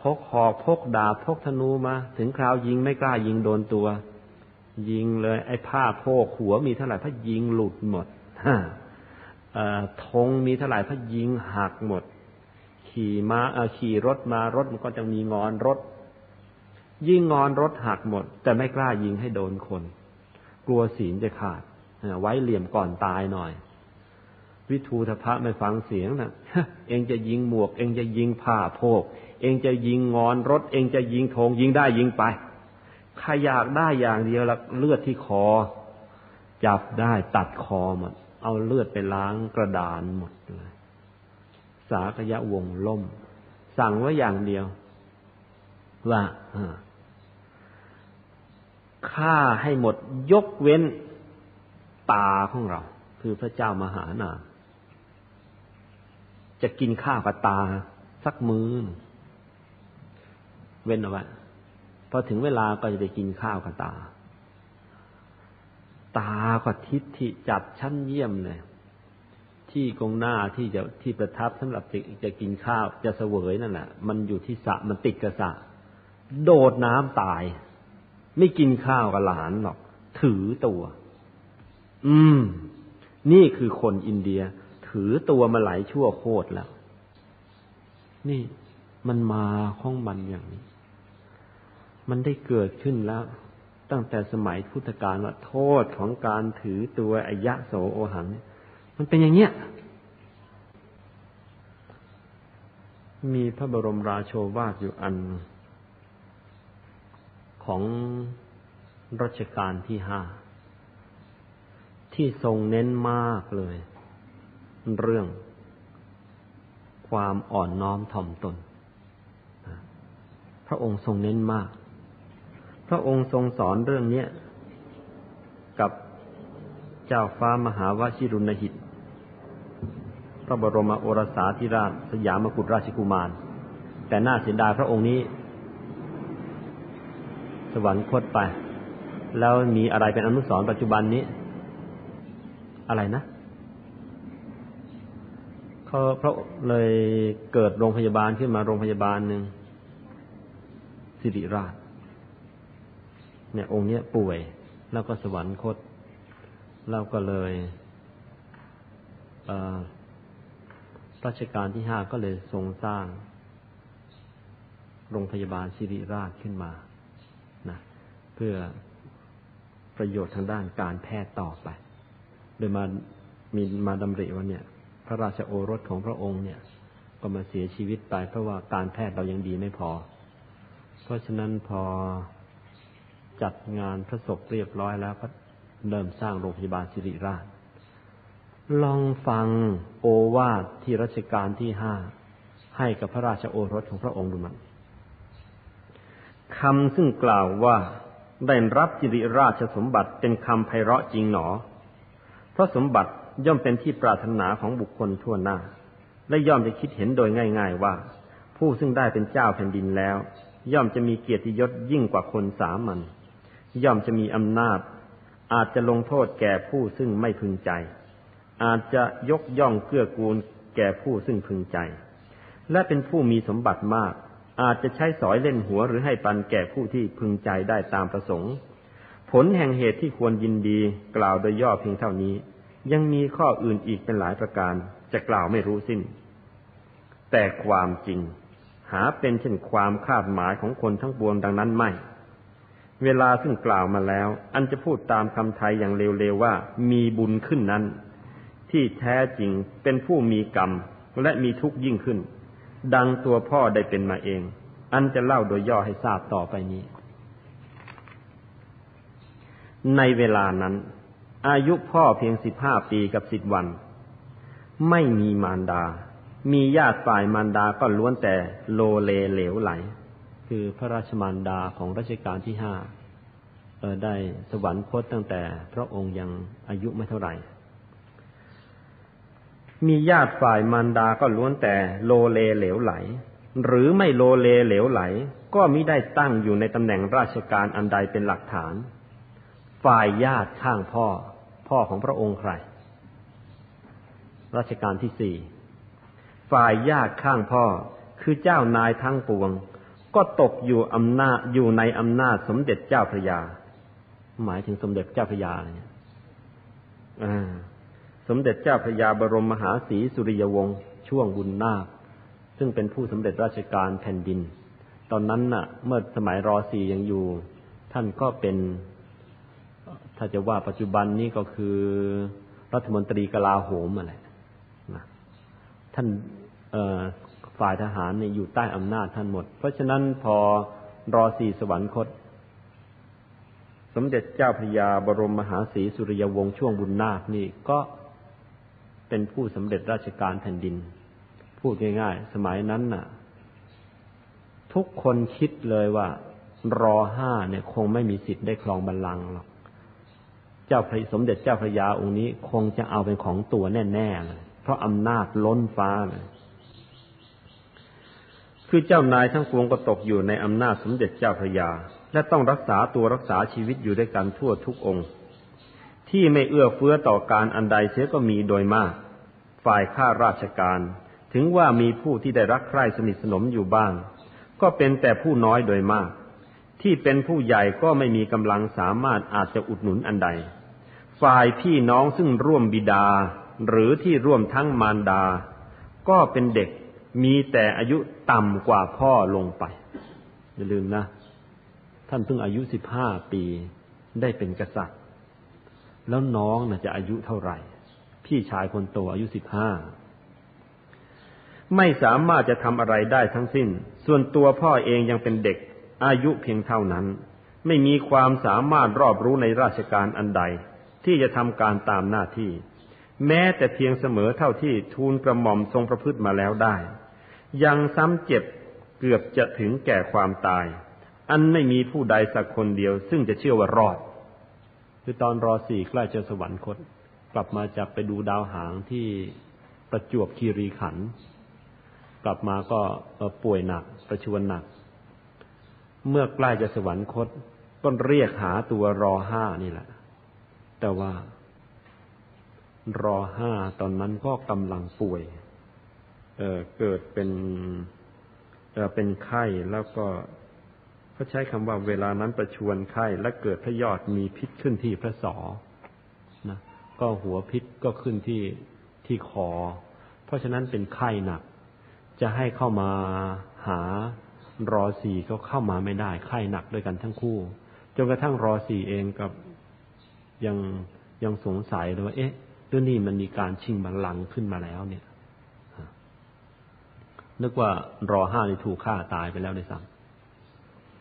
พกหอกพกดาบพกธนูมา ถึงคราวยิงไม่กล้ายิงโดนตัว ยิงเลย ไอ้ผ้าโพกหัวมีเท่าไหร่พระยิงหลุดหมดธงมีเท่าไหร่พระยิงหักหมด ขี่ม้าขี่รถมารถมันก็จะมีงอนรถ ยิงงอนรถหักหมด แต่ไม่กล้ายิงให้โดนคน กลัวศีลจะขาดไว้เหลี่ยมก่อนตายหน่อย วิทูทพะไม่ฟังเสียงนะเองจะยิงหมวก เองจะยิงผ้าโพก เองจะยิงงอนรถ เองจะยิงธงยิงได้ยิงไป ใครอยากได้อย่างเดียวละเลือดที่คอ จับได้ตัดคอหมด เอาเลือดไปล้างกระดานหมดเลยสากยะวงล่ม สั่งไว้อย่างเดียว ว่าฆ่าให้หมดยกเว้นตาของเรา คือพระเจ้ามหานาจะกินข้าวกับตา สักมือเว้นเอาไว้ พอถึงเวลาก็จะไปกินข้าวกับตา ตาก็ทิศที่จัดชั้นเยี่ยมเลย ที่กงหน้าที่จะที่ประทับสำหรับจะจะกินข้าวจะเสวยนั่นแหละมันอยู่ที่สะมันติดกับสะ โดดน้ำตาย ไม่กินข้าวกับหลานหรอก ถือตัว อืม นี่คือคนอินเดีย ถือตัวมาหลายชั่วโคตรแล้ว นี่มันมาข้องมันอย่างนี้ มันได้เกิดขึ้นแล้ว ตั้งแต่สมัยพุทธกาลว่าโทษของการถือตัวอายะโสโอหังมันเป็นอย่างเนี้ย มีพระบรมราโชวาทอยู่อัน ของรัชกาลที่ห้าที่ทรงเน้นมากเลย เรื่อง ความอ่อนน้อมถ่อมตน พระองค์ทรงเน้นมาก พระองค์ทรงสอนเรื่องนี้กับเจ้าฟ้ามหาวชิรุณหิต พระบรมโอรสาธิราชสยามกุฎราชกุมาร แต่น่าเสียดายพระองค์นี้ สวรรคตไป แล้วมีอะไรเป็นอนุสรณ์ปัจจุบันนี้ อะไรนะเขาพระเลยเกิดโรงพยาบาลขึ้นมาโรงพยาบาลหนึ่งสิริราช เนี่ยองค์เนี้ยป่วย แล้วก็สวรรคตเราก็เลยรัชกาลที่ห้าก็เลยทรงสร้าง โรงพยาบาลศิริราชขึ้นมานะเพื่อประโยชน์ทางด้านการแพทย์ต่อไป โดยมามีมาดำริว่าเนี่ย พระราชโอรสของพระองค์เนี่ย ก็มาเสียชีวิตไปเพราะว่าการแพทย์เรายังดีไม่พอ เพราะฉะนั้นพอ จัดงานพระศพเรียบร้อยแล้วก็เริ่มสร้างโรงพยาบาลสิริราช ลองฟังโอวาทที่รัชกาลที่ห้าให้กับพระราชโอรสของพระองค์ดูมันคำซึ่งกล่าวว่าได้รับจิริราชสมบัติเป็นคำไพเราะจริงหนอ เพราะสมบัติย่อมเป็นที่ปรารถนาของบุคคลทั่วหน้า และย่อมจะคิดเห็นโดยง่าย ๆว่า ผู้ซึ่งได้เป็นเจ้าแผ่นดินแล้ว ย่อมจะมีเกียรติยศยิ่งกว่าคนสามัญ ย่อมจะมีอำนาจ อาจจะลงโทษแก่ผู้ซึ่งไม่พึงใจ อาจจะยกย่องเกื้อกูลแก่ผู้ซึ่งพึงใจ และเป็นผู้มีสมบัติมาก อาจจะใช้สอยเล่นหัวหรือให้ปันแก่ผู้ที่พึงใจได้ตามประสงค์ ผลแห่งเหตุที่ควรยินดีกล่าวโดยย่อเพียงเท่านี้ ยังมีข้ออื่นอีกเป็นหลายประการ จะกล่าวไม่รู้สิ้น แต่ความจริง หาเป็นเช่นความคาดหมายของคนทั้งปวงดังนั้นไม่ เวลาซึ่งกล่าวมาแล้ว อันจะพูดตามคำไทยอย่างเร็วๆว่า มีบุญขึ้นนั้น ที่แท้จริงเป็นผู้มีกรรมและมีทุกข์ยิ่งขึ้น ดังตัวพ่อได้เป็นมาเอง อันจะเล่าโดยย่อให้ทราบต่อไปนี้ ในเวลานั้น อายุพ่อเพียงสิบห้าปีกับสิบวัน ไม่มีมารดา มีญาติฝ่ายมารดาก็ล้วนแต่โลเลเหลวไหล คือพระราชมารดาของรัชกาลที่ห้าได้สวรรคตตั้งแต่พระองค์ยังอายุไม่เท่าไหร่ มีญาติฝ่ายมารดาก็ล้วนแต่โลเลเหลวไหล หรือไม่โลเลเหลวไหล ก็มิได้ตั้งอยู่ในตำแหน่งราชการอันใดเป็นหลักฐาน ฝ่ายญาติข้างพ่อ พ่อของพระองค์ใครรัชกาลที่สี่ฝ่ายญาติข้างพ่อคือเจ้านายทั้งปวง ก็ตกอยู่อำนาจอยู่ในอำนาจสมเด็จเจ้าพระยา หมายถึงสมเด็จเจ้าพระยาเนี่ยสมเด็จเจ้าพระยาบรมมหาศรีสุริยวงศ์ช่วงบุญนาค ซึ่งเป็นผู้สำเร็จราชการแผ่นดิน ตอนนั้นน่ะ เมื่อสมัยรอสียังอยู่ ท่านก็เป็น ถ้าจะว่าปัจจุบันนี้ก็คือ รัฐมนตรีกลาโหมอะไรนะท่าน ฝ่ายทหารเนี่ยอยู่ใต้อำนาจท่านหมด เพราะฉะนั้นพอรอสีสวรรคต สมเด็จเจ้าพระยาบรมมหาศรีสุริยวงศ์ช่วงบุญนาคนี่ก็เป็นผู้สำเร็จราชการแผ่นดิน พูดง่ายๆ สมัยนั้นน่ะ ทุกคนคิดเลยว่ารอห้าเนี่ย คงไม่มีสิทธิ์ได้ครองบัลลังก์หรอกเจ้าพระสมเด็จเจ้าพระยาองค์นี้ คงจะเอาเป็นของตัวแน่ๆเลยเพราะอำนาจล้นฟ้าเลย คือเจ้านายทั้งปวงก็ตกอยู่ในอำนาจสมเด็จเจ้าพระยา และต้องรักษาตัวรักษาชีวิตอยู่ด้วยกันทั่วทุกองค์ ที่ไม่เอื้อเฟื้อต่อการอันใดเสียก็มีโดยมาก ฝ่ายข้าราชการ ถึงว่ามีผู้ที่ได้รักใคร่สนิทสนมอยู่บ้าง ก็เป็นแต่ผู้น้อยโดยมาก ที่เป็นผู้ใหญ่ก็ไม่มีกำลังสามารถอาจจะอุดหนุนอันใด ฝ่ายพี่น้องซึ่งร่วมบิดา หรือที่ร่วมทั้งมารดา ก็เป็นเด็ก มีแต่อายุต่ำกว่าพ่อลงไป อย่าลืมนะ ท่านเพิ่งอายุสิบห้าปีได้เป็นกษัตริย์ แล้วน้องนะจะอายุเท่าไหร่ พี่ชายคนโตอายุสิบห้าไม่สามารถจะทำอะไรได้ทั้งสิ้น ส่วนตัวพ่อเองยังเป็นเด็ก อายุเพียงเท่านั้น ไม่มีความสามารถรอบรู้ในราชการอันใด ที่จะทำการตามหน้าที่ แม้แต่เพียงเสมอเท่าที่ทูลกระหม่อมทรงประพฤติมาแล้วได้ ยังซ้ำเจ็บเกือบจะถึงแก่ความตาย อันไม่มีผู้ใดสักคนเดียว ซึ่งจะเชื่อว่ารอด คือตอนรอสี่ใกล้จะสวรรคต กลับมาจากไปดูดาวหางที่ประจวบคีรีขันกลับมาก็ป่วยหนัก ประชวนหนัก เมื่อใกล้จะสวรรคตก็เรียกหาตัวรอห้านี่แหละ แต่ว่ารอห้าตอนนั้นก็กำลังป่วย เเกิดเป็นเเป็นไข้แล้วก็เขาใช้คำว่าเวลานั้นประชวนไข้และเกิดพระยอดมีพิษขึ้นที่พระสอนะก็หัวพิษก็ขึ้นที่ที่คอ เพราะฉะนั้นเป็นไข้หนัก จะให้เข้ามาหารอสี่ก็เข้ามาไม่ได้ไข้หนักด้วยกันทั้งคู่จนกระทั่งรอสี่เองกับยังยังสงสัยเลยว่า เอ๊ะเรื่องนี้มันมีการชิงบัลลังก์ขึ้นมาแล้วเนี่ย นึกว่ารอห้านี่ถูกฆ่าตายไปแล้วในซ้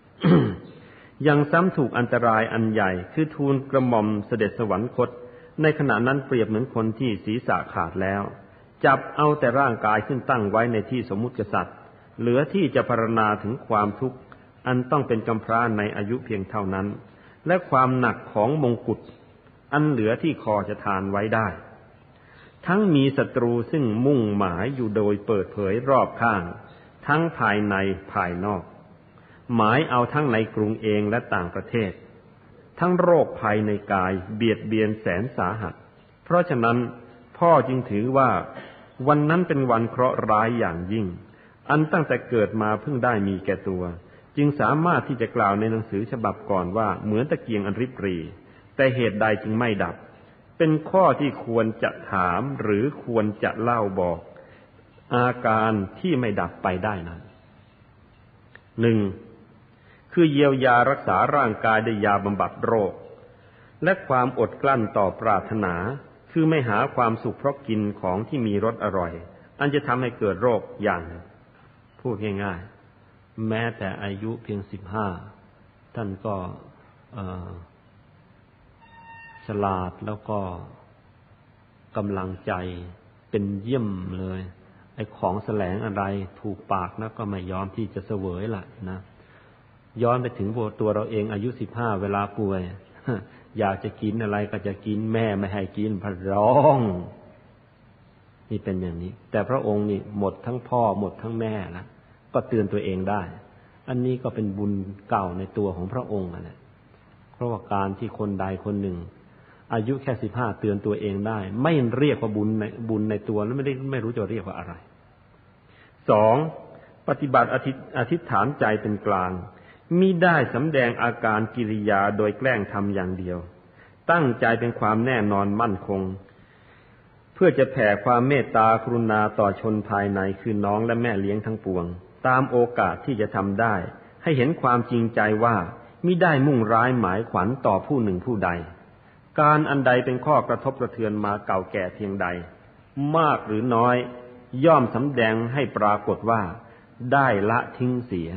ำยังซ้ำถูกอันตรายอันใหญ่ คือทูลกระหม่อมเสด็จสวรรคต ในขณะนั้นเปรียบเหมือนคนที่ศีรษะขาดแล้ว จับเอาแต่ร่างกายขึ้นตั้งไว้ในที่สมมุติกษัตริย์ เหลือที่จะพรณนาถึงความทุกข์อันต้องเป็นกำพร้าในอายุเพียงเท่านั้น และความหนักของมงกุฎอันเหลือที่คอจะทานไว้ได้ ทั้งมีศัตรูซึ่งมุ่งหมายอยู่โดยเปิดเผยรอบข้าง ทั้งภายในภายนอก หมายเอาทั้งในกรุงเองและต่างประเทศ ทั้งโรคภัยในกายเบียดเบียนแสนสาหัส เพราะฉะนั้นพ่อจึงถือว่าวันนั้นเป็นวันเคราะห์ร้ายอย่างยิ่ง อันตั้งแต่เกิดมาเพิ่งได้มีแก่ตัว จึงสามารถที่จะกล่าวในหนังสือฉบับก่อนว่าเหมือนตะเกียงอันริบรี แต่เหตุใดจึงไม่ดับ เป็นข้อที่ควรจะถามหรือควรจะเล่าบอก อาการที่ไม่ดับไปได้นั้นหนึ่งคือเยียวยารักษาร่างกายด้วยยาบำบัดโรค และความอดกลั้นต่อปรารถนา คือไม่หาความสุขเพราะกินของที่มีรสอร่อย อันจะทำให้เกิดโรคอย่างพูดง่ายๆแม้แต่อายุเพียงสิบห้าท่านก็ ฉลาดแล้วก็กำลังใจเป็นเยี่ยมเลย ไอ้ของแสลงอะไรถูกปากนะก็ไม่ยอมที่จะเสวยละนะย้อนไปถึงตัวเราเองอายุสิบห้าเวลาป่วย อยากจะกินอะไรก็จะกินแม่ไม่ให้กินพร้อง นี่เป็นอย่างนี้ แต่พระองค์นี่หมดทั้งพ่อหมดทั้งแม่นะก็เตือนตัวเองได้ อันนี้ก็เป็นบุญเก่าในตัวของพระองค์นะเพราะว่าการที่คนใดคนหนึ่ง อายุแค่สิบห้าเตือนตัวเองได้ ไม่เรียกว่าบุญในบุญในตัวแล้วไม่ได้ไม่รู้จะเรียกว่าอะไรสองปฏิบัติอธิอธิษฐานใจเป็นกลางมิได้สำแดงอาการกิริยาโดยแกล้งทำอย่างเดียว ตั้งใจเป็นความแน่นอนมั่นคง เพื่อจะแผ่ความเมตตากรุณาต่อชนภายในคือน้องและแม่เลี้ยงทั้งปวง ตามโอกาสที่จะทำได้ ให้เห็นความจริงใจว่ามิได้มุ่งร้ายหมายขวัญต่อผู้หนึ่งผู้ใด การอันใดเป็นข้อกระทบกระเทือนมาเก่าแก่เพียงใด มากหรือน้อย ย่อมสำแดงให้ปรากฏว่า ได้ละทิ้งเสีย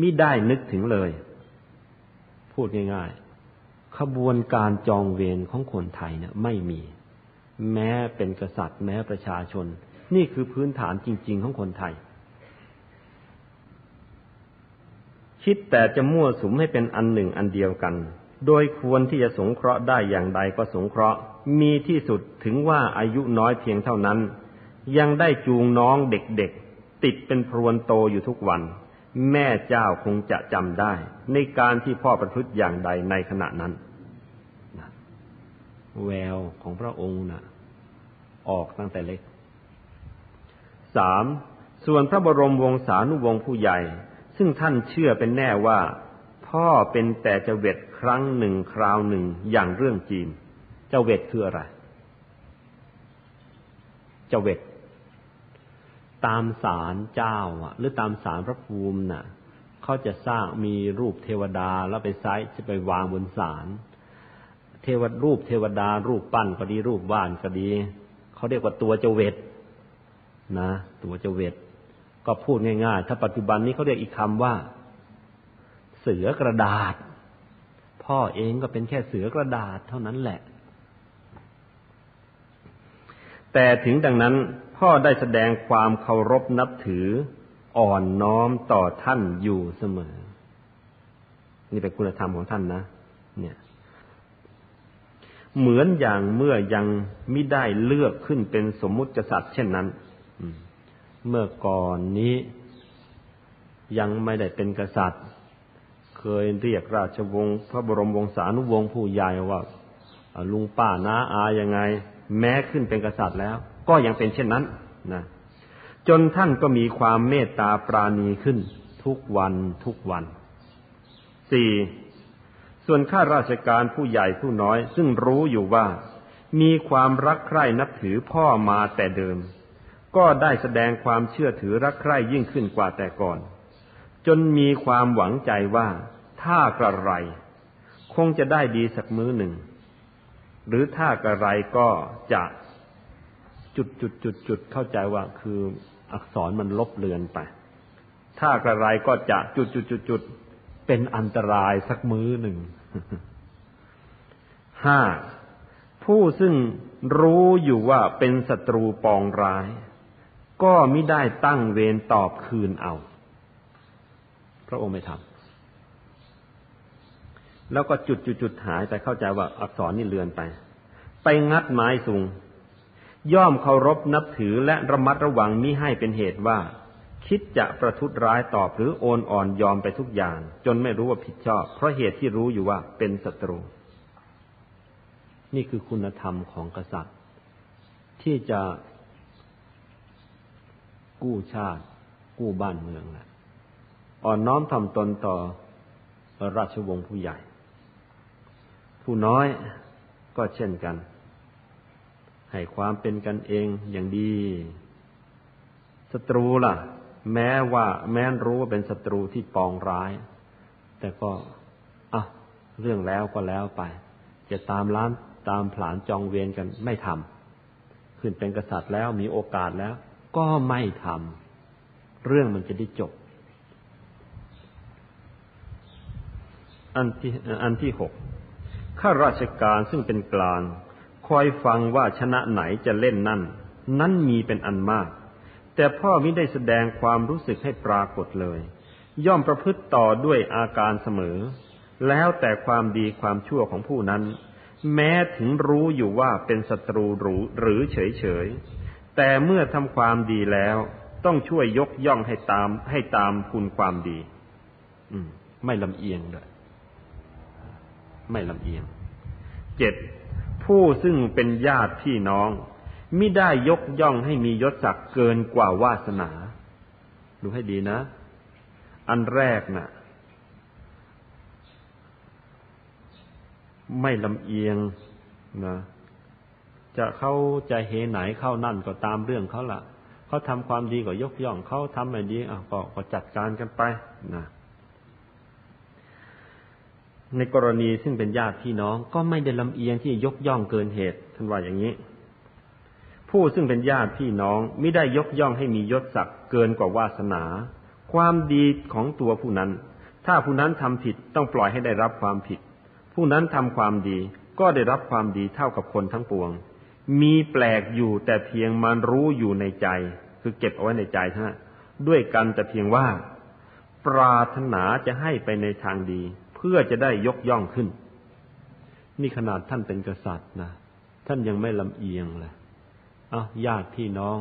มิได้นึกถึงเลย พูดง่ายๆ ขบวนการจองเวรของคนไทยเนี่ยไม่มี แม้เป็นกษัตริย์ แม้ประชาชน นี่คือพื้นฐานจริง ๆ ของคนไทย คิดแต่จะมั่วสุมให้เป็นอันหนึ่งอันเดียวกัน โดยควรที่จะสงเคราะห์ได้อย่างใดก็สงเคราะห์ มีที่สุดถึงว่าอายุน้อยเพียงเท่านั้น ยังได้จูงน้องเด็กๆ ติดเป็นพรวนโตอยู่ทุกวัน แม่เจ้าคงจะจำได้ ในการที่พ่อประพฤติอย่างใดในขณะนั้น แววของพระองค์นะ่ะ ออกตั้งแต่เล็กสามส่วนพระบรมวงศานุวงศ์ผู้ใหญ่ ซึ่งท่านเชื่อเป็นแน่ว่า พ่อเป็นแต่จะเวทครั้งหนึ่งคราวหนึ่งอย่างเรื่องจีน เจ้าเวทคืออะไรเจเวทตามศาลเจ้าอะ หรือตามศาลพระภูมิน่ะเขาจะสร้างมีรูปเทวดาแล้วไปไซจะไปวางบนศาลเทวรูปเทวดารูปปั้นก็ดีรูปบ้านก็ดีเขาเรียกว่าตัวเจเวตนะ ตัวเจเวตก็พูดง่ายๆ ถ้าปัจจุบันนี้เขาเรียกอีกคำว่า เสือกระดาษ พ่อเองก็เป็นแค่เสือกระดาษเท่านั้นแหละ แต่ถึงดังนั้นพ่อได้แสดงความเคารพนับถืออ่อนน้อมต่อท่านอยู่เสมอ นี่เป็นคุณธรรมของท่านนะ เนี่ย เหมือนอย่างเมื่อยังไม่ได้เลือกขึ้นเป็นสมมุติกษัตริย์เช่นนั้นเมื่อก่อนนี้ยังไม่ได้เป็นกษัตริย์ เคยเรียกราชวงศ์พระบรมวงศานุวงศ์ผู้ใหญ่ว่าลุงป้าน้าอายังไง แม้ขึ้นเป็นกษัตริย์แล้ว ก็ยังเป็นเช่นนั้นนะจนท่านก็มีความเมตตาปราณีขึ้น ทุกวันทุกวันสี่ส่วนข้าราชการผู้ใหญ่ผู้น้อย ซึ่งรู้อยู่ว่า มีความรักใคร่นับถือพ่อมาแต่เดิม ก็ได้แสดงความเชื่อถือรักใคร่ยิ่งขึ้นกว่าแต่ก่อน จนมีความหวังใจว่าถ้ากระไร คงจะได้ดีสักมื้อหนึ่ง หรือถ้ากระไรก็จะจุดจุดจุดจุดเข้าใจว่าคืออักษรมันลบเลือนไป ถ้ากระไรก็จะจุดจุดจุดจุดเป็นอันตรายสักมื้อหนึ่งห้าผู้ซึ่งรู้อยู่ว่าเป็นศัตรูปองร้าย ก็ไม่ได้ตั้งเวรตอบคืนเอา พระองค์ไม่ทำแล้วก็จุดจุดจุดหายไปเข้าใจว่าอักษรนี่เลือนไป ไปงัดไม้สูง ย่อมเคารพนับถือและระมัดระวังมิให้เป็นเหตุว่า คิดจะประทุษร้ายตอบหรือโอนอ่อนยอมไปทุกอย่าง จนไม่รู้ว่าผิดชอบ เพราะเหตุที่รู้อยู่ว่าเป็นศัตรู นี่คือคุณธรรมของกษัตริย์ ที่จะกู้ชาติ กู้บ้านเมืองแหละ อ่อนน้อมทำตนต่อราชวงศ์ผู้ใหญ่ ผู้น้อยก็เช่นกัน ให้ความเป็นกันเองอย่างดีศัตรูล่ะ แม้ว่าแม้นรู้ว่าเป็นศัตรูที่ปองร้าย แต่ก็อะเรื่องแล้วก็แล้วไป จะตามล้านตามผลานจองเวียนกันไม่ทำขึ้นเป็นกษัตริย์แล้วมีโอกาสแล้ว ก็ไม่ทำเรื่องมันจะได้จบ อันที่อันที่หกข้าราชการซึ่งเป็นกลาง คอยฟังว่าชนะไหนจะเล่นนั่น นั้นมีเป็นอันมาก แต่พ่อม่ได้แสดงความรู้สึกให้ปรากฏเลย ย่อมประพฤติต่อด้วยอาการเสมอ แล้วแต่ความดีความชั่วของผู้นั้น แม้ถึงรู้อยู่ว่าเป็นศัตรูหรือหรือเฉยเฉยแต่เมื่อทำความดีแล้วต้องช่วยยกย่องให้ตามให้ตามคุณความดี อืม ไม่ลำเอียงเลย ไม่ลำเอียงเจ็ดผู้ซึ่งเป็นญาติพี่น้องมิได้ยกย่องให้มียศศักดิ์เกินกว่าวาสนา ดูให้ดีนะ อันแรกนะ่ะ ไม่ลำเอียงนะจะเข้าจะเหไหนเข้านั่นก็ตามเรื่องเขาละ่ะเขาทำความดีก็ยกย่องเขาทำไม่ดีอะก็จัดการกันไปนะ ในกรณีซึ่งเป็นญาติพี่น้องก็ไม่ได้ลำเอียงที่ยกย่องเกินเหตุท่านว่าอย่างนี้ ผู้ซึ่งเป็นญาติพี่น้องไม่ได้ยกย่องให้มียศศักดิ์เกินกว่าวาสนา ความดีของตัวผู้นั้น ถ้าผู้นั้นทำผิดต้องปล่อยให้ได้รับความผิด ผู้นั้นทำความดีก็ได้รับความดีเท่ากับคนทั้งปวง มีแปลกอยู่แต่เพียงมันรู้อยู่ในใจ คือเก็บเอาไว้ในใจเท่านั้นด้วยกันแต่เพียงว่า ปรารถนาจะให้ไปในทางดี พื่อจะได้ยกย่องขึ้น นี่ขนาดท่านเป็นกษัตริย์นะ ท่านยังไม่ลำเอียงเลยเอาญาติพี่น้อง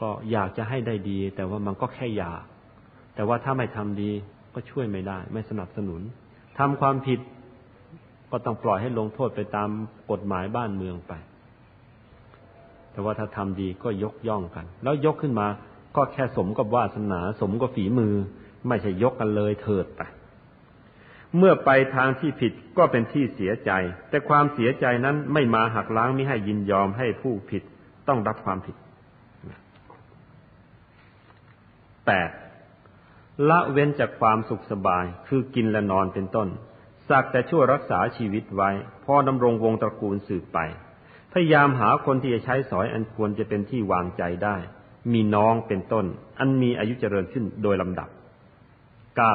ก็อยากจะให้ได้ดี แต่ว่ามันก็แค่อยาก แต่ว่าถ้าไม่ทำดีก็ช่วยไม่ได้ ไม่สนับสนุนทำความผิดก็ต้องปล่อยให้ลงโทษไปตามกฎหมายบ้านเมืองไป แต่ว่าถ้าทำดีก็ยกย่องกัน แล้วยกขึ้นมา ก็แค่สมกับวาสนา สมกับฝีมือ ไม่ใช่ยกกันเลยเถิดไป เมื่อไปทางที่ผิดก็เป็นที่เสียใจ แต่ความเสียใจนั้นไม่มาหักล้างไม่ให้ยินยอมให้ผู้ผิดต้องรับความผิดแปดละเว้นจากความสุขสบายคือกินและนอนเป็นต้น สักแต่ชั่วรักษาชีวิตไว้ พอดำรงวงตระกูลสืบไป พยายามหาคนที่จะใช้สอยอันควรจะเป็นที่วางใจได้ มีน้องเป็นต้น อันมีอายุเจริญขึ้นโดยลำดับเก้า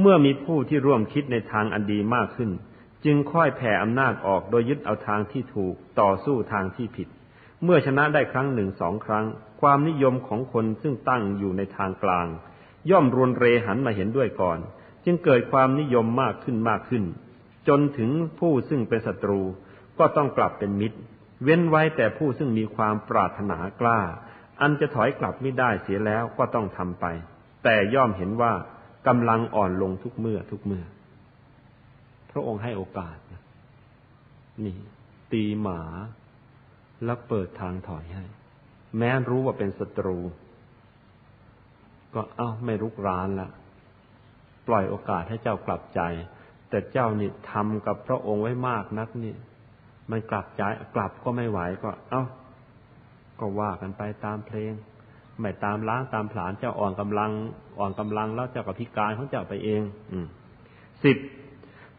เมื่อมีผู้ที่ร่วมคิดในทางอันดีมากขึ้น จึงค่อยแผ่อำนาจออกโดยยึดเอาทางที่ถูกต่อสู้ทางที่ผิด เมื่อชนะได้ครั้งหนึ่งสองครั้ง ความนิยมของคนซึ่งตั้งอยู่ในทางกลาง ย่อมรวนเรหันมาเห็นด้วยก่อน จึงเกิดความนิยมมากขึ้นมากขึ้น จนถึงผู้ซึ่งเป็นศัตรูก็ต้องกลับเป็นมิตร เว้นไว้แต่ผู้ซึ่งมีความปรารถนากล้า อันจะถอยกลับไม่ได้เสียแล้วก็ต้องทำไป แต่ย่อมเห็นว่า กำลังอ่อนลงทุกเมื่อทุกเมื่อ พระองค์ให้โอกาสนี่ ตีหมาแล้วเปิดทางถอยให้ แม้รู้ว่าเป็นศัตรู ก็เอ้าไม่รุกรานละปล่อยโอกาสให้เจ้ากลับใจ แต่เจ้านี่ทำกับพระองค์ไว้มากนักนี่มันกลับใจกลับก็ไม่ไหวก็ เอา้า ก็ว่ากันไปตามเพลง ไม่ตามล้างตามผลาญเจ้าอ่อนกำลัง อ่อนกำลังแล้วเจ้ากับพิการของเจ้าไปเองอสิบ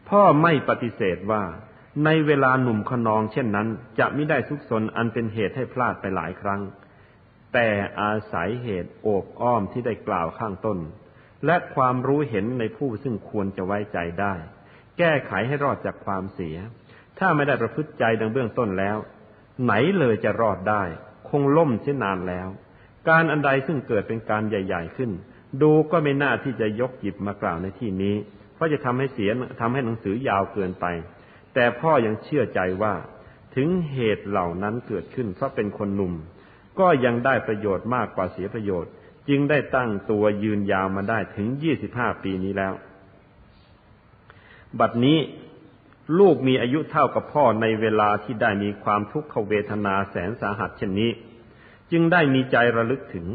พ่อไม่ปฏิเสธว่า ในเวลาหนุ่มขนอง เช่นนั้น จะไม่ได้ทุกสนอันเป็นเหตุให้พลาดไปหลายครั้ง แต่อาศัยเหตุโอบอ้อมที่ได้กล่าวข้างต้น และความรู้เห็นในผู้ซึ่งควรจะไว้ใจได้ แก้ไขให้รอดจากความเสีย ถ้าไม่ได้ประพฤติใจดังเบื้องต้นแล้ว ไหนเลยจะรอดได้ คงล่มเช่นนานแล้ว การอันใดซึ่งเกิดเป็นการใหญ่ ๆ ขึ้น ดูก็ไม่น่าที่จะยกหยิบมากล่าวในที่นี้ เพราะจะทำให้เสียทำให้หนังสือยาวเกินไป แต่พ่อยังเชื่อใจว่า ถึงเหตุเหล่านั้นเกิดขึ้นเพราะเป็นคนหนุ่ม ก็ยังได้ประโยชน์มากกว่าเสียประโยชน์ จึงได้ตั้งตัวยืนยาวมาได้ถึงยี่สิบห้าปีนี้แล้ว บัดนี้ลูกมีอายุเท่ากับพ่อในเวลาที่ได้มีความทุกขเวทนาแสนสาหัสเช่นนี้ จึงได้มีใจระลึกถึง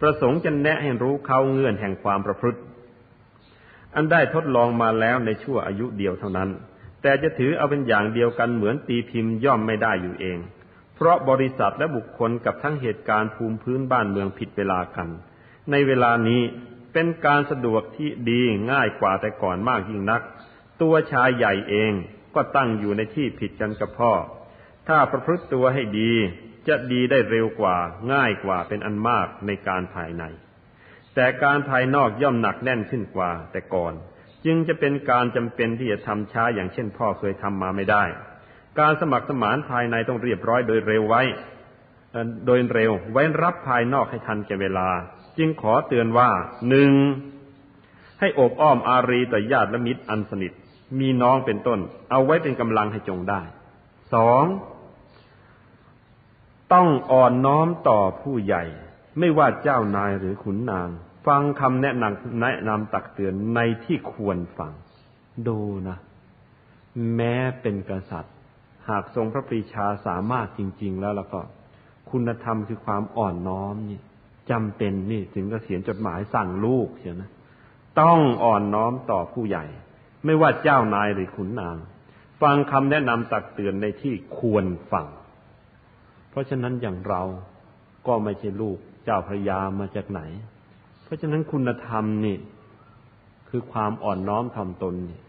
ประสงค์จะแนะให้รู้เขาเงื่อนแห่งความประพฤติ อันได้ทดลองมาแล้วในชั่วอายุเดียวเท่านั้น แต่จะถือเอาเป็นอย่างเดียวกันเหมือนตีพิมพ์ย่อมไม่ได้อยู่เอง เพราะบริษัทและบุคคลกับทั้งเหตุการณ์ภูมิพื้นบ้านเมืองผิดเวลากัน ในเวลานี้เป็นการสะดวกที่ดีง่ายกว่าแต่ก่อนมากยิ่งนัก ตัวชายใหญ่เองก็ตั้งอยู่ในที่ผิดกันกับพ่อ ถ้าประพฤติตัวให้ดี จะดีได้เร็วกว่าง่ายกว่าเป็นอันมากในการภายใน แต่การภายนอกย่อมหนักแน่นขึ้นกว่าแต่ก่อน จึงจะเป็นการจำเป็นที่จะทำช้าอย่างเช่นพ่อเคยทำมาไม่ได้ การสมัครสมานภายในต้องเรียบร้อยโดยเร็วไว้ โดยเร็วไว้รับภายนอกให้ทันแก่เวลา จึงขอเตือนว่าหนึ่งให้อบอ้อมอารีต่อญาติและมิตรอันสนิท มีน้องเป็นต้น เอาไว้เป็นกำลังให้จงได้สอง ต้องอ่อนน้อมต่อผู้ใหญ่ ไม่ว่าเจ้านายหรือขุนนาง ฟังคำแนะนำแนะนำตักเตือนในที่ควรฟัง ดูนะ แม้เป็นกษัตริย์ หากทรงพระปรีชาสามารถจริง ๆ แล้วแล้วก็ คุณธรรมคือความอ่อนน้อมนี่จำเป็นนี่ถึงกระเขียนจดหมายสั่งลูกเชียนะต้องอ่อนน้อมต่อผู้ใหญ่ ไม่ว่าเจ้านายหรือขุนนาง ฟังคำแนะนำตักเตือนในที่ควรฟัง ราะฉะนั้นอย่างเราก็ไม่ใช่ลูกเจ้าพระยามาจากไหน เพราะฉะนั้นคุณธรรมนี่คือความอ่อนน้อมถ่อมตนนี่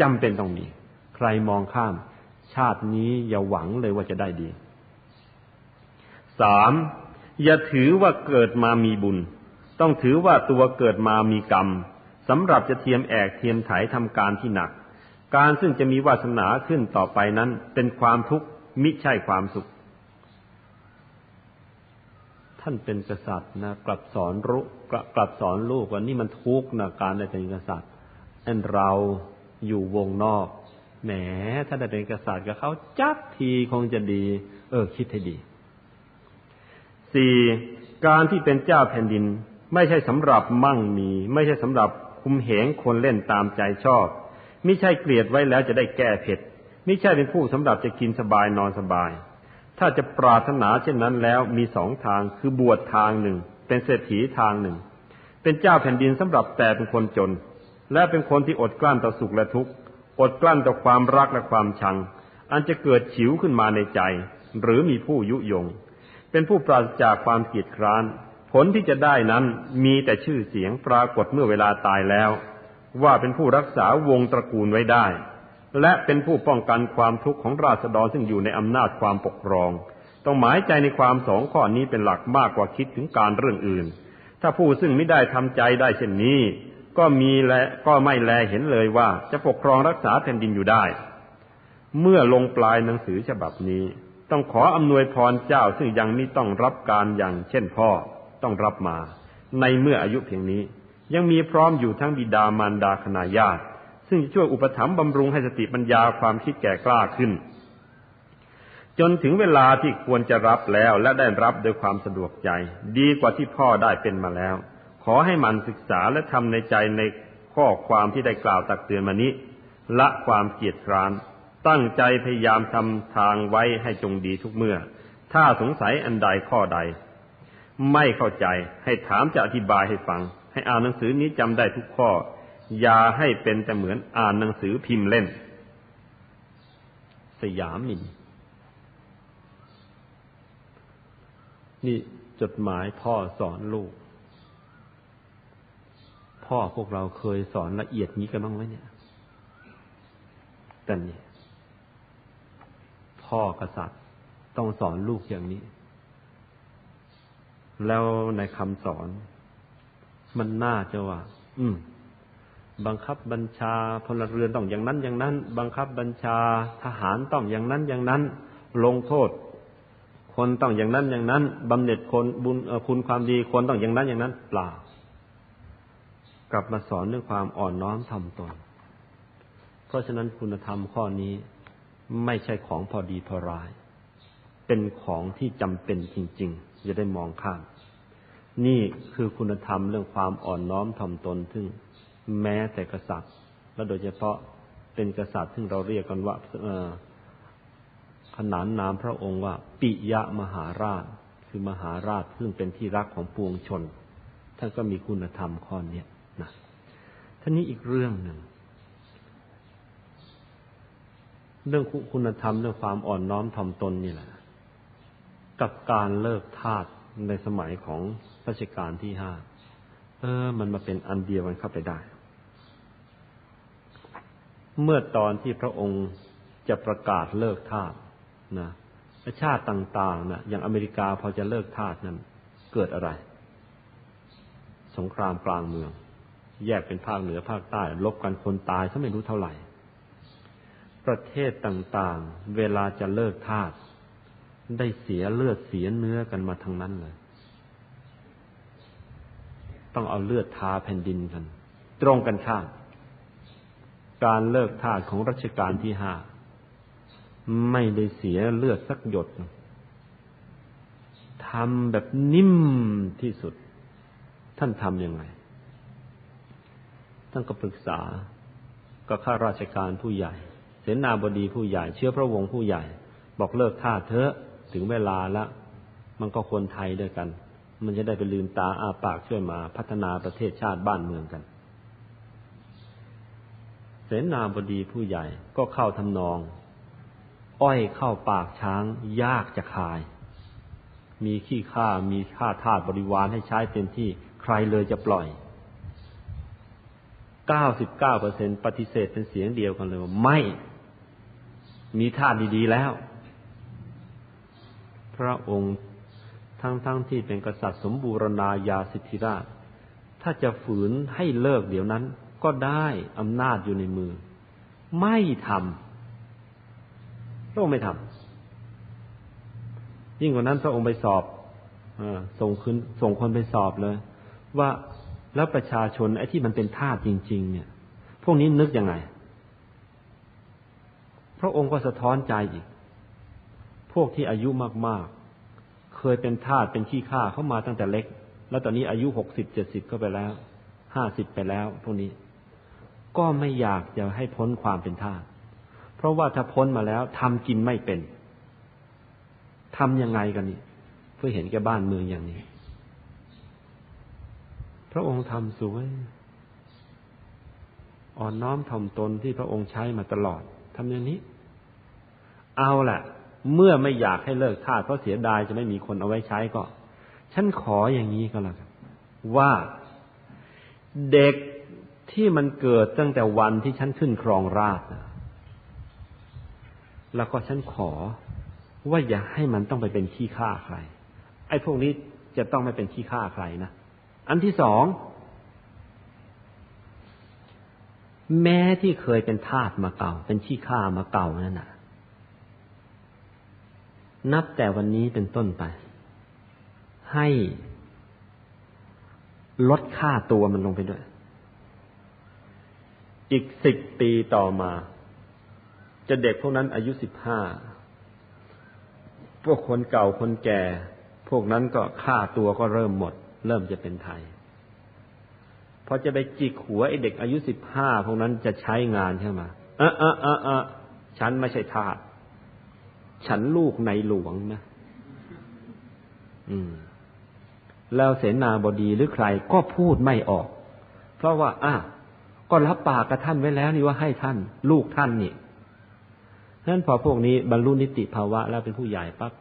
จำเป็นต้องมี ใครมองข้าม ชาตินี้อย่าหวังเลยว่าจะได้ดีสามอย่าถือว่าเกิดมามีบุญ ต้องถือว่าตัวเกิดมามีกรรมสำหรับจะเทียมแอกเทียมไถทำการที่หนัก การซึ่งจะมีวาสนาขึ้นต่อไปนั้น เป็นความทุกข์มิใช่ความสุข ท่านเป็นกษัตริย์นะกลับสอนรู้กลับสอนลูกว่านี่มันทุกข์นะการได้เป็นกษัตริย์อันเราอยู่วงนอกแหมถ้าได้เป็นกษัตริย์กับเขาจับทีคงจะดี เออ คิดให้ดีสี่การที่เป็นเจ้าแผ่นดิน ไม่ใช่สำหรับมั่งมี ไม่ใช่สำหรับคุมเหงคนเล่นตามใจชอบไม่ใช่เกลียดไว้แล้วจะได้แก้เผ็ดไม่ใช่เป็นผู้สำหรับจะกินสบายนอนสบาย ถ้าจะปรารถนาเช่นนั้นแล้วมีสองทางคือบวชทางหนึ่ง เป็นเศรษฐีทางหนึ่ง เป็นเจ้าแผ่นดินสำหรับแต่เป็นคนจน และเป็นคนที่อดกลั้นต่อสุขและทุกข์อดกลั้นต่อความรักและความชัง อันจะเกิดฉิวขึ้นมาในใจ หรือมีผู้ยุยง เป็นผู้ปราศจากความเกียดคร้าน ผลที่จะได้นั้นมีแต่ชื่อเสียงปรากฏเมื่อเวลาตายแล้ว ว่าเป็นผู้รักษาวงตระกูลไว้ได้ และเป็นผู้ป้องกันความทุกข์ของราษฎรซึ่งอยู่ในอำนาจความปกครอง ต้องหมายใจในความสองข้อนี้เป็นหลักมากกว่าคิดถึงการเรื่องอื่น ถ้าผู้ซึ่งไม่ได้ทำใจได้เช่นนี้ ก็มีและก็ไม่แลเห็นเลยว่าจะปกครองรักษาแผ่นดินอยู่ได้ เมื่อลงปลายหนังสือฉบับนี้ ต้องขออำนวยพรเจ้าซึ่งยังไม่ต้องรับการอย่างเช่นพ่อต้องรับมา ในเมื่ออายุเพียงนี้ ยังมีพร้อมอยู่ทั้งบิดามารดาคณาญาติ ซึ่งจะช่วยอุปถัมภ์บำรุงให้สติปัญญาความคิดแก่กล้าขึ้น จนถึงเวลาที่ควรจะรับแล้วและได้รับโดยความสะดวกใจ ดีกว่าที่พ่อได้เป็นมาแล้ว ขอให้มันศึกษาและทำในใจในข้อความที่ได้กล่าวตักเตือนมานี้ ละความเกียดคร้าน ตั้งใจพยายามทำทางไว้ให้จงดีทุกเมื่อ ถ้าสงสัยอันใดข้อใด ไม่เข้าใจให้ถามจะอธิบายให้ฟัง ให้อ่านหนังสือนี้จำได้ทุกข้อ อย่าให้เป็นแต่เหมือนอ่านหนังสือพิมพ์เล่น สยามิน นี่จดหมายพ่อสอนลูก พ่อพวกเราเคยสอนละเอียดนี้กันบ้างไหมเนี่ย แต่นี่พ่อกษัตริย์ต้องสอนลูกอย่างนี้ แล้วในคำสอน มันน่าจะว่า อืม บังคับบัญชาพลเรือนต้องอย่างนั้นอย่างนั้น บังคับบัญชาทหารต้องอย่างนั้นอย่างนั้น ลงโทษ คนต้องอย่างนั้นอย่างนั้นบำเหน็จคนบุญคุณความดีคนต้องอย่างนั้นอย่างนั้นเปล่ากลับมาสอนเรื่องความอ่อนน้อมทำตน เพราะฉะนั้นคุณธรรมข้อนี้ไม่ใช่ของพอดีพอร้าย เป็นของที่จำเป็นจริงๆจะได้มองข้าม นี่คือคุณธรรมเรื่องความอ่อนน้อมถ่อมตนซึ่ง แม้แต่กษัตริย์ และโดยเฉพาะเป็นกษัตริย์ซึ่เราเรียกกันว่าขนานนามพระองค์ว่า ปิยะมหาราช คือมหาราชซึ่งเป็นที่รักของปวงชนท่านก็มีคุณธรรมข้อนี้นะท่านี้อีกเรื่องหนึ่ง เรื่องคุณธรรมเรื่องความอ่อนน้อมถ่อมตนนี่แหละ กับการเลิกทาสในสมัยของรัชกาลที่ห้า เออ มันมาเป็นอันเดียวกันเข้าไปได้ เมื่อตอนที่พระองค์จะประกาศเลิกทาสนะชาติต่างๆนะอย่างอเมริกาพอจะเลิกทาสนั้นเกิดอะไร สงครามกลางเมือง แยกเป็นภาคเหนือภาคใต้ลบกันคนตายถ้าไม่รู้เท่าไหร่ ประเทศต่างๆ เวลาจะเลิกทาสได้เสียเลือดเสียเนื้อกันมาทั้งนั้นเลย ต้องเอาเลือดทาแผ่นดินกัน ตรงกันข้าม การเลิกทาสของรัชกาลที่ห้าไม่ได้เสียเลือดสักหยดทำแบบนิ่มที่สุด ท่านทำยังไง ท่านก็ปรึกษาก็ข้าราชการผู้ใหญ่ เสนาบดีผู้ใหญ่ เชื้อพระวงศ์ผู้ใหญ่ บอกเลิกท่าเถอะถึงเวลาล้วมันก็คนไทยด้วยกัน มันจะได้ไปลืมตาอาปากช่วยมาพัฒนาประเทศชาติบ้านเมืองกัน เสนาบดีผู้ใหญ่ก็เข้าทำนอง อ้อยเข้าปากช้างยากจะคาย มีขี้ข้ามีข้าทาสบริวารให้ใช้เต็มที่ใครเลยจะปล่อย99%ปฏิเสธเป็นเสียงเดียวกันเลยว่าไม่ มีทาสดีๆแล้ว พระองค์ทั้งๆทที่เป็นกษัตริย์สมบูรณาญาสิทธิราช ถ้าจะฝืนให้เลิกเดี๋ยวนั้น ก็ได้อำนาจอยู่ในมือ ไม่ทำพระองค์ไม่ทำยิ่งกว่านั้นพระองค์ไปสอบอส่งคืนส่งคนไปสอบเลย ว่าแล้วประชาชนไอ้ที่มันเป็นทาสจริง ๆ เนี่ย พวกนี้นึกยังไง พระองค์ก็สะท้อนใจอีก พวกที่อายุมากๆ เคยเป็นทาสเป็นขี้ข้าเข้ามาตั้งแต่เล็ก แล้วตอนนี้อายุหกสิบเจ็ดสิบก็ไปแล้วห้าสิบไปแล้วพวกนี้ ก็ไม่อยากจะให้พ้นความเป็นทาสเพราะว่าถ้าพ้นมาแล้วทำกินไม่เป็นทำยังไงกันนี่เพื่อเห็นแก่บ้านเมืองอย่างนี้ พระองค์ทำสวยอ่อนน้อมถ่อมตนที่พระองค์ใช้มาตลอดทำอย่างนี้ เอาแหละเมื่อไม่อยากให้เลิกทาสเพราะเสียดายจะไม่มีคนเอาไว้ใช้ก็ ฉันขออย่างนี้ก็แล้วกันว่าเด็ก ที่มันเกิดตั้งแต่วันที่ฉันขึ้นครองราชแล้วก็ฉันขอว่าอย่าให้มันต้องไปเป็นขี้ข้าใคร ไอ้พวกนี้จะต้องไม่เป็นขี้ข้าใครนะ อันที่สอง แม้ที่เคยเป็นทาสมาเก่า เป็นขี้ข้ามาเก่านั่นน่ะ นับแต่วันนี้เป็นต้นไป ให้ลดค่าตัวมันลงไปด้วย อีกสิบปีต่อมา จะเด็กพวกนั้นอายุสิบห้าพวกคนเก่าคนแก่ พวกนั้นก็ค่าตัวก็เริ่มหมด เริ่มจะเป็นไทยพอจะไปจิกหัวไอเด็กอายุสิบห้าพวกนั้นจะใช้งานใช่ไหมเออเออเออเออฉันไม่ใช่ทาสฉันลูกในหลวงนะอืม แล้วเสนาบดีหรือใครก็พูดไม่ออก เพราะว่าอะ ก็รับปากกับท่านไว้แล้วนี่ว่าให้ท่าน ลูกท่านนี่นั้นพอพวกนี้บรรลุนิติภาวะ แล้วเป็นผู้ใหญ่ปั๊บ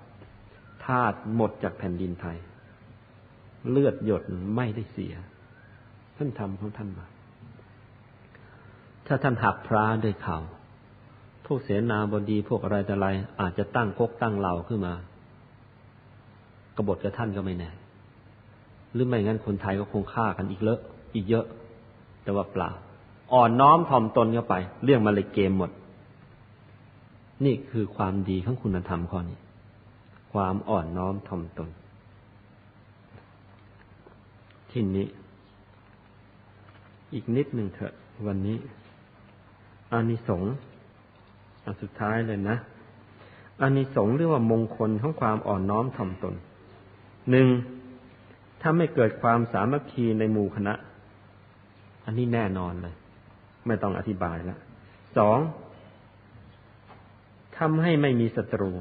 ทาสหมดจากแผ่นดินไทย เลือดหยดไม่ได้เสีย ท่านทำของท่านมา ถ้าท่านหักพระด้วยเขาพวกเสนาบดีพวกอะไรแต่อะไรอาจจะตั้งกกตั้งเหล่าขึ้นมากบฏกับท่านก็ไม่แน่หรือไม่งั้นคนไทยก็คงฆ่ากันอีกเลอะ อีกเยอะ แต่ว่าเปล่า อ่อนน้อมถ่อมตนเข้าไป เรื่องมาเลยเกมหมด นี่คือความดีของคุณธรรมข้อนี้ ความอ่อนน้อมถ่อมตน ที่นี้ อีกนิดหนึ่งเถอะ วันนี้ อานิสงส์อันสุดท้ายเลยนะอานิสงส์เรียกว่ามงคลของความอ่อนน้อมถ่อมตนหนึ่งถ้าไม่เกิดความสามัคคีในหมู่คณะ อันนี้แน่นอนเลย ไม่ต้องอธิบายแล้วสองทำให้ไม่มีศัตรู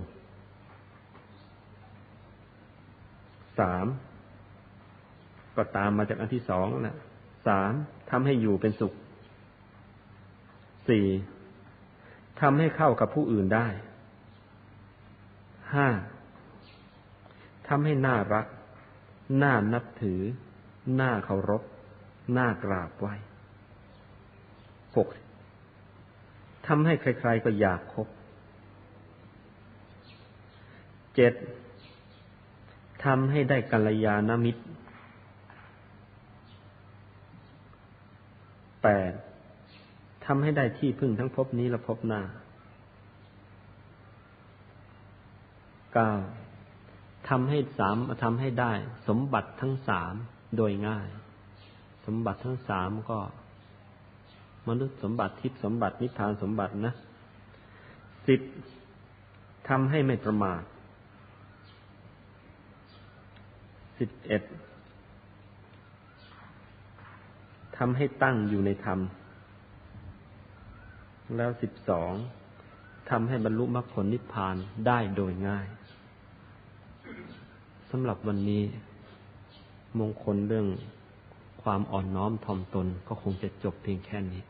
สามก็ตามมาจากอันที่สองนะสามทำให้อยู่เป็นสุขสี่ทำให้เข้ากับผู้อื่นได้ห้าทำให้น่ารัก น่านับถือ น่าเคารพ น่ากราบไหว หกทำให้ใครๆก็อยากคบเจ็ดทำให้ได้กัลยาณมิตรแปดทำให้ได้ที่พึ่งทั้งพบนี้และพบหน้าเก้าทำให้สามทำให้ได้ สมบัติทั้งสามโดยง่าย สมบัติทั้งสามก็ มนุษย์สมบัติทิพย์สมบัตินิพพานสมบัตินะสิบทำให้ไม่ประมาทสิบเอ็ดทำให้ตั้งอยู่ในธรรม แล้วสิบสองทำให้บรรลุมรรคผลนิพพานได้โดยง่ายสำหรับวันนี้ มงคลเรื่อง ความอ่อนน้อมถ่อมตนก็คงจะจบเพียงแค่นี้